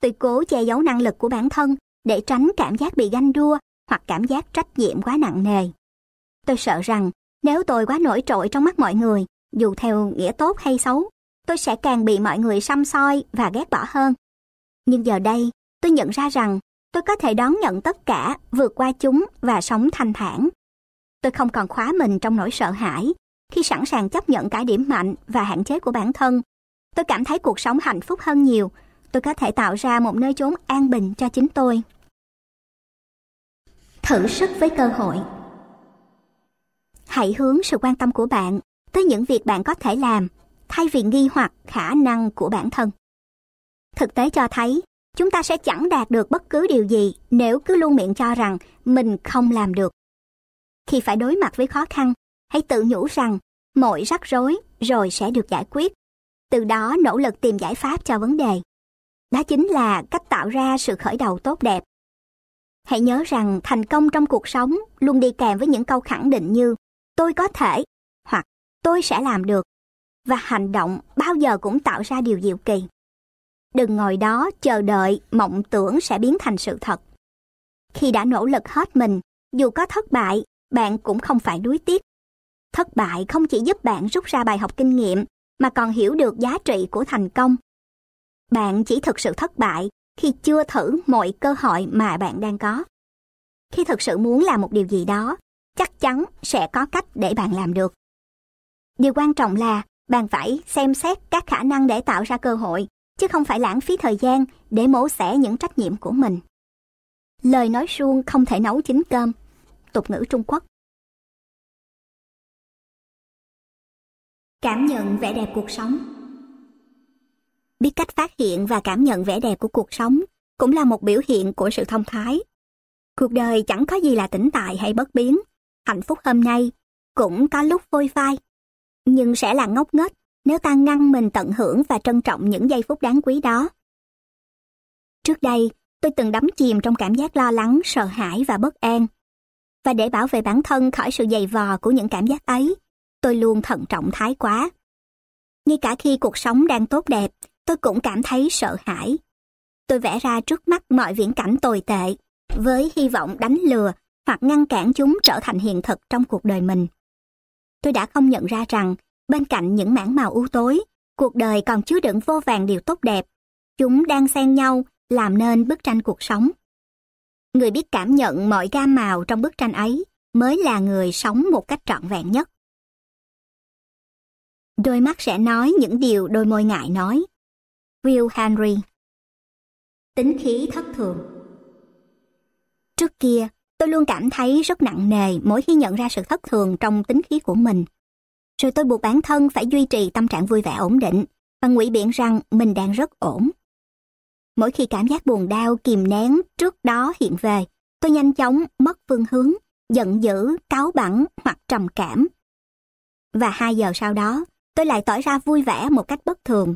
Tôi cố che giấu năng lực của bản thân để tránh cảm giác bị ganh đua hoặc cảm giác trách nhiệm quá nặng nề. Tôi sợ rằng nếu tôi quá nổi trội trong mắt mọi người, dù theo nghĩa tốt hay xấu, tôi sẽ càng bị mọi người xăm soi và ghét bỏ hơn. Nhưng giờ đây, tôi nhận ra rằng tôi có thể đón nhận tất cả, vượt qua chúng và sống thanh thản. Tôi không còn khóa mình trong nỗi sợ hãi, khi sẵn sàng chấp nhận cả điểm mạnh và hạn chế của bản thân, tôi cảm thấy cuộc sống hạnh phúc hơn nhiều. Tôi có thể tạo ra một nơi chốn an bình cho chính tôi. Thử sức với cơ hội Hãy hướng sự quan tâm của bạn tới những việc bạn có thể làm, thay vì nghi hoặc khả năng của bản thân. Thực tế cho thấy, chúng ta sẽ chẳng đạt được bất cứ điều gì nếu cứ luôn miệng cho rằng mình không làm được. Khi phải đối mặt với khó khăn, hãy tự nhủ rằng mọi rắc rối rồi sẽ được giải quyết. Từ đó nỗ lực tìm giải pháp cho vấn đề. Đó chính là cách tạo ra sự khởi đầu tốt đẹp. Hãy nhớ rằng thành công trong cuộc sống luôn đi kèm với những câu khẳng định như tôi có thể hoặc tôi sẽ làm được và hành động bao giờ cũng tạo ra điều diệu kỳ. Đừng ngồi đó chờ đợi mộng tưởng sẽ biến thành sự thật. Khi đã nỗ lực hết mình, dù có thất bại, bạn cũng không phải đuối tiếc. Thất bại không chỉ giúp bạn rút ra bài học kinh nghiệm, mà còn hiểu được giá trị của thành công. Bạn chỉ thực sự thất bại khi chưa thử mọi cơ hội mà bạn đang có. Khi thực sự muốn làm một điều gì đó, chắc chắn sẽ có cách để bạn làm được. Điều quan trọng là bạn phải xem xét các khả năng để tạo ra cơ hội, chứ không phải lãng phí thời gian để mổ xẻ những trách nhiệm của mình. Lời nói suông không thể nấu chín cơm. Tục ngữ Trung Quốc Cảm nhận vẻ đẹp cuộc sống Biết cách phát hiện và cảm nhận vẻ đẹp của cuộc sống cũng là một biểu hiện của sự thông thái. Cuộc đời chẳng có gì là tĩnh tại hay bất biến. Hạnh phúc hôm nay cũng có lúc phôi phai, nhưng sẽ là ngốc nghếch nếu ta ngăn mình tận hưởng và trân trọng những giây phút đáng quý đó. Trước đây, tôi từng đắm chìm trong cảm giác lo lắng, sợ hãi và bất an. Và để bảo vệ bản thân khỏi sự dày vò của những cảm giác ấy, tôi luôn thận trọng thái quá. Ngay cả khi cuộc sống đang tốt đẹp, tôi cũng cảm thấy sợ hãi. Tôi vẽ ra trước mắt mọi viễn cảnh tồi tệ, với hy vọng đánh lừa hoặc ngăn cản chúng trở thành hiện thực trong cuộc đời mình. Tôi đã không nhận ra rằng, bên cạnh những mảng màu u tối, cuộc đời còn chứa đựng vô vàng điều tốt đẹp. Chúng đang xen nhau, làm nên bức tranh cuộc sống. Người biết cảm nhận mọi gam màu trong bức tranh ấy mới là người sống một cách trọn vẹn nhất. Đôi mắt sẽ nói những điều đôi môi ngại nói. Will Henry Tính khí thất thường Trước kia, tôi luôn cảm thấy rất nặng nề mỗi khi nhận ra sự thất thường trong tính khí của mình. Rồi tôi buộc bản thân phải duy trì tâm trạng vui vẻ ổn định và ngụy biện rằng mình đang rất ổn. Mỗi khi cảm giác buồn đau kìm nén trước đó hiện về, tôi nhanh chóng mất phương hướng, giận dữ, cáu bẳn hoặc trầm cảm. Và hai giờ sau đó, tôi lại tỏ ra vui vẻ một cách bất thường.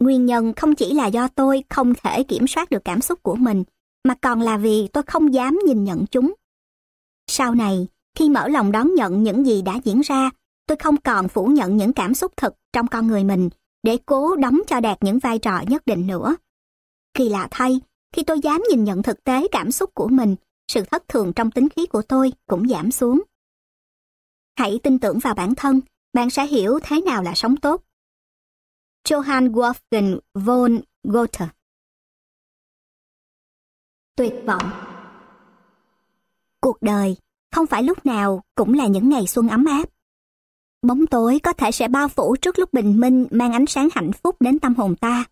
Nguyên nhân không chỉ là do tôi không thể kiểm soát được cảm xúc của mình, mà còn là vì tôi không dám nhìn nhận chúng. Sau này, khi mở lòng đón nhận những gì đã diễn ra, tôi không còn phủ nhận những cảm xúc thực trong con người mình để cố đóng cho đạt những vai trò nhất định nữa. Kỳ lạ thay, khi tôi dám nhìn nhận thực tế cảm xúc của mình, sự thất thường trong tính khí của tôi cũng giảm xuống. Hãy tin tưởng vào bản thân, bạn sẽ hiểu thế nào là sống tốt. Johann Wolfgang von Goethe Tuyệt vọng Cuộc đời không phải lúc nào cũng là những ngày xuân ấm áp. Bóng tối có thể sẽ bao phủ trước lúc bình minh mang ánh sáng hạnh phúc đến tâm hồn ta.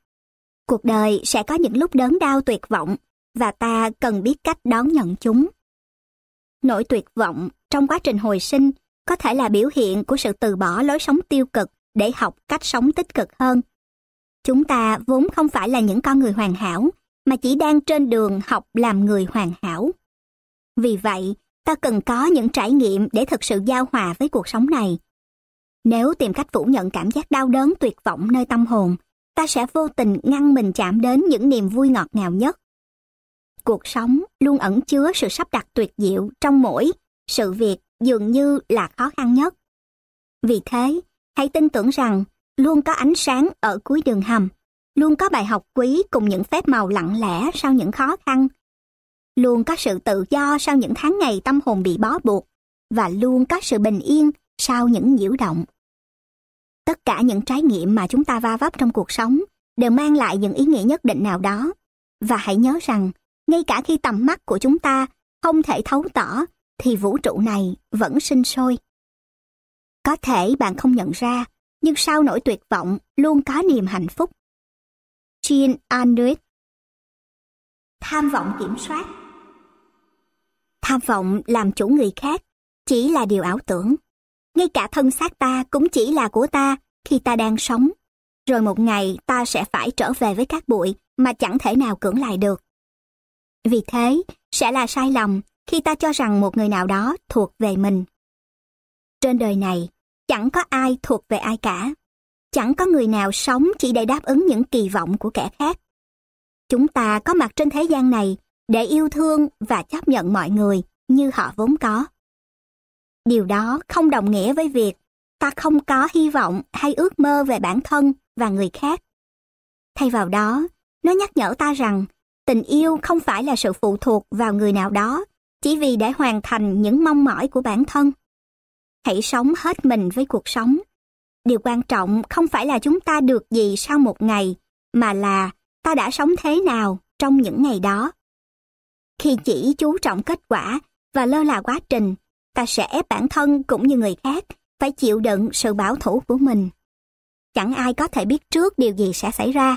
Cuộc đời sẽ có những lúc đớn đau tuyệt vọng và ta cần biết cách đón nhận chúng. Nỗi tuyệt vọng trong quá trình hồi sinh có thể là biểu hiện của sự từ bỏ lối sống tiêu cực để học cách sống tích cực hơn. Chúng ta vốn không phải là những con người hoàn hảo, mà chỉ đang trên đường học làm người hoàn hảo. Vì vậy, ta cần có những trải nghiệm để thực sự giao hòa với cuộc sống này. Nếu tìm cách phủ nhận cảm giác đau đớn tuyệt vọng nơi tâm hồn, ta sẽ vô tình ngăn mình chạm đến những niềm vui ngọt ngào nhất. Cuộc sống luôn ẩn chứa sự sắp đặt tuyệt diệu trong mỗi sự việc dường như là khó khăn nhất. Vì thế, hãy tin tưởng rằng luôn có ánh sáng ở cuối đường hầm, luôn có bài học quý cùng những phép màu lặng lẽ sau những khó khăn. Luôn có sự tự do sau những tháng ngày tâm hồn bị bó buộc và luôn có sự bình yên sau những nhiễu động. Tất cả những trải nghiệm mà chúng ta va vấp trong cuộc sống đều mang lại những ý nghĩa nhất định nào đó. Và hãy nhớ rằng, ngay cả khi tầm mắt của chúng ta không thể thấu tỏ, thì vũ trụ này vẫn sinh sôi. Có thể bạn không nhận ra, nhưng sau nỗi tuyệt vọng luôn có niềm hạnh phúc. Jean Andrews Tham vọng kiểm soát Tham vọng làm chủ người khác chỉ là điều ảo tưởng. Ngay cả thân xác ta cũng chỉ là của ta khi ta đang sống. Rồi một ngày ta sẽ phải trở về với các bụi mà chẳng thể nào cưỡng lại được. Vì thế, sẽ là sai lầm khi ta cho rằng một người nào đó thuộc về mình. Trên đời này, chẳng có ai thuộc về ai cả. Chẳng có người nào sống chỉ để đáp ứng những kỳ vọng của kẻ khác. Chúng ta có mặt trên thế gian này để yêu thương và chấp nhận mọi người như họ vốn có. Điều đó không đồng nghĩa với việc ta không có hy vọng hay ước mơ về bản thân và người khác. Thay vào đó, nó nhắc nhở ta rằng tình yêu không phải là sự phụ thuộc vào người nào đó chỉ vì để hoàn thành những mong mỏi của bản thân. Hãy sống hết mình với cuộc sống. Điều quan trọng không phải là chúng ta được gì sau một ngày, mà là ta đã sống thế nào trong những ngày đó. Khi chỉ chú trọng kết quả và lơ là quá trình, ta sẽ ép bản thân cũng như người khác phải chịu đựng sự bảo thủ của mình. Chẳng ai có thể biết trước điều gì sẽ xảy ra,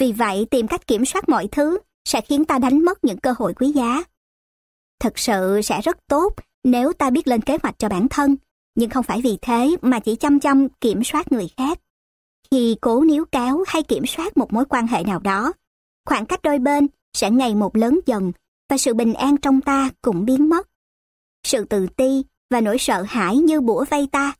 vì vậy tìm cách kiểm soát mọi thứ sẽ khiến ta đánh mất những cơ hội quý giá. Thực sự sẽ rất tốt nếu ta biết lên kế hoạch cho bản thân, nhưng không phải vì thế mà chỉ chăm chăm kiểm soát người khác. Khi cố níu kéo hay kiểm soát một mối quan hệ nào đó, khoảng cách đôi bên sẽ ngày một lớn dần và sự bình an trong ta cũng biến mất. Sự tự ti và nỗi sợ hãi như bủa vây ta.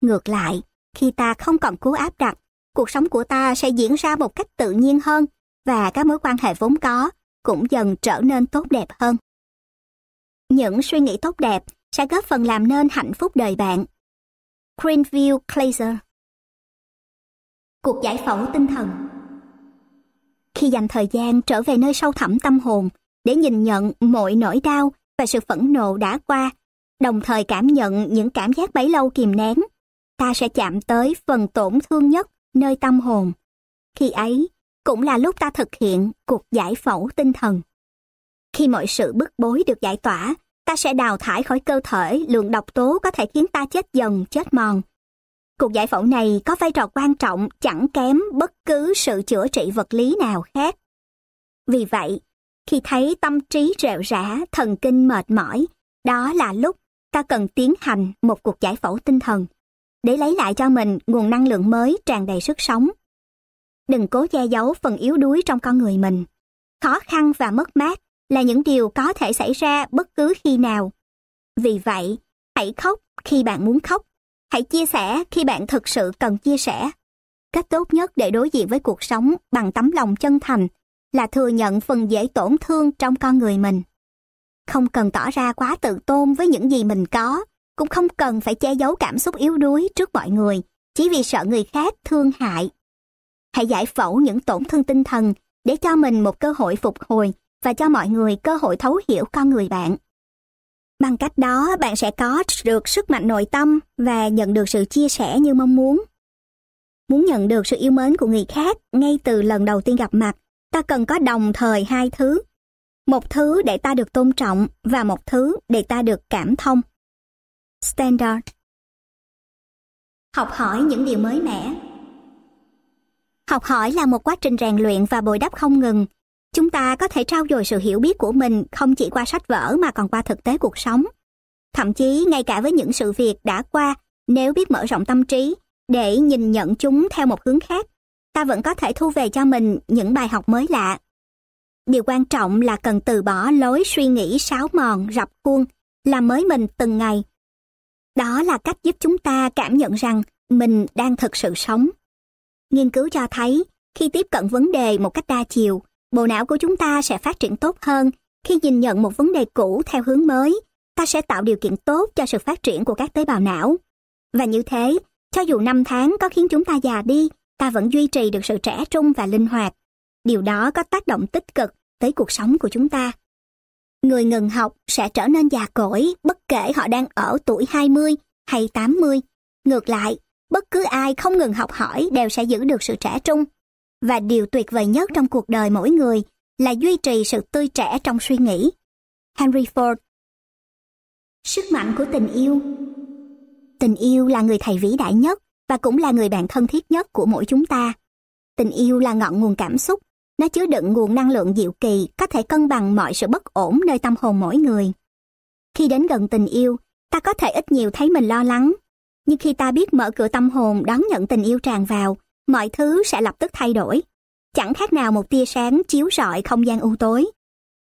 Ngược lại, khi ta không còn cố áp đặt, cuộc sống của ta sẽ diễn ra một cách tự nhiên hơn và các mối quan hệ vốn có cũng dần trở nên tốt đẹp hơn. Những suy nghĩ tốt đẹp sẽ góp phần làm nên hạnh phúc đời bạn. Greenville Glazer Cuộc giải phẫu tinh thần Khi dành thời gian trở về nơi sâu thẳm tâm hồn để nhìn nhận mọi nỗi đau và sự phẫn nộ đã qua, đồng thời cảm nhận những cảm giác bấy lâu kìm nén, ta sẽ chạm tới phần tổn thương nhất nơi tâm hồn. Khi ấy, cũng là lúc ta thực hiện cuộc giải phẫu tinh thần. Khi mọi sự bức bối được giải tỏa, ta sẽ đào thải khỏi cơ thể lượng độc tố có thể khiến ta chết dần, chết mòn. Cuộc giải phẫu này có vai trò quan trọng chẳng kém bất cứ sự chữa trị vật lý nào khác. Vì vậy, khi thấy tâm trí rệu rã, thần kinh mệt mỏi, đó là lúc ta cần tiến hành một cuộc giải phẫu tinh thần để lấy lại cho mình nguồn năng lượng mới tràn đầy sức sống. Đừng cố che giấu phần yếu đuối trong con người mình. Khó khăn và mất mát là những điều có thể xảy ra bất cứ khi nào. Vì vậy, hãy khóc khi bạn muốn khóc. Hãy chia sẻ khi bạn thực sự cần chia sẻ. Cách tốt nhất để đối diện với cuộc sống bằng tấm lòng chân thành là thừa nhận phần dễ tổn thương trong con người mình. Không cần tỏ ra quá tự tôn với những gì mình có, cũng không cần phải che giấu cảm xúc yếu đuối trước mọi người, chỉ vì sợ người khác thương hại. Hãy giải phẫu những tổn thương tinh thần để cho mình một cơ hội phục hồi và cho mọi người cơ hội thấu hiểu con người bạn. Bằng cách đó, bạn sẽ có được sức mạnh nội tâm và nhận được sự chia sẻ như mong muốn. Muốn nhận được sự yêu mến của người khác ngay từ lần đầu tiên gặp mặt, ta cần có đồng thời hai thứ. Một thứ để ta được tôn trọng và một thứ để ta được cảm thông. Standard Học hỏi những điều mới mẻ Học hỏi là một quá trình rèn luyện và bồi đắp không ngừng. Chúng ta có thể trao dồi sự hiểu biết của mình không chỉ qua sách vở mà còn qua thực tế cuộc sống. Thậm chí ngay cả với những sự việc đã qua, nếu biết mở rộng tâm trí để nhìn nhận chúng theo một hướng khác, ta vẫn có thể thu về cho mình những bài học mới lạ. Điều quan trọng là cần từ bỏ lối suy nghĩ sáo mòn, rập khuôn, làm mới mình từng ngày. Đó là cách giúp chúng ta cảm nhận rằng mình đang thực sự sống. Nghiên cứu cho thấy, khi tiếp cận vấn đề một cách đa chiều, bộ não của chúng ta sẽ phát triển tốt hơn. Khi nhìn nhận một vấn đề cũ theo hướng mới, ta sẽ tạo điều kiện tốt cho sự phát triển của các tế bào não. Và như thế, cho dù năm tháng có khiến chúng ta già đi, ta vẫn duy trì được sự trẻ trung và linh hoạt. Điều đó có tác động tích cực tới cuộc sống của chúng ta. Người ngừng học sẽ trở nên già cỗi bất kể họ đang ở tuổi 20 hay 80. Ngược lại, bất cứ ai không ngừng học hỏi đều sẽ giữ được sự trẻ trung. Và điều tuyệt vời nhất trong cuộc đời mỗi người là duy trì sự tươi trẻ trong suy nghĩ. Henry Ford Sức mạnh của tình yêu Tình yêu là người thầy vĩ đại nhất và cũng là người bạn thân thiết nhất của mỗi chúng ta. Tình yêu là ngọn nguồn cảm xúc, nó chứa đựng nguồn năng lượng diệu kỳ có thể cân bằng mọi sự bất ổn nơi tâm hồn mỗi người. Khi đến gần tình yêu, ta có thể ít nhiều thấy mình lo lắng. Nhưng khi ta biết mở cửa tâm hồn đón nhận tình yêu tràn vào, mọi thứ sẽ lập tức thay đổi. Chẳng khác nào một tia sáng chiếu rọi không gian u tối.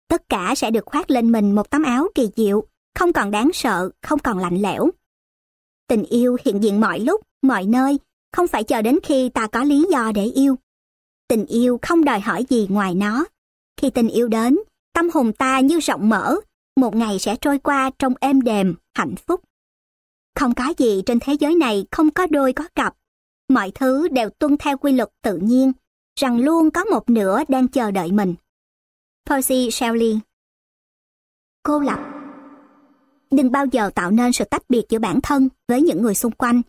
Tất cả sẽ được khoác lên mình một tấm áo kỳ diệu, không còn đáng sợ, không còn lạnh lẽo. Tình yêu hiện diện mọi lúc, mọi nơi, không phải chờ đến khi ta có lý do để yêu. Tình yêu không đòi hỏi gì ngoài nó. Khi tình yêu đến, tâm hồn ta như rộng mở, một ngày sẽ trôi qua trong êm đềm, hạnh phúc. Không có gì trên thế giới này không có đôi có cặp. Mọi thứ đều tuân theo quy luật tự nhiên, rằng luôn có một nửa đang chờ đợi mình. Percy Shelley Cô lập Đừng bao giờ tạo nên sự tách biệt giữa bản thân với những người xung quanh.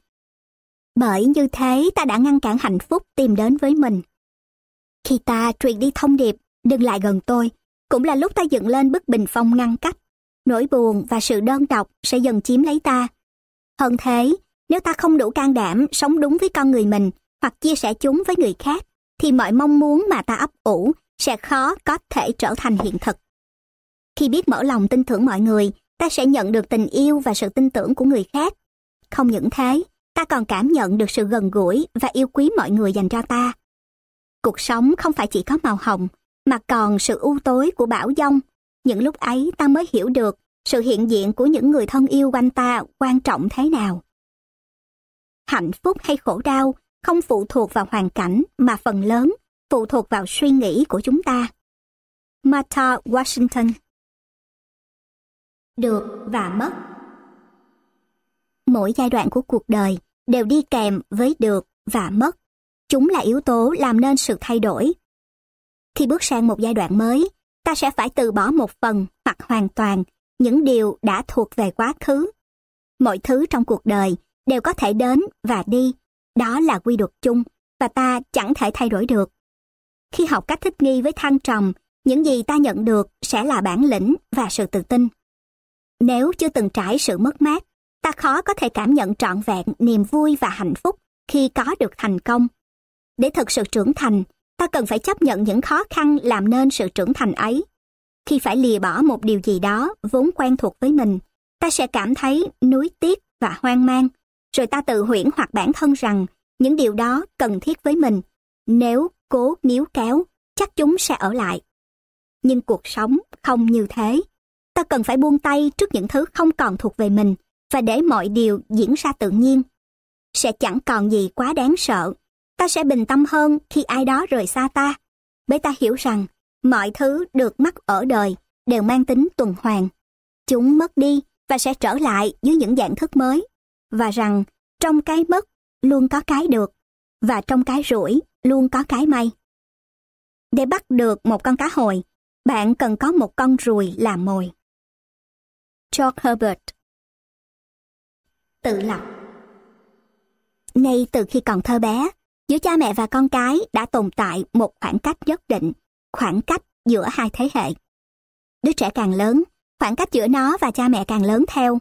Bởi như thế ta đã ngăn cản hạnh phúc tìm đến với mình. Khi ta truyền đi thông điệp, đừng lại gần tôi, cũng là lúc ta dựng lên bức bình phong ngăn cách. Nỗi buồn và sự đơn độc sẽ dần chiếm lấy ta. Hơn thế, nếu ta không đủ can đảm sống đúng với con người mình hoặc chia sẻ chúng với người khác, thì mọi mong muốn mà ta ấp ủ sẽ khó có thể trở thành hiện thực. Khi biết mở lòng tin tưởng mọi người, ta sẽ nhận được tình yêu và sự tin tưởng của người khác. Không những thế, ta còn cảm nhận được sự gần gũi và yêu quý mọi người dành cho ta. Cuộc sống không phải chỉ có màu hồng, mà còn sự u tối của bão giông. Những lúc ấy ta mới hiểu được sự hiện diện của những người thân yêu quanh ta quan trọng thế nào. Hạnh phúc hay khổ đau không phụ thuộc vào hoàn cảnh mà phần lớn phụ thuộc vào suy nghĩ của chúng ta. Martha Washington Được và mất Mỗi giai đoạn của cuộc đời đều đi kèm với được và mất. Chúng là yếu tố làm nên sự thay đổi. Khi bước sang một giai đoạn mới, ta sẽ phải từ bỏ một phần hoặc hoàn toàn những điều đã thuộc về quá khứ. Mọi thứ trong cuộc đời đều có thể đến và đi. Đó là quy luật chung và ta chẳng thể thay đổi được. Khi học cách thích nghi với thăng trầm, những gì ta nhận được sẽ là bản lĩnh và sự tự tin. Nếu chưa từng trải sự mất mát, ta khó có thể cảm nhận trọn vẹn niềm vui và hạnh phúc khi có được thành công. Để thực sự trưởng thành, ta cần phải chấp nhận những khó khăn làm nên sự trưởng thành ấy. Khi phải lìa bỏ một điều gì đó vốn quen thuộc với mình, ta sẽ cảm thấy nuối tiếc và hoang mang, rồi ta tự huyễn hoặc bản thân rằng những điều đó cần thiết với mình. Nếu cố níu kéo, chắc chúng sẽ ở lại. Nhưng cuộc sống không như thế. Ta cần phải buông tay trước những thứ không còn thuộc về mình và để mọi điều diễn ra tự nhiên. Sẽ chẳng còn gì quá đáng sợ. Ta sẽ bình tâm hơn khi ai đó rời xa ta. Bởi ta hiểu rằng mọi thứ được mắc ở đời đều mang tính tuần hoàn. Chúng mất đi và sẽ trở lại dưới những dạng thức mới. Và rằng trong cái mất luôn có cái được. Và trong cái rủi luôn có cái may. Để bắt được một con cá hồi, bạn cần có một con ruồi làm mồi. George Herbert Tự lập Ngay từ khi còn thơ bé, giữa cha mẹ và con cái đã tồn tại một khoảng cách nhất định, khoảng cách giữa hai thế hệ. Đứa trẻ càng lớn, khoảng cách giữa nó và cha mẹ càng lớn theo.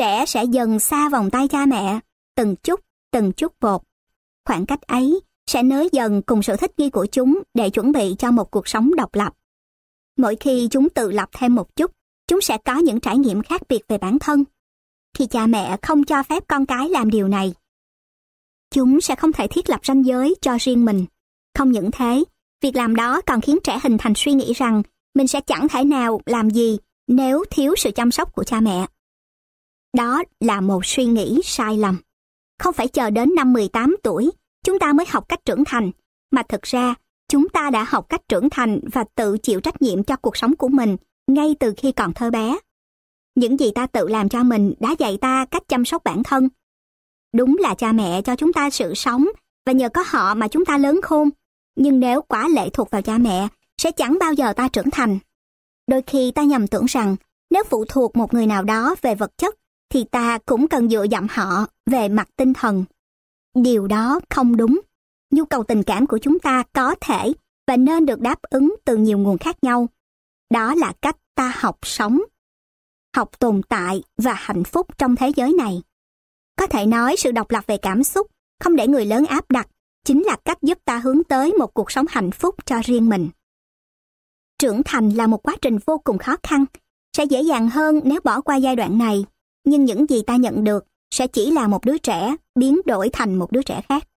Trẻ sẽ dần xa vòng tay cha mẹ, từng chút, từng chút một. Khoảng cách ấy sẽ nới dần cùng sự thích nghi của chúng để chuẩn bị cho một cuộc sống độc lập. Mỗi khi chúng tự lập thêm một chút, chúng sẽ có những trải nghiệm khác biệt về bản thân. Khi cha mẹ không cho phép con cái làm điều này, chúng sẽ không thể thiết lập ranh giới cho riêng mình. Không những thế, việc làm đó còn khiến trẻ hình thành suy nghĩ rằng mình sẽ chẳng thể nào làm gì nếu thiếu sự chăm sóc của cha mẹ. Đó là một suy nghĩ sai lầm. Không phải chờ đến năm 18 tuổi chúng ta mới học cách trưởng thành, mà thực ra chúng ta đã học cách trưởng thành và tự chịu trách nhiệm cho cuộc sống của mình ngay từ khi còn thơ bé. Những gì ta tự làm cho mình đã dạy ta cách chăm sóc bản thân. Đúng là cha mẹ cho chúng ta sự sống và nhờ có họ mà chúng ta lớn khôn. Nhưng nếu quá lệ thuộc vào cha mẹ, sẽ chẳng bao giờ ta trưởng thành. Đôi khi ta nhầm tưởng rằng nếu phụ thuộc một người nào đó về vật chất, thì ta cũng cần dựa dặm họ về mặt tinh thần. Điều đó không đúng. Nhu cầu tình cảm của chúng ta có thể và nên được đáp ứng từ nhiều nguồn khác nhau. Đó là cách ta học sống, học tồn tại và hạnh phúc trong thế giới này. Có thể nói sự độc lập về cảm xúc, không để người lớn áp đặt, chính là cách giúp ta hướng tới một cuộc sống hạnh phúc cho riêng mình. Trưởng thành là một quá trình vô cùng khó khăn, sẽ dễ dàng hơn nếu bỏ qua giai đoạn này, nhưng những gì ta nhận được sẽ chỉ là một đứa trẻ biến đổi thành một đứa trẻ khác.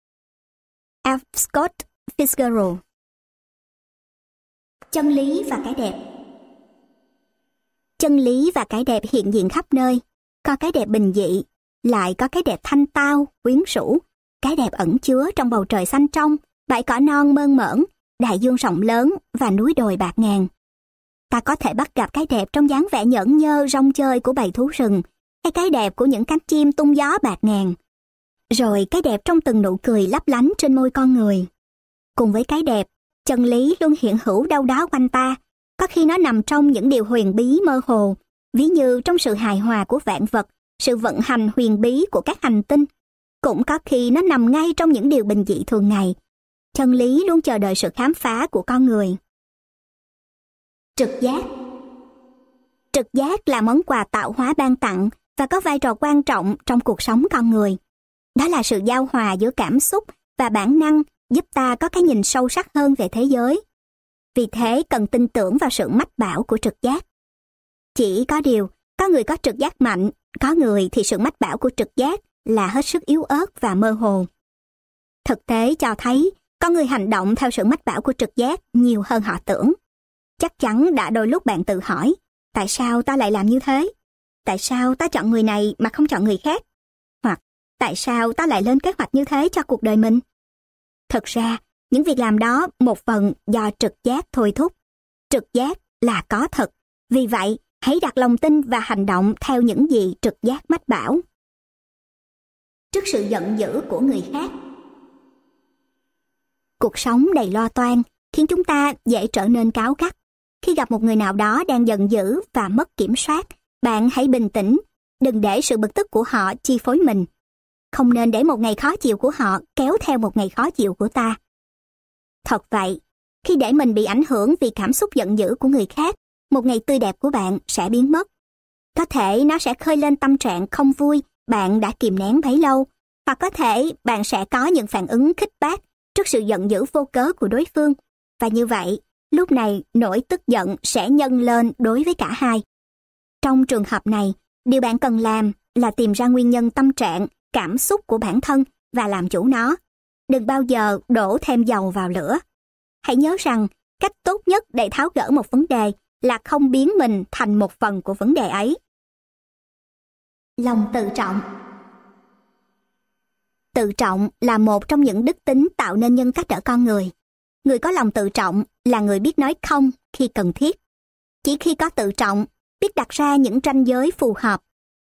F. Scott Fitzgerald Chân lý và cái đẹp Chân lý và cái đẹp hiện diện khắp nơi, có cái đẹp bình dị, lại có cái đẹp thanh tao, quyến rũ, cái đẹp ẩn chứa trong bầu trời xanh trong, bãi cỏ non mơn mởn, đại dương rộng lớn và núi đồi bạc ngàn. Ta có thể bắt gặp cái đẹp trong dáng vẻ nhẫn nhơ rong chơi của bầy thú rừng, hay cái đẹp của những cánh chim tung gió bạc ngàn. Rồi cái đẹp trong từng nụ cười lấp lánh trên môi con người. Cùng với cái đẹp, chân lý luôn hiện hữu đâu đó quanh ta, có khi nó nằm trong những điều huyền bí mơ hồ, ví như trong sự hài hòa của vạn vật, sự vận hành huyền bí của các hành tinh. Cũng có khi nó nằm ngay trong những điều bình dị thường ngày. Chân lý luôn chờ đợi sự khám phá của con người. Trực giác Trực giác là món quà tạo hóa ban tặng và có vai trò quan trọng trong cuộc sống con người. Đó là sự giao hòa giữa cảm xúc và bản năng giúp ta có cái nhìn sâu sắc hơn về thế giới. Vì thế cần tin tưởng vào sự mách bảo của trực giác. Chỉ có điều, có người có trực giác mạnh, có người thì sự mách bảo của trực giác là hết sức yếu ớt và mơ hồ. Thực tế cho thấy, có người hành động theo sự mách bảo của trực giác nhiều hơn họ tưởng. Chắc chắn đã đôi lúc bạn tự hỏi, tại sao ta lại làm như thế? Tại sao ta chọn người này mà không chọn người khác? Hoặc tại sao ta lại lên kế hoạch như thế cho cuộc đời mình? Thật ra, những việc làm đó một phần do trực giác thôi thúc. Trực giác là có thật. Vì vậy, hãy đặt lòng tin và hành động theo những gì trực giác mách bảo. Trước sự giận dữ của người khác Cuộc sống đầy lo toan khiến chúng ta dễ trở nên cáo gắt. Khi gặp một người nào đó đang giận dữ và mất kiểm soát, bạn hãy bình tĩnh, đừng để sự bực tức của họ chi phối mình. Không nên để một ngày khó chịu của họ kéo theo một ngày khó chịu của ta. Thật vậy, khi để mình bị ảnh hưởng vì cảm xúc giận dữ của người khác, một ngày tươi đẹp của bạn sẽ biến mất. Có thể nó sẽ khơi lên tâm trạng không vui bạn đã kìm nén bấy lâu, hoặc có thể bạn sẽ có những phản ứng khích bác trước sự giận dữ vô cớ của đối phương. Và như vậy, lúc này nỗi tức giận sẽ nhân lên đối với cả hai. Trong trường hợp này, điều bạn cần làm là tìm ra nguyên nhân tâm trạng, cảm xúc của bản thân và làm chủ nó. Đừng bao giờ đổ thêm dầu vào lửa. Hãy nhớ rằng, cách tốt nhất để tháo gỡ một vấn đề là không biến mình thành một phần của vấn đề ấy. Lòng tự trọng Tự trọng là một trong những đức tính tạo nên nhân cách ở con người. Người có lòng tự trọng là người biết nói không khi cần thiết. Chỉ khi có tự trọng, biết đặt ra những ranh giới phù hợp,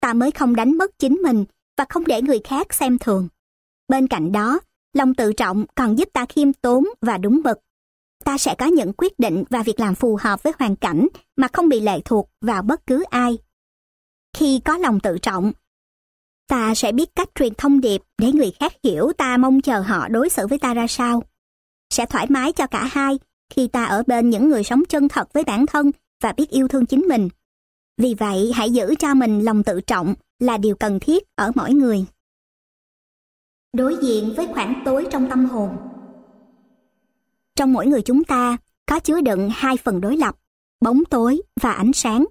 ta mới không đánh mất chính mình và không để người khác xem thường. Bên cạnh đó, lòng tự trọng còn giúp ta khiêm tốn và đúng mực. Ta sẽ có những quyết định và việc làm phù hợp với hoàn cảnh mà không bị lệ thuộc vào bất cứ ai. Khi có lòng tự trọng, ta sẽ biết cách truyền thông điệp để người khác hiểu ta mong chờ họ đối xử với ta ra sao. Sẽ thoải mái cho cả hai khi ta ở bên những người sống chân thật với bản thân và biết yêu thương chính mình. Vì vậy, hãy giữ cho mình lòng tự trọng là điều cần thiết ở mỗi người. Đối diện với khoảng tối trong tâm hồn Trong mỗi người chúng ta có chứa đựng hai phần đối lập, bóng tối và ánh sáng.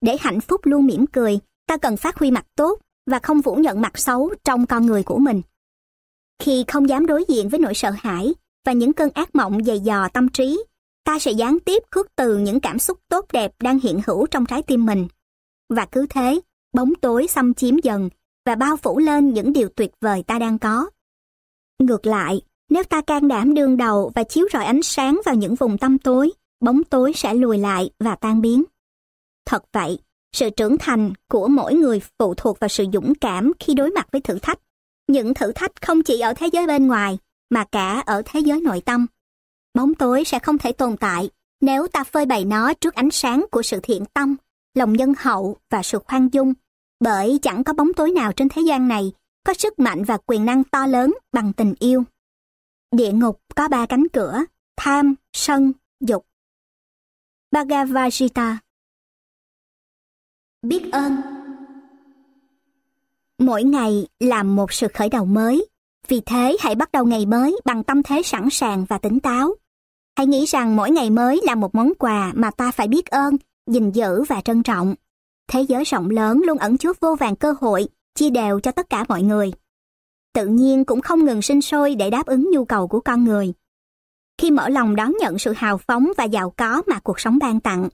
Để hạnh phúc luôn mỉm cười, ta cần phát huy mặt tốt và không phủ nhận mặt xấu trong con người của mình. Khi không dám đối diện với nỗi sợ hãi và những cơn ác mộng dày dò tâm trí, ta sẽ gián tiếp khước từ những cảm xúc tốt đẹp đang hiện hữu trong trái tim mình. Và cứ thế, bóng tối xâm chiếm dần và bao phủ lên những điều tuyệt vời ta đang có. Ngược lại, nếu ta can đảm đương đầu và chiếu rọi ánh sáng vào những vùng tâm tối, bóng tối sẽ lùi lại và tan biến. Thật vậy, sự trưởng thành của mỗi người phụ thuộc vào sự dũng cảm khi đối mặt với thử thách. Những thử thách không chỉ ở thế giới bên ngoài, mà cả ở thế giới nội tâm. Bóng tối sẽ không thể tồn tại nếu ta phơi bày nó trước ánh sáng của sự thiện tâm, lòng nhân hậu và sự khoan dung, bởi chẳng có bóng tối nào trên thế gian này có sức mạnh và quyền năng to lớn bằng tình yêu. Địa ngục có ba cánh cửa, tham, sân, dục. Bhagavad Gita Biết ơn Mỗi ngày làm một sự khởi đầu mới. Vì thế hãy bắt đầu ngày mới bằng tâm thế sẵn sàng và tỉnh táo. Hãy nghĩ rằng mỗi ngày mới là một món quà mà ta phải biết ơn, gìn giữ và trân trọng. Thế giới rộng lớn luôn ẩn chứa vô vàng cơ hội, chia đều cho tất cả mọi người. Tự nhiên cũng không ngừng sinh sôi để đáp ứng nhu cầu của con người. Khi mở lòng đón nhận sự hào phóng và giàu có mà cuộc sống ban tặng,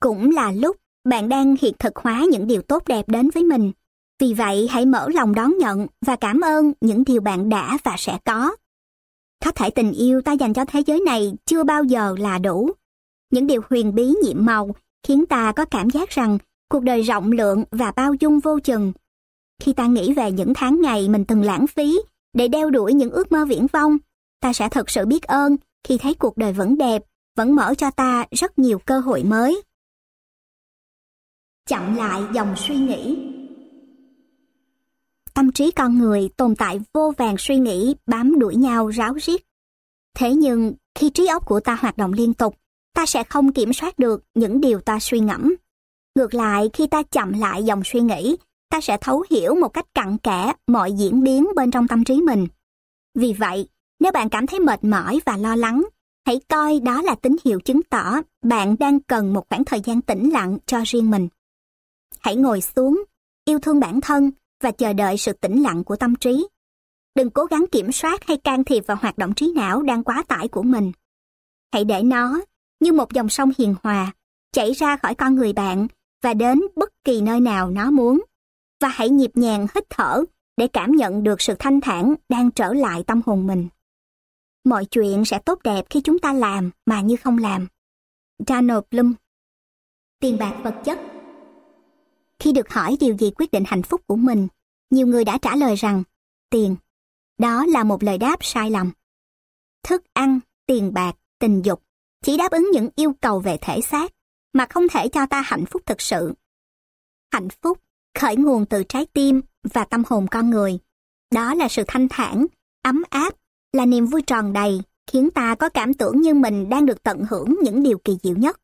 cũng là lúc bạn đang hiện thực hóa những điều tốt đẹp đến với mình. Vì vậy hãy mở lòng đón nhận và cảm ơn những điều bạn đã và sẽ có. Có thể tình yêu ta dành cho thế giới này chưa bao giờ là đủ. Những điều huyền bí nhiệm màu khiến ta có cảm giác rằng cuộc đời rộng lượng và bao dung vô chừng. Khi ta nghĩ về những tháng ngày mình từng lãng phí để đeo đuổi những ước mơ viễn vông, ta sẽ thật sự biết ơn khi thấy cuộc đời vẫn đẹp, vẫn mở cho ta rất nhiều cơ hội mới. Chậm lại dòng suy nghĩ Tâm trí con người tồn tại vô vàng suy nghĩ bám đuổi nhau ráo riết. Thế nhưng, khi trí óc của ta hoạt động liên tục, ta sẽ không kiểm soát được những điều ta suy ngẫm. Ngược lại, khi ta chậm lại dòng suy nghĩ, ta sẽ thấu hiểu một cách cặn kẽ mọi diễn biến bên trong tâm trí mình. Vì vậy, nếu bạn cảm thấy mệt mỏi và lo lắng, hãy coi đó là tín hiệu chứng tỏ bạn đang cần một khoảng thời gian tĩnh lặng cho riêng mình. Hãy ngồi xuống, yêu thương bản thân và chờ đợi sự tĩnh lặng của tâm trí. Đừng cố gắng kiểm soát hay can thiệp vào hoạt động trí não đang quá tải của mình. Hãy để nó, như một dòng sông hiền hòa, chảy ra khỏi con người bạn và đến bất kỳ nơi nào nó muốn. Và hãy nhịp nhàng hít thở để cảm nhận được sự thanh thản đang trở lại tâm hồn mình. Mọi chuyện sẽ tốt đẹp khi chúng ta làm mà như không làm. Donald Bloom Tiền bạc vật chất khi được hỏi điều gì quyết định hạnh phúc của mình, nhiều người đã trả lời rằng tiền. Đó là một lời đáp sai lầm. Thức ăn, tiền bạc, tình dục chỉ đáp ứng những yêu cầu về thể xác mà không thể cho ta hạnh phúc thực sự. Hạnh phúc khởi nguồn từ trái tim và tâm hồn con người. Đó là sự thanh thản, ấm áp, là niềm vui tròn đầy, khiến ta có cảm tưởng như mình đang được tận hưởng những điều kỳ diệu nhất.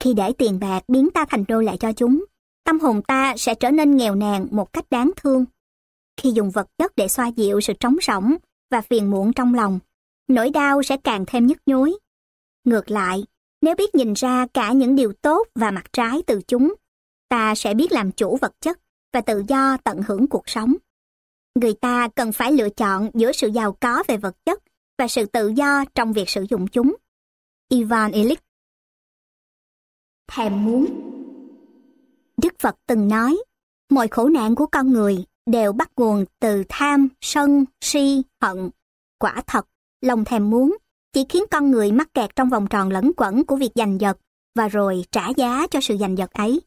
Khi để tiền bạc biến ta thành đô lệ cho chúng, tâm hồn ta sẽ trở nên nghèo nàn một cách đáng thương. Khi dùng vật chất để xoa dịu sự trống rỗng và phiền muộn trong lòng, nỗi đau sẽ càng thêm nhức nhối. Ngược lại, nếu biết nhìn ra cả những điều tốt và mặt trái từ chúng, ta sẽ biết làm chủ vật chất và tự do tận hưởng cuộc sống. Người ta cần phải lựa chọn giữa sự giàu có về vật chất và sự tự do trong việc sử dụng chúng. Ivan Illich Thèm muốn Đức Phật từng nói, mọi khổ nạn của con người đều bắt nguồn từ tham, sân, si, hận. Quả thật, lòng thèm muốn chỉ khiến con người mắc kẹt trong vòng tròn lẫn quẩn của việc giành giật và rồi trả giá cho sự giành giật ấy.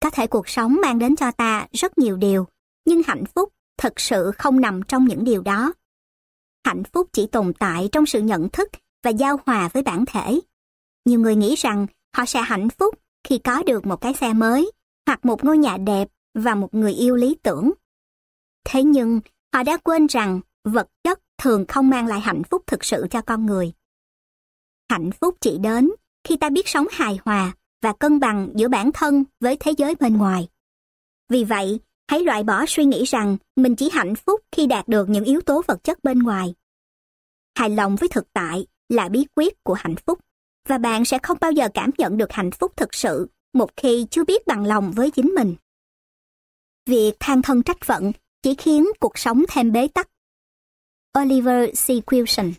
Có thể cuộc sống mang đến cho ta rất nhiều điều, nhưng hạnh phúc thực sự không nằm trong những điều đó. Hạnh phúc chỉ tồn tại trong sự nhận thức và giao hòa với bản thể. Nhiều người nghĩ rằng họ sẽ hạnh phúc khi có được một cái xe mới, hoặc một ngôi nhà đẹp và một người yêu lý tưởng. Thế nhưng, họ đã quên rằng vật chất thường không mang lại hạnh phúc thực sự cho con người. Hạnh phúc chỉ đến khi ta biết sống hài hòa và cân bằng giữa bản thân với thế giới bên ngoài. Vì vậy, hãy loại bỏ suy nghĩ rằng mình chỉ hạnh phúc khi đạt được những yếu tố vật chất bên ngoài. Hài lòng với thực tại là bí quyết của hạnh phúc và bạn sẽ không bao giờ cảm nhận được hạnh phúc thực sự một khi chưa biết bằng lòng với chính mình. Việc than thân trách phận chỉ khiến cuộc sống thêm bế tắc. Oliver C. Wilson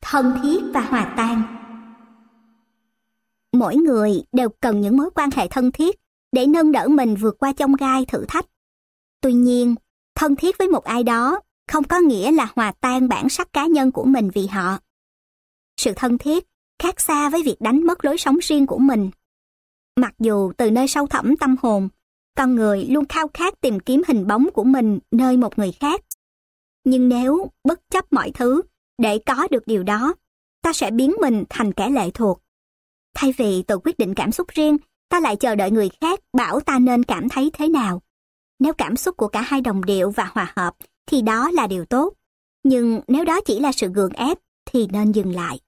Thân thiết và hòa tan Mỗi người đều cần những mối quan hệ thân thiết để nâng đỡ mình vượt qua chông gai thử thách. Tuy nhiên, thân thiết với một ai đó không có nghĩa là hòa tan bản sắc cá nhân của mình vì họ. Sự thân thiết khác xa với việc đánh mất lối sống riêng của mình. Mặc dù từ nơi sâu thẳm tâm hồn, con người luôn khao khát tìm kiếm hình bóng của mình nơi một người khác. Nhưng nếu bất chấp mọi thứ để có được điều đó, ta sẽ biến mình thành kẻ lệ thuộc. Thay vì tự quyết định cảm xúc riêng, ta lại chờ đợi người khác bảo ta nên cảm thấy thế nào. Nếu cảm xúc của cả hai đồng điệu và hòa hợp, thì đó là điều tốt. Nhưng nếu đó chỉ là sự gượng ép, thì nên dừng lại.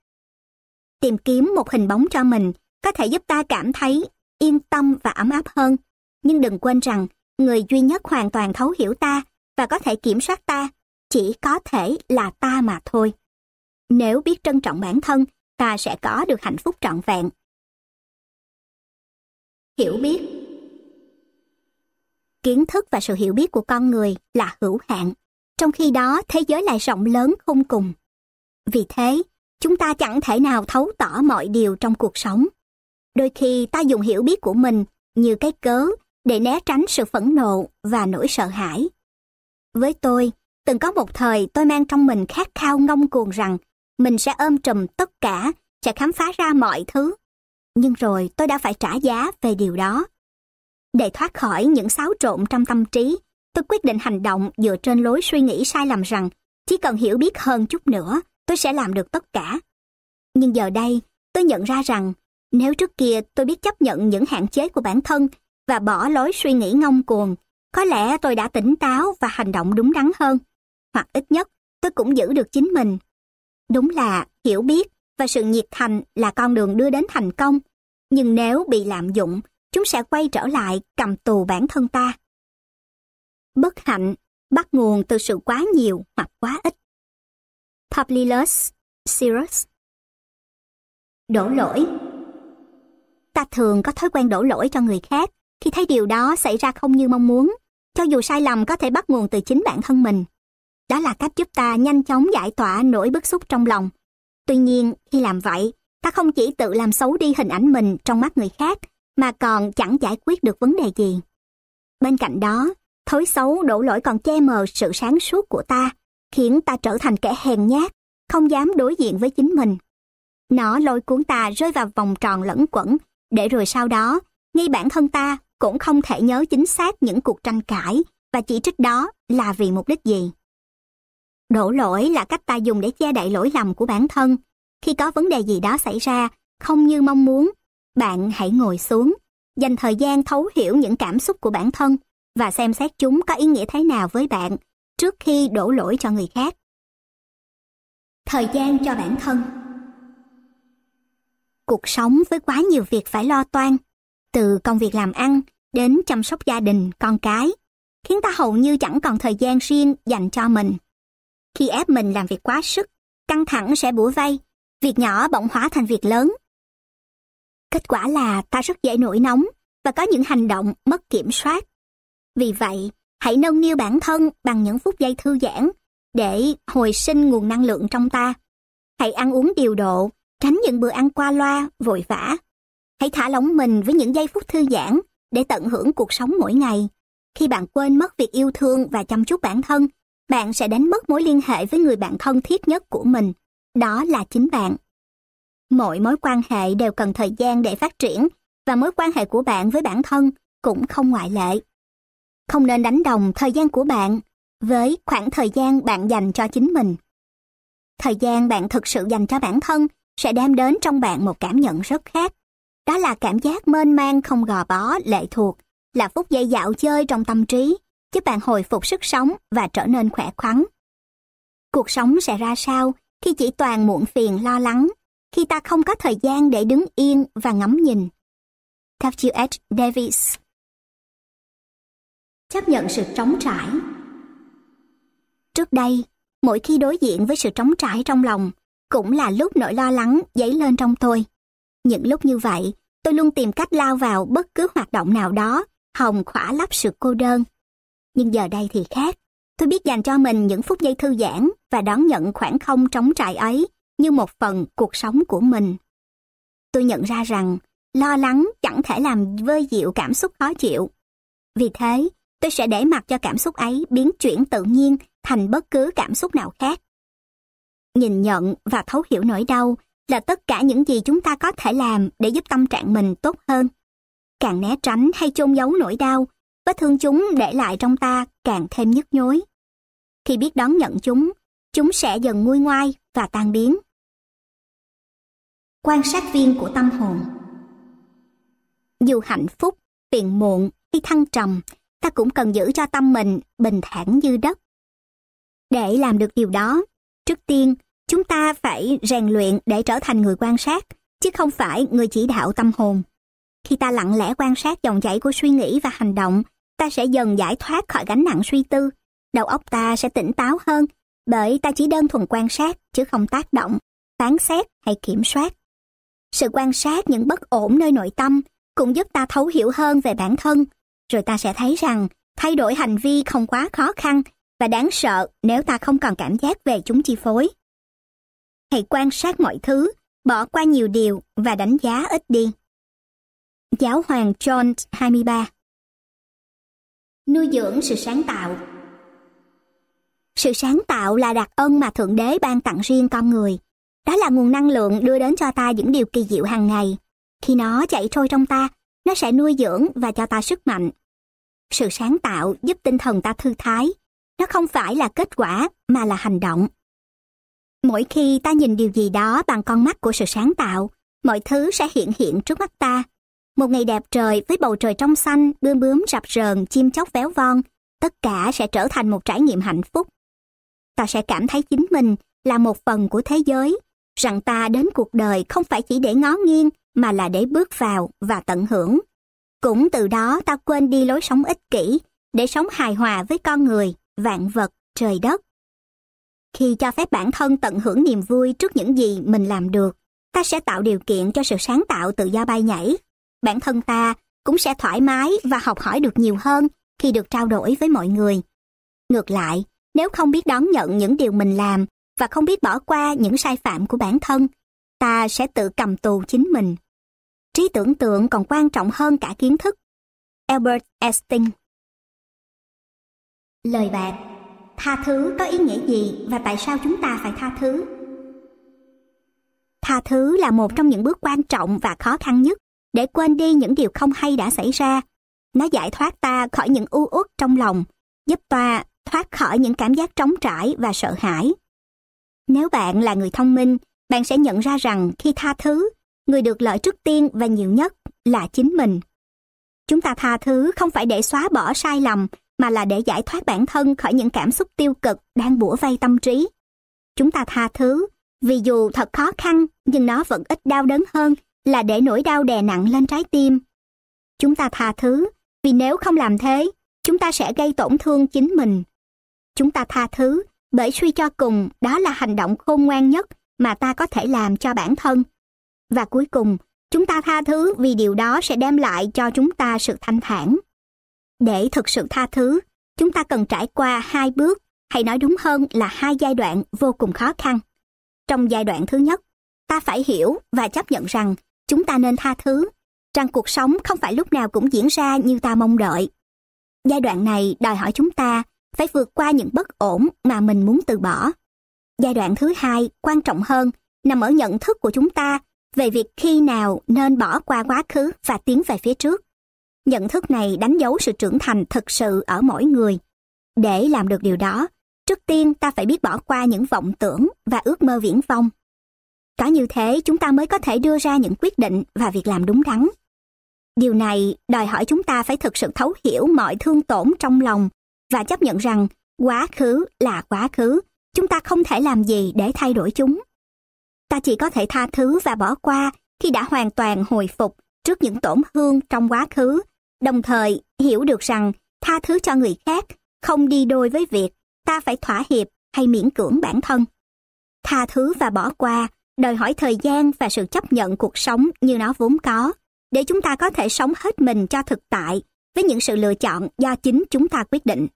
Tìm kiếm một hình bóng cho mình có thể giúp ta cảm thấy yên tâm và ấm áp hơn. Nhưng đừng quên rằng, người duy nhất hoàn toàn thấu hiểu ta và có thể kiểm soát ta, chỉ có thể là ta mà thôi. Nếu biết trân trọng bản thân, ta sẽ có được hạnh phúc trọn vẹn. Hiểu biết Kiến thức và sự hiểu biết của con người là hữu hạn, trong khi đó thế giới lại rộng lớn không cùng. Vì thế, chúng ta chẳng thể nào thấu tỏ mọi điều trong cuộc sống. Đôi khi ta dùng hiểu biết của mình như cái cớ để né tránh sự phẫn nộ và nỗi sợ hãi. Với tôi, từng có một thời tôi mang trong mình khát khao ngông cuồng rằng mình sẽ ôm trùm tất cả, sẽ khám phá ra mọi thứ. Nhưng rồi tôi đã phải trả giá về điều đó. Để thoát khỏi những xáo trộn trong tâm trí, tôi quyết định hành động dựa trên lối suy nghĩ sai lầm rằng chỉ cần hiểu biết hơn chút nữa, tôi sẽ làm được tất cả. Nhưng giờ đây, tôi nhận ra rằng nếu trước kia tôi biết chấp nhận những hạn chế của bản thân và bỏ lối suy nghĩ ngông cuồng, có lẽ tôi đã tỉnh táo và hành động đúng đắn hơn. Hoặc ít nhất, tôi cũng giữ được chính mình. Đúng là hiểu biết và sự nhiệt thành là con đường đưa đến thành công. Nhưng nếu bị lạm dụng, chúng sẽ quay trở lại cầm tù bản thân ta. Bất hạnh bắt nguồn từ sự quá nhiều hoặc quá ít. Publius Sirius. Đổ lỗi Ta thường có thói quen đổ lỗi cho người khác khi thấy điều đó xảy ra không như mong muốn, cho dù sai lầm có thể bắt nguồn từ chính bản thân mình. Đó là cách giúp ta nhanh chóng giải tỏa nỗi bức xúc trong lòng. Tuy nhiên, khi làm vậy, ta không chỉ tự làm xấu đi hình ảnh mình trong mắt người khác, mà còn chẳng giải quyết được vấn đề gì. Bên cạnh đó, thói xấu đổ lỗi còn che mờ sự sáng suốt của ta, khiến ta trở thành kẻ hèn nhát, không dám đối diện với chính mình. Nó lôi cuốn ta rơi vào vòng tròn lẫn quẩn, để rồi sau đó, ngay bản thân ta cũng không thể nhớ chính xác những cuộc tranh cãi và chỉ trích đó là vì mục đích gì. Đổ lỗi là cách ta dùng để che đậy lỗi lầm của bản thân. Khi có vấn đề gì đó xảy ra, không như mong muốn, bạn hãy ngồi xuống, dành thời gian thấu hiểu những cảm xúc của bản thân và xem xét chúng có ý nghĩa thế nào với bạn trước khi đổ lỗi cho người khác. Thời gian cho bản thân Cuộc sống với quá nhiều việc phải lo toan, từ công việc làm ăn đến chăm sóc gia đình, con cái, khiến ta hầu như chẳng còn thời gian riêng dành cho mình. Khi ép mình làm việc quá sức, căng thẳng sẽ bủa vây, việc nhỏ bỗng hóa thành việc lớn. Kết quả là ta rất dễ nổi nóng và có những hành động mất kiểm soát. Vì vậy, hãy nâng niu bản thân bằng những phút giây thư giãn để hồi sinh nguồn năng lượng trong ta. Hãy ăn uống điều độ, tránh những bữa ăn qua loa, vội vã. Hãy thả lỏng mình với những giây phút thư giãn để tận hưởng cuộc sống mỗi ngày. Khi bạn quên mất việc yêu thương và chăm chút bản thân, bạn sẽ đánh mất mối liên hệ với người bạn thân thiết nhất của mình. Đó là chính bạn. Mọi mối quan hệ đều cần thời gian để phát triển và mối quan hệ của bạn với bản thân cũng không ngoại lệ. Không nên đánh đồng thời gian của bạn với khoảng thời gian bạn dành cho chính mình. Thời gian bạn thực sự dành cho bản thân sẽ đem đến trong bạn một cảm nhận rất khác. Đó là cảm giác mênh mang không gò bó, lệ thuộc, là phút giây dạo chơi trong tâm trí, giúp bạn hồi phục sức sống và trở nên khỏe khoắn. Cuộc sống sẽ ra sao khi chỉ toàn muộn phiền lo lắng, khi ta không có thời gian để đứng yên và ngắm nhìn. W.H. Davis Chấp nhận sự trống trải Trước đây, mỗi khi đối diện với sự trống trải trong lòng, cũng là lúc nỗi lo lắng dấy lên trong tôi. Những lúc như vậy, tôi luôn tìm cách lao vào bất cứ hoạt động nào đó, hòng khỏa lấp sự cô đơn. Nhưng giờ đây thì khác, tôi biết dành cho mình những phút giây thư giãn và đón nhận khoảng không trống trải ấy như một phần cuộc sống của mình. Tôi nhận ra rằng lo lắng chẳng thể làm vơi dịu cảm xúc khó chịu. Vì thế, tôi sẽ để mặc cho cảm xúc ấy biến chuyển tự nhiên thành bất cứ cảm xúc nào khác. Nhìn nhận và thấu hiểu nỗi đau là tất cả những gì chúng ta có thể làm để giúp tâm trạng mình tốt hơn. Càng né tránh hay chôn giấu nỗi đau, vết thương chúng để lại trong ta càng thêm nhức nhối. Khi biết đón nhận chúng, chúng sẽ dần nguôi ngoai và tan biến. Quan sát viên của tâm hồn Dù hạnh phúc, phiền muộn hay thăng trầm, ta cũng cần giữ cho tâm mình bình thản như đất. Để làm được điều đó, trước tiên chúng ta phải rèn luyện để trở thành người quan sát, chứ không phải người chỉ đạo tâm hồn. Khi ta lặng lẽ quan sát dòng chảy của suy nghĩ và hành động, ta sẽ dần giải thoát khỏi gánh nặng suy tư. Đầu óc ta sẽ tỉnh táo hơn, bởi ta chỉ đơn thuần quan sát chứ không tác động, phán xét hay kiểm soát. Sự quan sát những bất ổn nơi nội tâm cũng giúp ta thấu hiểu hơn về bản thân, rồi ta sẽ thấy rằng thay đổi hành vi không quá khó khăn và đáng sợ nếu ta không còn cảm giác về chúng chi phối. Hãy quan sát mọi thứ, bỏ qua nhiều điều và đánh giá ít đi. Giáo hoàng John 23 Nuôi dưỡng sự sáng tạo Sự sáng tạo là đặc ân mà Thượng Đế ban tặng riêng con người. Đó là nguồn năng lượng đưa đến cho ta những điều kỳ diệu hàng ngày. Khi nó chạy trôi trong ta, nó sẽ nuôi dưỡng và cho ta sức mạnh. Sự sáng tạo giúp tinh thần ta thư thái. Nó không phải là kết quả mà là hành động. Mỗi khi ta nhìn điều gì đó bằng con mắt của sự sáng tạo, mọi thứ sẽ hiện hiện trước mắt ta. Một ngày đẹp trời với bầu trời trong xanh, bươm bướm rập rờn, chim chóc véo von, tất cả sẽ trở thành một trải nghiệm hạnh phúc. Ta sẽ cảm thấy chính mình là một phần của thế giới, rằng ta đến cuộc đời không phải chỉ để ngó nghiêng mà là để bước vào và tận hưởng. Cũng từ đó ta quên đi lối sống ích kỷ, để sống hài hòa với con người, vạn vật, trời đất. Khi cho phép bản thân tận hưởng niềm vui trước những gì mình làm được, ta sẽ tạo điều kiện cho sự sáng tạo tự do bay nhảy. Bản thân ta cũng sẽ thoải mái và học hỏi được nhiều hơn khi được trao đổi với mọi người. Ngược lại, nếu không biết đón nhận những điều mình làm và không biết bỏ qua những sai phạm của bản thân, ta sẽ tự cầm tù chính mình. Trí tưởng tượng còn quan trọng hơn cả kiến thức. Albert Einstein Lời bạn. Tha thứ có ý nghĩa gì và tại sao chúng ta phải tha thứ? Tha thứ là một trong những bước quan trọng và khó khăn nhất để quên đi những điều không hay đã xảy ra. Nó giải thoát ta khỏi những u uất trong lòng, giúp ta thoát khỏi những cảm giác trống trải và sợ hãi. Nếu bạn là người thông minh, bạn sẽ nhận ra rằng khi tha thứ, người được lợi trước tiên và nhiều nhất là chính mình. Chúng ta tha thứ không phải để xóa bỏ sai lầm, mà là để giải thoát bản thân khỏi những cảm xúc tiêu cực đang bủa vây tâm trí. Chúng ta tha thứ, vì dù thật khó khăn, nhưng nó vẫn ít đau đớn hơn là để nỗi đau đè nặng lên trái tim. Chúng ta tha thứ, vì nếu không làm thế, chúng ta sẽ gây tổn thương chính mình. Chúng ta tha thứ, bởi suy cho cùng đó là hành động khôn ngoan nhất mà ta có thể làm cho bản thân. Và cuối cùng, chúng ta tha thứ vì điều đó sẽ đem lại cho chúng ta sự thanh thản. Để thực sự tha thứ, chúng ta cần trải qua hai bước, hay nói đúng hơn là hai giai đoạn vô cùng khó khăn. Trong giai đoạn thứ nhất, ta phải hiểu và chấp nhận rằng chúng ta nên tha thứ, rằng cuộc sống không phải lúc nào cũng diễn ra như ta mong đợi. Giai đoạn này đòi hỏi chúng ta phải vượt qua những bất ổn mà mình muốn từ bỏ. Giai đoạn thứ hai, quan trọng hơn, nằm ở nhận thức của chúng ta về việc khi nào nên bỏ qua quá khứ và tiến về phía trước. Nhận thức này đánh dấu sự trưởng thành thực sự ở mỗi người. Để làm được điều đó, trước tiên ta phải biết bỏ qua những vọng tưởng và ước mơ viễn vông. Có như thế chúng ta mới có thể đưa ra những quyết định và việc làm đúng đắn. Điều này đòi hỏi chúng ta phải thực sự thấu hiểu mọi thương tổn trong lòng và chấp nhận rằng quá khứ là quá khứ, chúng ta không thể làm gì để thay đổi chúng. Ta chỉ có thể tha thứ và bỏ qua khi đã hoàn toàn hồi phục trước những tổn thương trong quá khứ, đồng thời hiểu được rằng tha thứ cho người khác không đi đôi với việc ta phải thỏa hiệp hay miễn cưỡng bản thân. Tha thứ và bỏ qua đòi hỏi thời gian và sự chấp nhận cuộc sống như nó vốn có, để chúng ta có thể sống hết mình cho thực tại với những sự lựa chọn do chính chúng ta quyết định.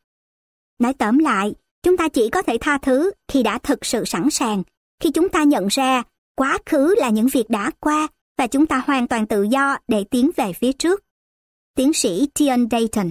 Nói tóm lại, chúng ta chỉ có thể tha thứ khi đã thực sự sẵn sàng, khi chúng ta nhận ra quá khứ là những việc đã qua và chúng ta hoàn toàn tự do để tiến về phía trước. Tiến sĩ Tian Dayton